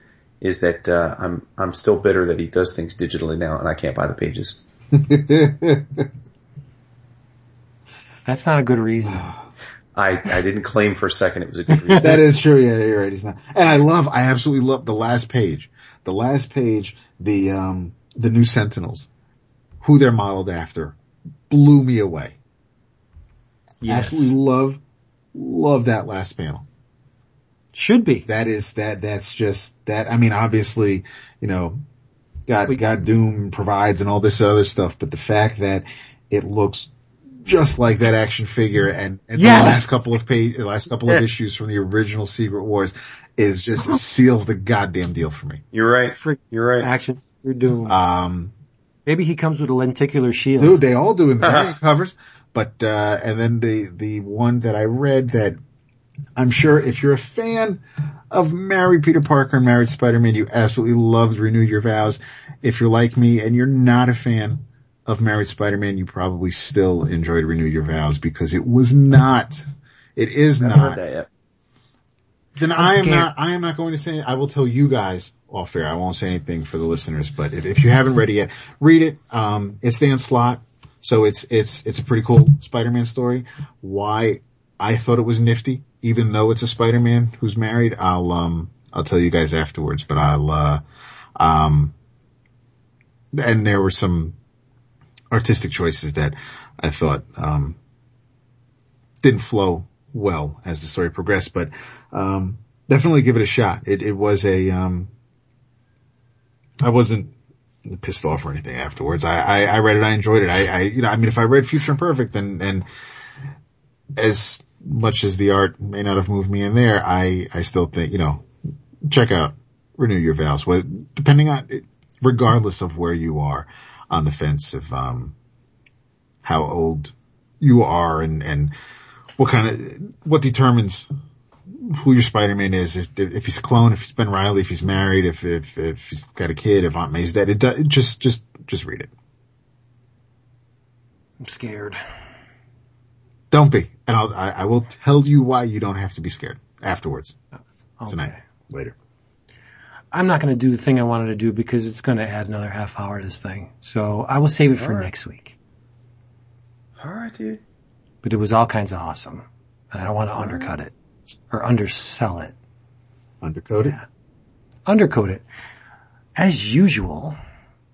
is that uh, I'm I'm still bitter that he does things digitally now, and I can't buy the pages. *laughs* That's not a good reason. I I didn't claim for a second it was a good reason. *laughs* that is true. Yeah, you're right. He's not. And I love, I absolutely love the last page. The last page, the, um, the new Sentinels, who they're modeled after, blew me away. Yes. Absolutely love, love that last panel. Should be. That is, that, that's just, that, I mean, obviously, you know, God, We- God Doom provides and all this other stuff, but the fact that it looks just like that action figure and, and Yes! the last couple of page, the last couple of issues from the original Secret Wars is just seals the goddamn deal for me. You're right. You're right. action. You're doomed. Um, Maybe he comes with a lenticular shield. dude, they all do in *laughs* variant covers, but, uh, and then the, the one that I read that I'm sure if you're a fan of Married Peter Parker and Married Spider-Man, you absolutely loved Renew Your Vows. If you're like me and you're not a fan of Married Spider-Man, you probably still enjoyed Renew Your Vows because it was not, it is I haven't not. read that yet. Then I am scared. not, I am not going to say, I will tell you guys off fair. I won't say anything for the listeners, but if, if you haven't read it yet, read it. Um, it's Dan Slott. So it's, it's, it's a pretty cool Spider-Man story. Why I thought it was nifty, even though it's a Spider-Man who's married, I'll, um, I'll tell you guys afterwards, but I'll, uh, um, and there were some artistic choices that I thought, um, didn't flow well as the story progressed, but, um, definitely give it a shot. It, it was a, um, I wasn't pissed off or anything afterwards. I, I, I read it. I enjoyed it. I, I, you know, I mean, if I read Future Imperfect and, and as much as the art may not have moved me in there, I, I still think, you know, check out Renew Your Vows. Well, depending on, regardless of where you are on the fence of, um, how old you are and, and what kind of, what determines who your Spider-Man is, if, if he's a clone, if he's Ben Riley, if he's married, if, if, if he's got a kid, if Aunt May's dead, it does, just, just, just read it. I'm scared. Don't be. And I'll, I, I will tell you why you don't have to be scared afterwards oh, Okay. tonight, later. I'm not going to do the thing I wanted to do because it's going to add another half hour to this thing. So I will save it for All right. next week. Alright, dude. But it was all kinds of awesome. And I don't want to undercut it or undersell it. Undercoated. Yeah. Undercoat it. As usual,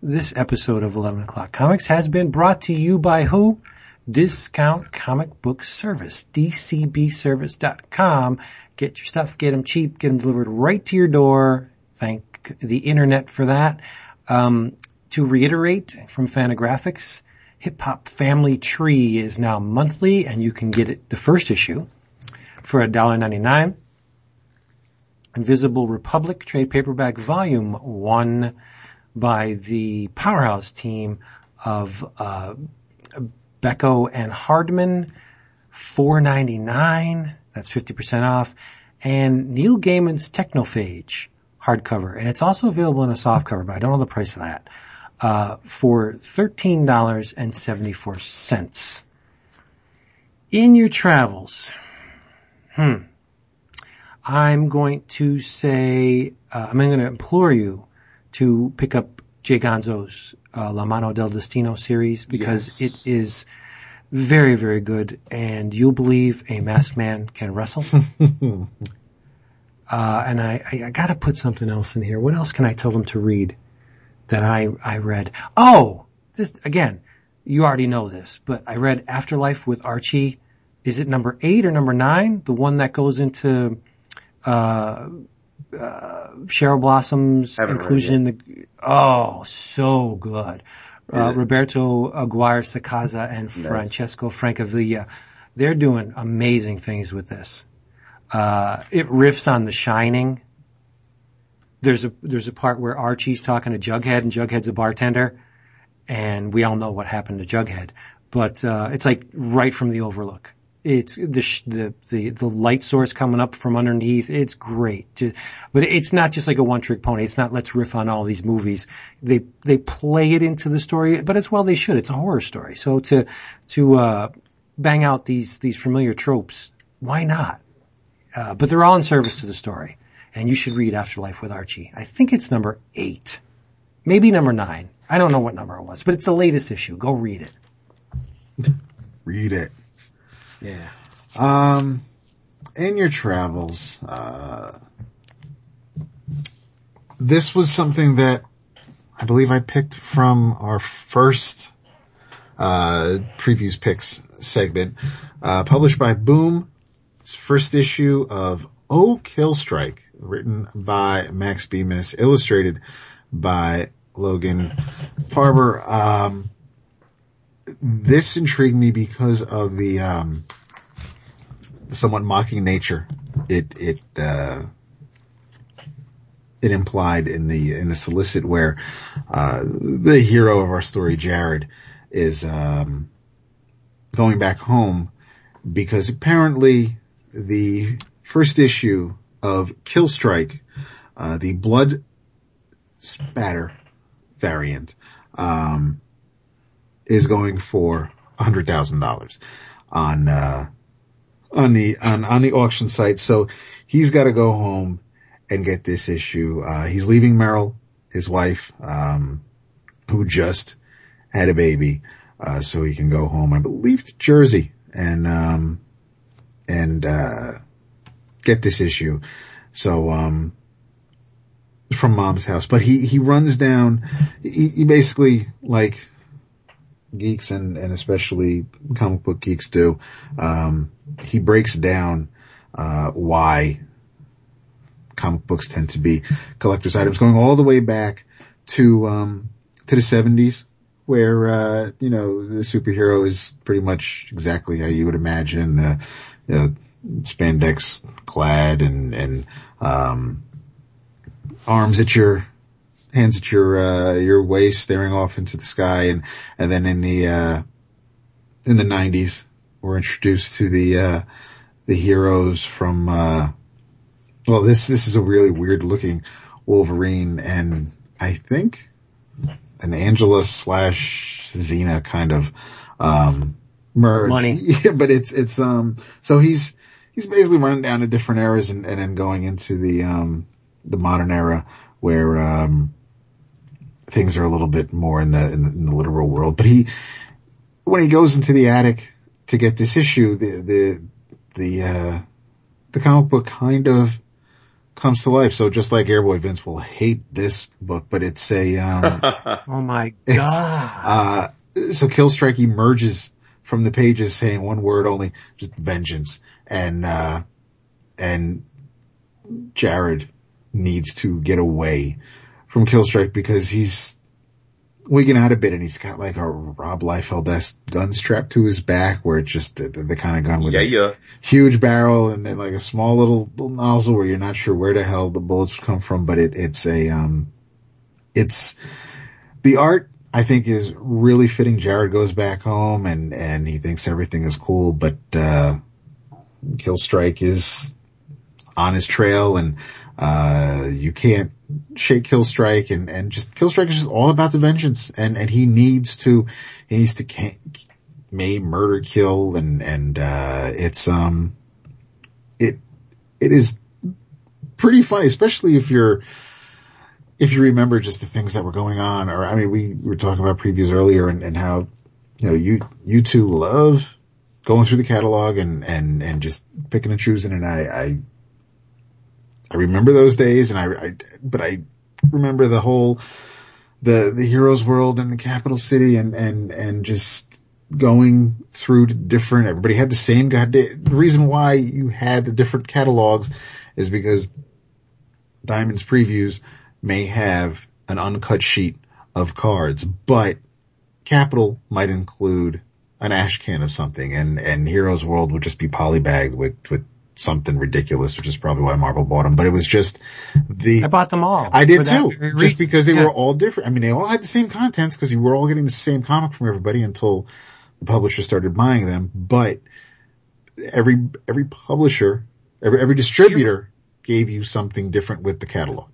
this episode of 11 o'clock comics has been brought to you by who? Discount Comic Book Service, dcbservice.com. Get your stuff, get them cheap, get them delivered right to your door. Thank the internet for that. Um, to reiterate from Fantagraphics, Hip Hop Family Tree is now monthly and you can get it, the first issue for $1.99. Invisible Republic trade paperback volume one by the powerhouse team of uh, Bechko and Hardman, four ninety nine. That's fifty percent off, and Neil Gaiman's Teknophage hardcover, and it's also available in a softcover, but I don't know the price of that. Uh, for thirteen dollars and seventy four cents. In your travels, hmm. I'm going to say, uh, I'm going to implore you to pick up J. Gonzo's uh, La Mano del Destino series because Yes. it is very, very good and you'll believe a masked man can wrestle. *laughs* uh, and I, I, I gotta put something else in here. What else can I tell them to read that I, I read? Oh, this, again, you already know this, but I read Afterlife with Archie. Is it number eight or number nine? The one that goes into, uh, uh, Cheryl Blossom's Haven't read it inclusion in the, oh, so good. Uh, Roberto Aguirre Sacasa and Nice. Francesco Francavilla. They're doing amazing things with this. Uh, it riffs on The Shining. There's a, there's a part where Archie's talking to Jughead and Jughead's a bartender and we all know what happened to Jughead, but, uh, it's like right from the overlook. It's the, the, the, the light source coming up from underneath. It's great. Ju- But it's not just like a one trick pony. It's not let's riff on all these movies. They, they play it into the story, but as well they should. It's a horror story. So to, to, uh, bang out these, these familiar tropes, why not? Uh, but they're all in service to the story. And you should read Afterlife with Archie. I think it's number eight. Maybe number nine. I don't know what number it was, but it's the latest issue. Go read it. Read it. Yeah. Um, in your travels, uh, this was something that I believe I picked from our first, uh, previews picks segment, uh, published by Boom. First issue of Oh Killstrike, written by Max Bemis, illustrated by Logan Faerber. Um, this intrigued me because of the, um, somewhat mocking nature it it uh it implied in the in the solicit where uh the hero of our story Jared is um going back home because apparently the first issue of Killstrike, uh, the blood spatter variant, um, is going for hundred thousand dollars on, uh, on the, on, on the auction site. So he's got to go home and get this issue. Uh, he's leaving Merrill, his wife, um, who just had a baby, uh, so he can go home, I believe to Jersey and, um, and, uh, get this issue. So, um, from mom's house, but he, he runs down, he, he basically like geeks and, and especially comic book geeks do, um, he breaks down, uh, why comic books tend to be collector's items going all the way back to, um, to the seventies where, uh, you know, the superhero is pretty much exactly how you would imagine the, spandex clad and, and, um, arms at your, hands at your, uh, your waist staring off into the sky. And, and then in the, uh, in the nineties, we're introduced to the, uh, the heroes from, uh, well, this, this is a really weird looking Wolverine and I think an Angela slash Xena kind of, um, merge. Money. *laughs* Yeah, but it's, it's, um, so he's, he's basically running down to different eras and, and then going into the, um, the modern era where, um, things are a little bit more in the, in the, in the literal world. But he, when he goes into the attic to get this issue, the, the, the, uh, the comic book kind of comes to life. So just like Airboy Vince will hate this book, but it's a, um, *laughs* Oh my It's, god. uh, so Killstrike emerges from the pages saying one word only, just vengeance. And, uh, and Jared needs to get away from Killstrike because he's wigging out a bit and he's got like a Rob Liefeld-esque gun strapped to his back where it's just the, the, the kind of gun with yeah, a yeah. huge barrel and then like a small little, little nozzle where you're not sure where the hell the bullets come from, but it, it's a, um, it's, the art I think is really fitting. Jared goes back home and, and he thinks everything is cool, but, uh, Killstrike is on his trail and, uh, you can't shake Killstrike and, and just Killstrike is just all about the vengeance and, and he needs to, he needs to can, may murder kill and, and, uh, it's, um, it, it is pretty funny, especially if you're, if you remember just the things that were going on, or I mean, we were talking about previews earlier and, and how, you know, you, you two love going through the catalog and, and, and just picking and choosing. And I, I, I remember those days and I, I, but I remember the whole, the, the heroes world in the capital city and, and, and just going through different, everybody had the same goddamn, the reason why you had the different catalogs is because Diamond's previews may have an uncut sheet of cards, but Capital might include an ash can of something and, and Heroes World would just be polybagged with, with something ridiculous, which is probably why Marvel bought them, but it was just the, I bought them all. I did too, just reason. because they Yeah. were all different. I mean, they all had the same contents because you were all getting the same comic from everybody until the publisher started buying them, but every, every publisher, every, every distributor gave you something different with the catalog.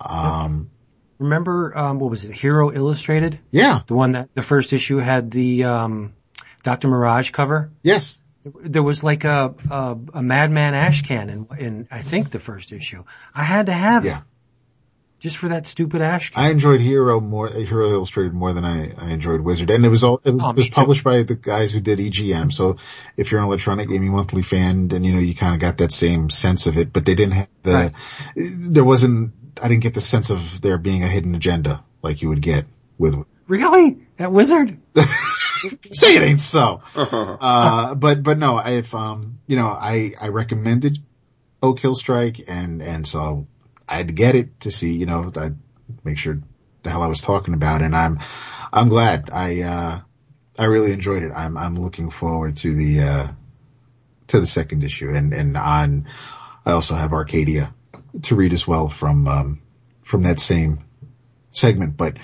Um, Remember, um, what was it? Hero Illustrated? yeah, The one that the first issue had the, um, Dr. Mirage cover? yes. There was like a, a, a Madman Ash can in, in, I think the first issue. I had to have Yeah. it. Just for that stupid Ash can. I enjoyed Hero more, Hero Illustrated more than I, I enjoyed Wizard. And it was all, it was, Oh, was published by the guys who did EGM. So if you're an Electronic Gaming Monthly fan, then you know, you kind of got that same sense of it, but they didn't have the, Right. there wasn't, I didn't get the sense of there being a hidden agenda like you would get with, really? That wizard? *laughs* *laughs* say it ain't so. *laughs* Uh, but, but no, if, um, you know, I, I recommended Oh Killstrike and, and so I'd get it to see, you know, I'd make sure the hell I was talking about and I'm, I'm glad I, uh, I really enjoyed it. I'm, I'm looking forward to the, uh, to the second issue and, and on, I also have Arcadia to read as well from, um, from that same segment, but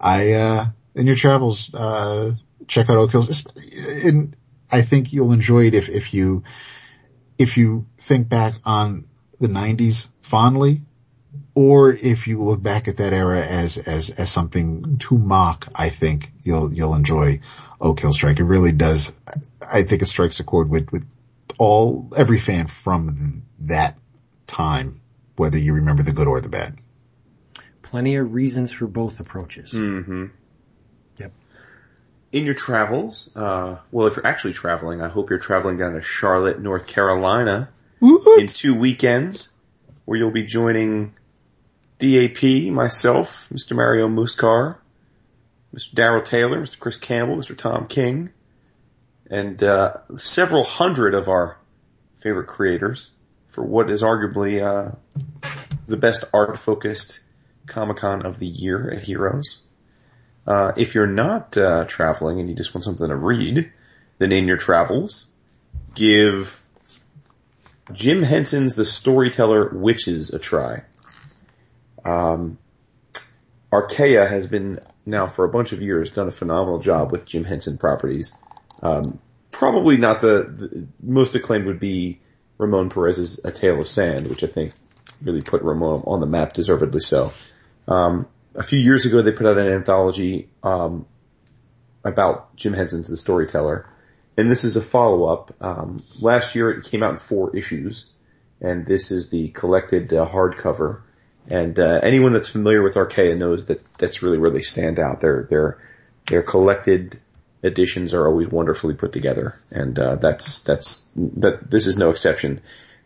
I, uh, in your travels, uh, check out Oak Hills. And I think you'll enjoy it if, if you, if you think back on the '90s fondly, or if you look back at that era as as as something to mock, I think you'll you'll enjoy Oak Hill Strike. It really does. I think it strikes a chord with with all every fan from that time, whether you remember the good or the bad. Plenty of reasons for both approaches. Mm-hmm. In your travels, uh, well, if you're actually traveling, I hope you're traveling down to Charlotte, North Carolina in two weekends, where you'll be joining DAP, myself, Mr. Mario Muscar, Mr. Daryl Taylor, Mr. Chris Campbell, Mr. Tom King, and uh, several hundred of our favorite creators for what is arguably uh, the best art-focused Comic Con of the year at Heroes. Uh, if you're not uh, traveling and you just want something to read, then in your travels, give Jim Henson's The Storyteller Witches a try. Um, Archaia has been now for a bunch of years done a phenomenal job with Jim Henson properties. Um, probably not the, the most acclaimed would be Ramon Perez's A Tale of Sand, which I think really put Ramon on the map, deservedly so. Um, a few years ago, they put out an anthology um, about Jim Henson's The Storyteller, and this is a follow up. Um, last year, it came out in four issues, and this is the collected uh, hardcover. And uh, anyone that's familiar with Archaia knows that that's really where they stand out. Their their their collected editions are always wonderfully put together, and uh, that's that's that. This is no exception.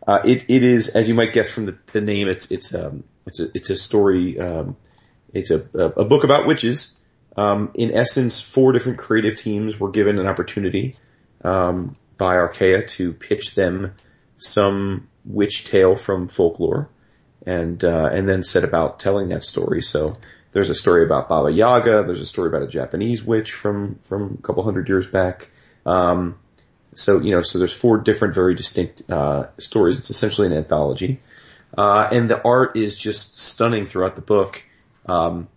Uh, it it is, as you might guess from the, the name, it's it's um it's a it's a story. Um, it's a a book about witches. Um, in essence, four different creative teams were given an opportunity um, by Archaia to pitch them some witch tale from folklore, and uh, and then set about telling that story. So there's a story about Baba Yaga. There's a story about a Japanese witch from from a couple hundred years back. Um, so you know, so there's four different, very distinct uh, stories. It's essentially an anthology, uh, and the art is just stunning throughout the book. Um,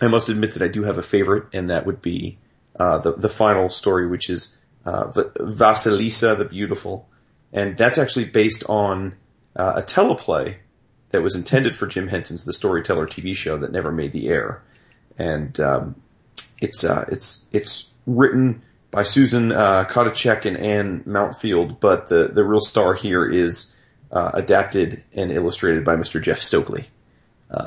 I must admit that I do have a favorite, and that would be uh, the the final story, which is uh, Vasilisa the Beautiful, and that's actually based on uh, a teleplay that was intended for Jim Henson's The Storyteller TV show that never made the air, and um, it's uh, it's it's written by Susan uh, Kotacek and Anne Mountfield, but the the real star here is uh, adapted and illustrated by Mr. Jeff Stokely,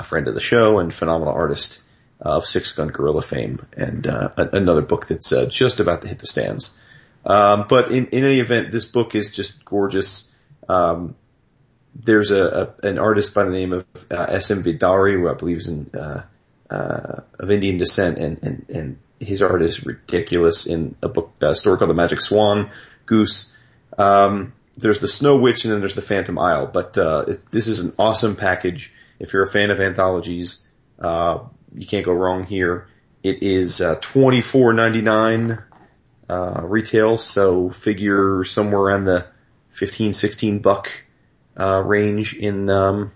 friend of the show and phenomenal artist of Six Gun Gorilla fame, and uh, another book that's uh, just about to hit the stands. Um, but in, in any event, this book is just gorgeous. Um, there's a, a, an artist by the name of uh, S.M. Vidaurri, who I believe is in, uh, uh, of Indian descent, and, and, and his art is ridiculous in a book, a story called The Magic Swan, Goose. Um, there's the Snow Witch, and then there's the Phantom Isle. But uh, it, this is an awesome package. If you're a fan of anthologies, uh, you can't go wrong here. It is uh, twenty four ninety nine uh, retail, so figure somewhere around the 15, 16 buck uh, range in um,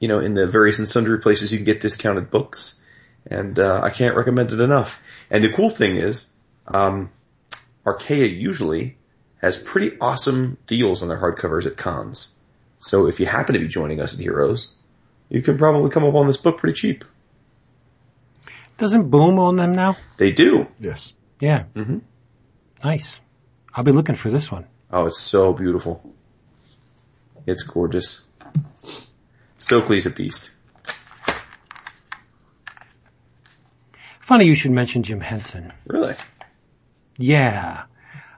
you know in the various and sundry places you can get discounted books, and uh, I can't recommend it enough. And the cool thing is, um, Archaia usually has pretty awesome deals on their hardcovers at cons. So if you happen to be joining us at Heroes, you can probably come up on this book pretty cheap. Doesn't Boom own them now? They do. Yes. Yeah. Mhm. Nice. I'll be looking for this one. Oh, it's so beautiful. It's gorgeous. Stokely's a beast. Funny you should mention Jim Henson. Really? Yeah.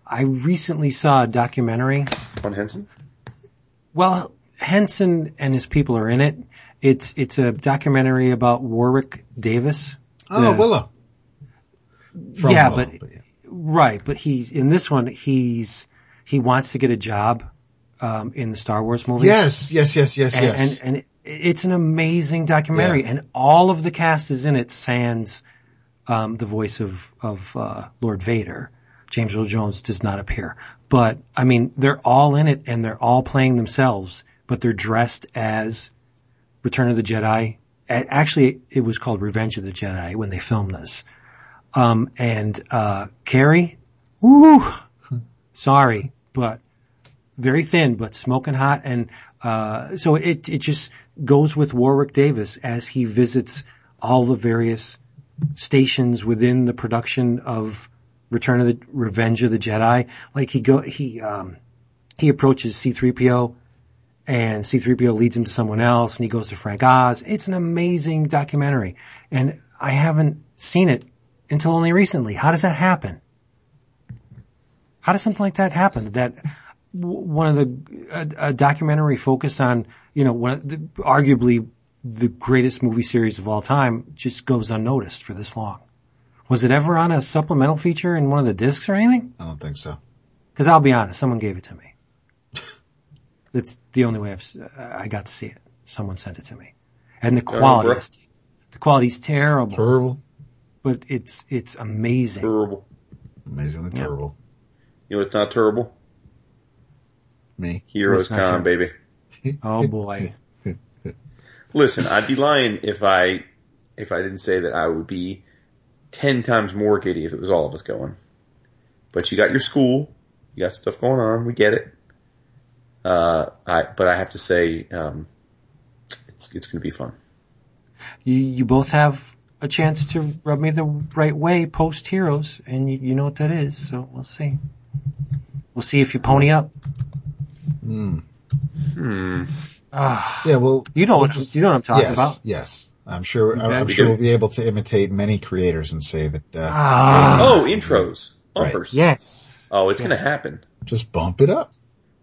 I recently saw a documentary. On Henson? Well, Henson and his people are in it. It's, it's a documentary about Warwick Davis. Oh, The- Willow. From yeah, Willow, but, yeah. right, but he's, in this one, he's, he wants to get a job, um, in the Star Wars movies. Yes, yes, yes, yes, and, yes. and, and it, it's an amazing documentary, and all of the cast is in it. Sans um, the voice of of uh, Lord Vader, James Earl Jones does not appear, but I mean they're all in it, and they're all playing themselves, but they're dressed as Return of the Jedi. Actually, it was called Revenge of the Jedi when they filmed this. Um, and uh, Carrie, woo, sorry, but very thin, but smoking hot. And, uh, so it, it just goes with Warwick Davis as he visits all the various stations within the production of Return of the Revenge of the Jedi. Like he go, he, um, he approaches C3PO and C3PO leads him to someone else and he goes to Frank Oz. It's an amazing documentary and I haven't seen it until only recently. How does that happen? How does something like that happen? That one of the, a, a documentary focused on, you know, one of the, arguably the greatest movie series of all time just goes unnoticed for this long. Was it ever on a supplemental feature in one of the discs or anything? I don't think so. Cause I'll be honest, someone gave it to me. That's the only way I've, I got to see it. Someone sent it to me. And the quality, bro. is, the quality's terrible, Terrible. but it's, it's amazing. Terrible. Amazingly Yeah. terrible. You know it's not terrible? Me. Heroes What's not Con, baby. Oh boy. *laughs* Listen, I'd be lying if I if I didn't say that I would be ten times more giddy if it was all of us going. But you got your school, you got stuff going on. We get it. Uh, I but I have to say, um, it's it's going to be fun. You, you both have a chance to rub me the right way post Heroes, and you, you know what that is, so we'll see. We'll see if you pony up. Hmm. Ah, Yeah, well, you know what, just- you know what I'm talking yes, about. yes. I'm sure, I'm, I'm Okay. sure we'll be able to imitate many creators and say that, uh, Ah, Oh, intros, bumpers. yes. Oh, it's going to happen. just bump it up.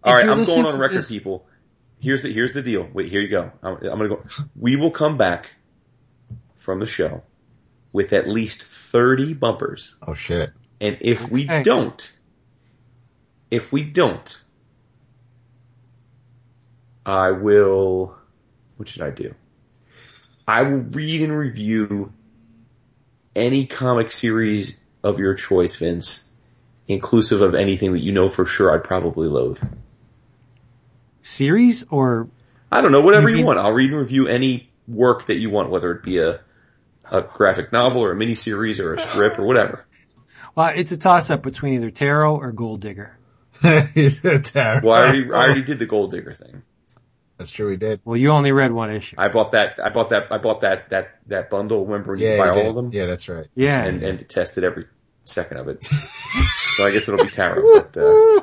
All If right, you're I'm going on record, this- people. Here's the here's the deal. Wait, here you go. I'm, I'm gonna go. We will come back from the show with at least 30 bumpers, Oh shit. and if we Okay. don't, if we don't, I will. What should I do? I will read and review any comic series of your choice, Vince, inclusive of anything that you know for sure I'd probably loathe. Series or I don't know, whatever You you want. I'll read and review any work that you want, whether it be a, a graphic novel or a miniseries or a strip or whatever. well, it's a toss up between either Tarot or Gold Digger. *laughs* Well, I already, I already did the gold digger thing. That's true, we did. Well, you only read one issue. I bought that, I bought that, I bought that, that, that bundle. Remember you Yeah, buy you all did. of them? Yeah, that's right. Yeah. And, and tested every second of it. *laughs* so I guess it'll be tarot, *laughs* but, uh,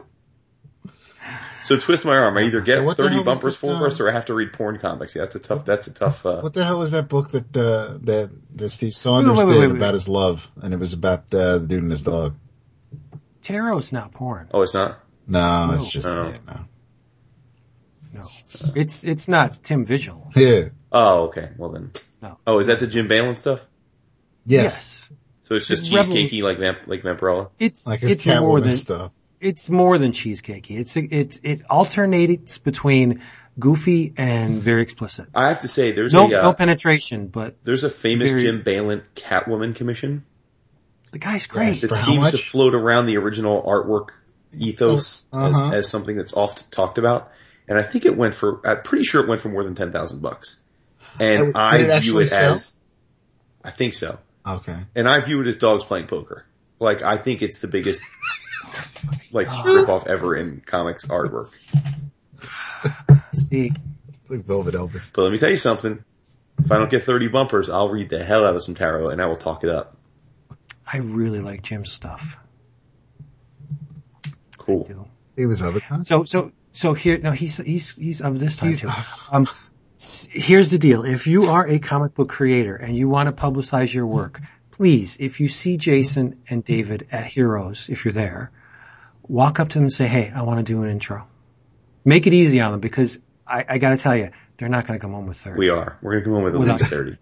so twist my arm. I either get What 30 bumpers for us or I have to read porn comics. Yeah, that's a tough, that's a tough, uh, What the hell was that book that, uh, that, that Steve Saunders wait, wait, did wait, wait. about his love? And it was about, uh, the dude and his dog. Tarot's not porn. oh, it's not? No, No. it's just, No. yeah, no. No. It's, it's not Tim Vigil. Yeah. Oh, okay. Well then. No. Oh, is that the Jim Balent stuff? Yes. So it's just It's Rebels. cheesecakey like Vamp, like Vampirella? It's, Like his it's more than, stuff. It's more than cheesecakey. It's, it's, it alternates between goofy and very explicit. I have to say, there's No, a uh, no penetration, but there's a famous very- Jim Balent Catwoman commission the guy's great. that For how seems to float around the original artwork ethos Oh, uh-huh. as, as something that's oft talked about. And I think it went for, I'm pretty sure it went for more than 10,000 bucks. And Did I view actually it sell? as, I think so. Okay. And I view it as dogs playing poker. Like, I think it's the biggest, like, ripoff ever in comics artwork. See, It's like Velvet Elvis. But let me tell you something. If I don't get 30 bumpers, I'll read the hell out of some tarot and I will talk it up. I really like Jim's stuff. Cool. He was of it, huh? So, so, so here, no, he's, he's, he's of this time He's- too. Um, here's the deal. If you are a comic book creator and you want to publicize your work, please, if you see Jason and David at Heroes, if you're there, walk up to them and say, Hey, I want to do an intro. Make it easy on them because I, I gotta tell you, they're not going to come home with 30. We are. We're going to come home with at Without- least 30.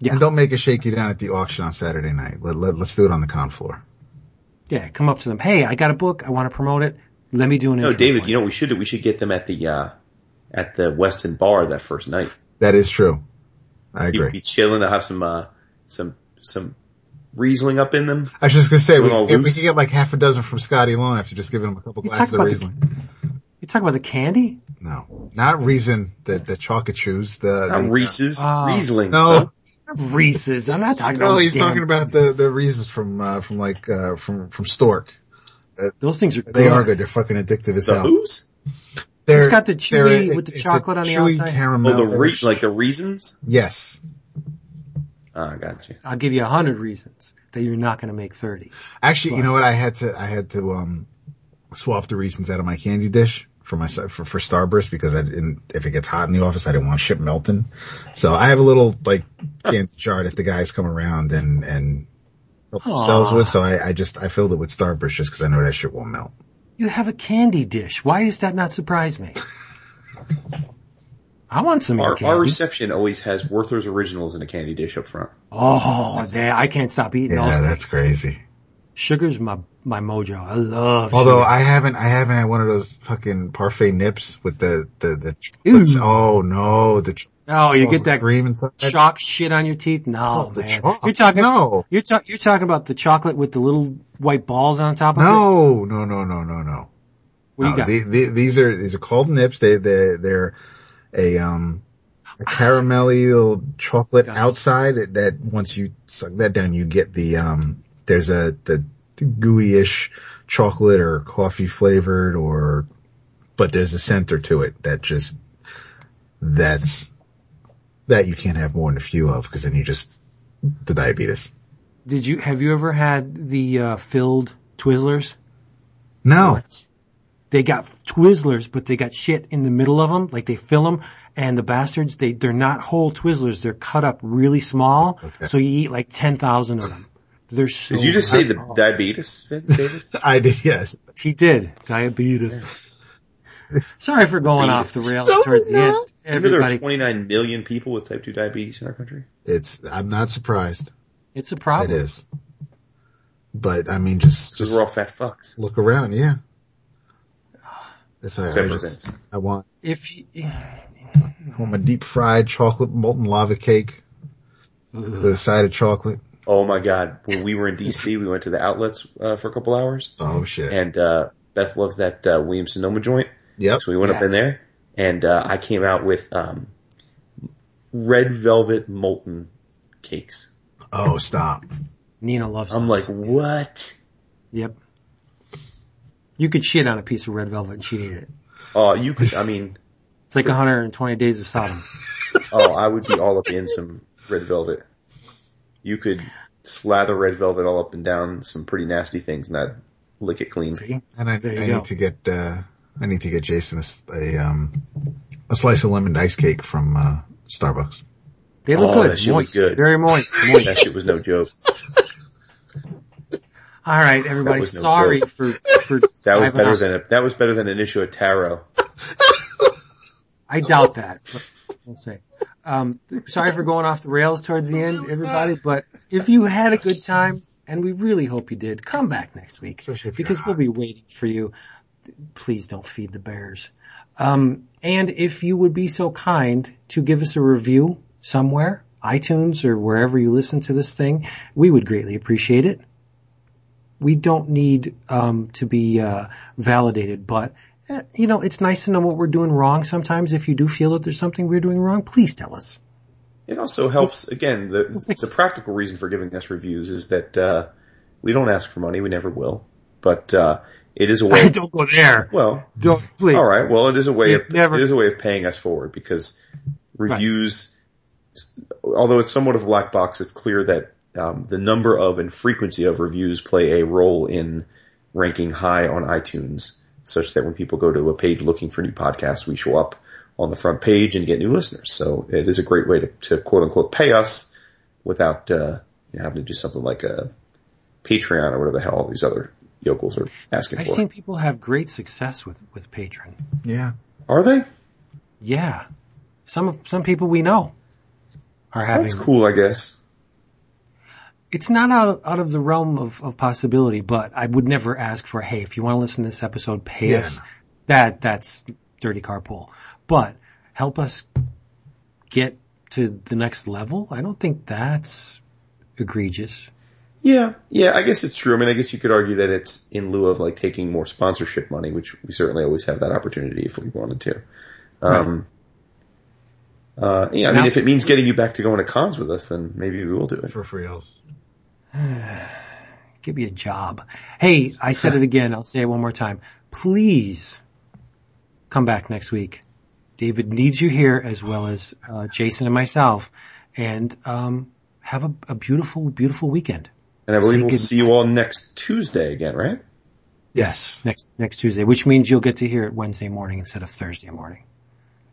Yeah. And don't make a shake you down at the auction on Saturday night. Let, let, let's do it on the con floor. Yeah, come up to them. Hey, I got a book. I want to promote it. Let me do an No, intro. No, David, you know what we should do? We should get them at the, uh, at the Westin bar that first night. That is true. I agree. be chilling. They'll have some, uh, some, some Riesling up in them. I was just gonna say, we, Little if we could get like half a dozen from Skottie alone after just giving him a couple You glasses of about the- You talk about the candy? No, not Reason, the, the chocolate chews, the, the Reese's, Oh. Riesling. No. son. Reese's. I'm not talking about that. No, about he's damn- talking about the, the Riesens from, uh, from like, uh, from, from Storck. Those things are good. They are good. They're fucking addictive as The hell. who's? They're, It's got the chewy with the chocolate on the chewy outside. Caramel. Oh, the re- like the Riesens? yes. Ah, got you. I'll give you a hundred reasons that you're not going to make 30. Actually, you know what? I had to, I had to, um, swap the Riesens out of my candy dish for my, for, for Starburst because I didn't, if it gets hot in the office, I didn't want shit melting. So I have a little, like, candy *laughs* jar that the guys come around and, and help themselves with. So I, I just, I filled it with Starburst just cause I know that shit won't melt. You have a candy dish. Why does that not surprise me? *laughs* I want some Our, candy. our reception always has Werther's Originals in a candy dish up front. oh, there, I can't stop eating Yeah, those. that's crazy. Sugar's my, my mojo. I love Although sugar. I haven't, I haven't had one of those fucking parfait nips with the, the, the, Ew. oh no, the ch- Oh, you get that cream inside. chalk shit on your teeth? No, Oh, man. chalk. You're talking, No. you're, ta- you're talking about the chocolate with the little white balls on top of it? No, no, no, no, no, no. What do you got? the- the- these are these are called nips. They they they're a um a caramelly little chocolate outside that once you suck that down, you get the um. There's a the, the gooey-ish chocolate or coffee flavored or, but there's a center to it that just that's that you can't have more than a few of because then you just the diabetes. Did you, have you ever had the, uh, filled Twizzlers? No, they got Twizzlers, but they got shit in the middle of them. Like they fill them, and the bastards they they're not whole Twizzlers. They're cut up really small, Okay. so you eat like ten thousand of them. They're so. Did you just say the diabetes, *laughs* I did. Yes, He did diabetes. Sorry for going off the rails No, towards the end. Do you know there are 29 million people with type 2 diabetes in our country? it's. I'm not surprised. it's a problem. It is. But I mean, just, just we're all fat fucks. look around. Yeah. That's I, I, just, I want. If you, I want my deep fried chocolate molten lava cake with a side of chocolate. Oh my god. When we were in DC, we went to the outlets uh, for a couple hours. Oh shit. And uh, Beth loves that uh, William Sonoma joint. yep. So we went up in there, and uh, I came out with um, red velvet molten cakes. Oh stop. Nina loves. I'm those. like, what? yep. You could shit on a piece of red velvet and she'd eat it. Oh, you could. I mean, *laughs* It's like 120 days of Sodom. *laughs* oh, I would be all up in some red velvet. You could slather red velvet all up and down some pretty nasty things, and I'd lick it clean. See? And I, I need to get. uh I need to get Jason a, s- a, um a slice of lemon ice cake from uh Starbucks. They look Oh, good. that shit was moist. good. Very moist. moist. That shit was no joke. *laughs* All right, everybody. no sorry joke. for for *laughs* That was better off. than a, that was better than an issue of tarot. I doubt that. but We'll see. Um, sorry for going off the rails towards the end, everybody. But if you had a good time, and we really hope you did, come back next week Especially if you're because we'll be waiting for you. Please don't feed the bears. Um, and if you would be so kind to give us a review somewhere, iTunes or wherever you listen to this thing, we would greatly appreciate it. We don't need um, to be uh, validated, but eh, you know, it's nice to know what we're doing wrong. Sometimes, if you do feel that there's something we're doing wrong, please tell us. It also helps, again, the, the practical reason for giving us reviews is that, uh, we don't ask for money, we never will. But, uh, it is a way, *laughs* don't go there. well, Don't please. alright, well, it is a way of, never- it is a way of paying us forward because reviews, although it's somewhat of a black box, it's clear that, um, the number of and frequency of reviews play a role in ranking high on iTunes such that when people go to a page looking for new podcasts, we show up on the front page and get new listeners. So it is a great way to, to quote unquote pay us without, uh, you know, having to do something like a Patreon or whatever the hell all these other yokels are asking for. I've seen people have great success with with Patreon. Yeah. Are they? Yeah, some some people we know are having. That's cool, I guess. It's not out out of the realm of, of possibility, but I would never ask for, hey, if you want to listen to this episode, pay Yeah, us. That that's dirty carpool. But help us get to the next level. I don't think that's egregious. Yeah, yeah, I guess it's true. I mean, I guess you could argue that it's in lieu of like taking more sponsorship money, which we certainly always have that opportunity if we wanted to. Um, uh, yeah, I mean, if it means getting you back to going to cons with us, then maybe we will do it. For reals. *sighs* Give me a job. Hey, I said it again. I'll say it one more time. Please come back next week. David needs you here as well as uh, Jason and myself, and um, have a, a beautiful, beautiful weekend. And I believe Say we'll good- see you all next Tuesday again, right? Yes, next next Tuesday, which means you'll get to hear it Wednesday morning instead of Thursday morning.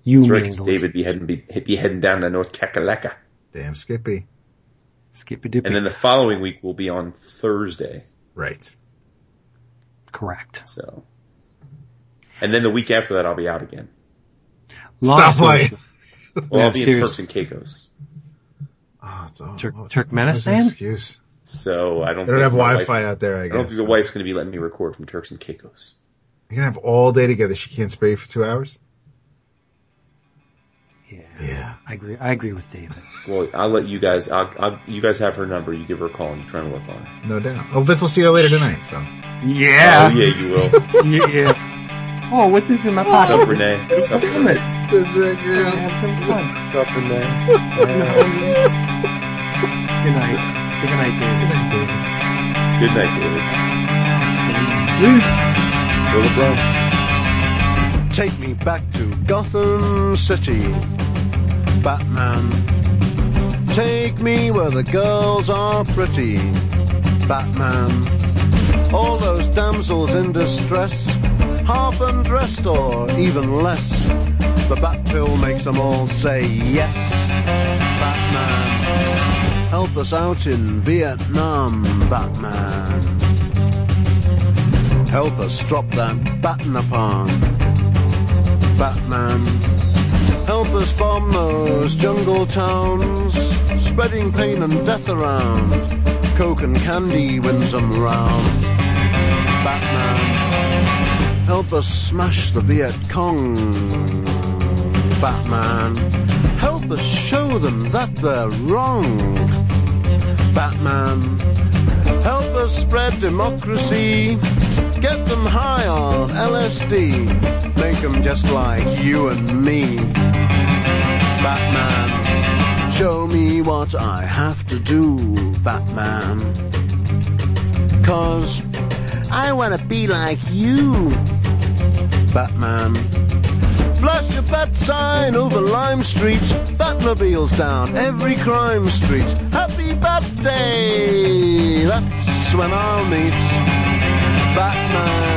You That's right, meaning 'cause the David be heading be, be heading down to North Kakalaka. Damn Skippy. Skippy dippy. And then the following week will be on Thursday. Right. Correct. So, and then the week after that, I'll be out again. Long Stop playing. *laughs* Well, Yeah, I'll be in. Turks and Caicos. Oh, it's all, Turk- oh, Turkmenistan? excuse. So I don't. They don't think have Wi-Fi wife- out there, I I don't think the wife's going to be letting me record from Turks and Caicos. You can have all day together. She can't spare you for two hours? Yeah. Yeah. I agree. I agree with David. Well, I'll let you guys. I'll, I'll, you guys have her number. You give her a call and you try and work on it. No doubt. Oh, Vince will see her later tonight, so. Yeah. Oh yeah, you will. *laughs* yeah. Oh, what's this in my What's up, pocket? Renee? What's up, Damn. Renee? That's right, girl. Have some fun. What's up, Renee? Um, good night. Say good night, David. Good night, David. Please. Go LeBron. Take me back to Gotham City, Batman. Take me where the girls are pretty, Batman. All those damsels in distress, half undressed or even less. The bat pill makes them all say yes, Batman. Help us out in Vietnam, Batman. Help us drop that baton upon. Batman. Help us bomb those jungle towns, spreading pain and death around. Coke and candy wins them round. Batman. Help us smash the Viet Cong. Batman. Help us show them that they're wrong. Batman. Help us spread democracy. Get them high on LSD. Make them just like you and me. Batman. Show me what I have to do, Batman. Cause I wanna be like you, Batman. Flash your bat sign over Lime Street. Batmobiles down every crime street. Happy Bat Day! That's when I'll meet Batman.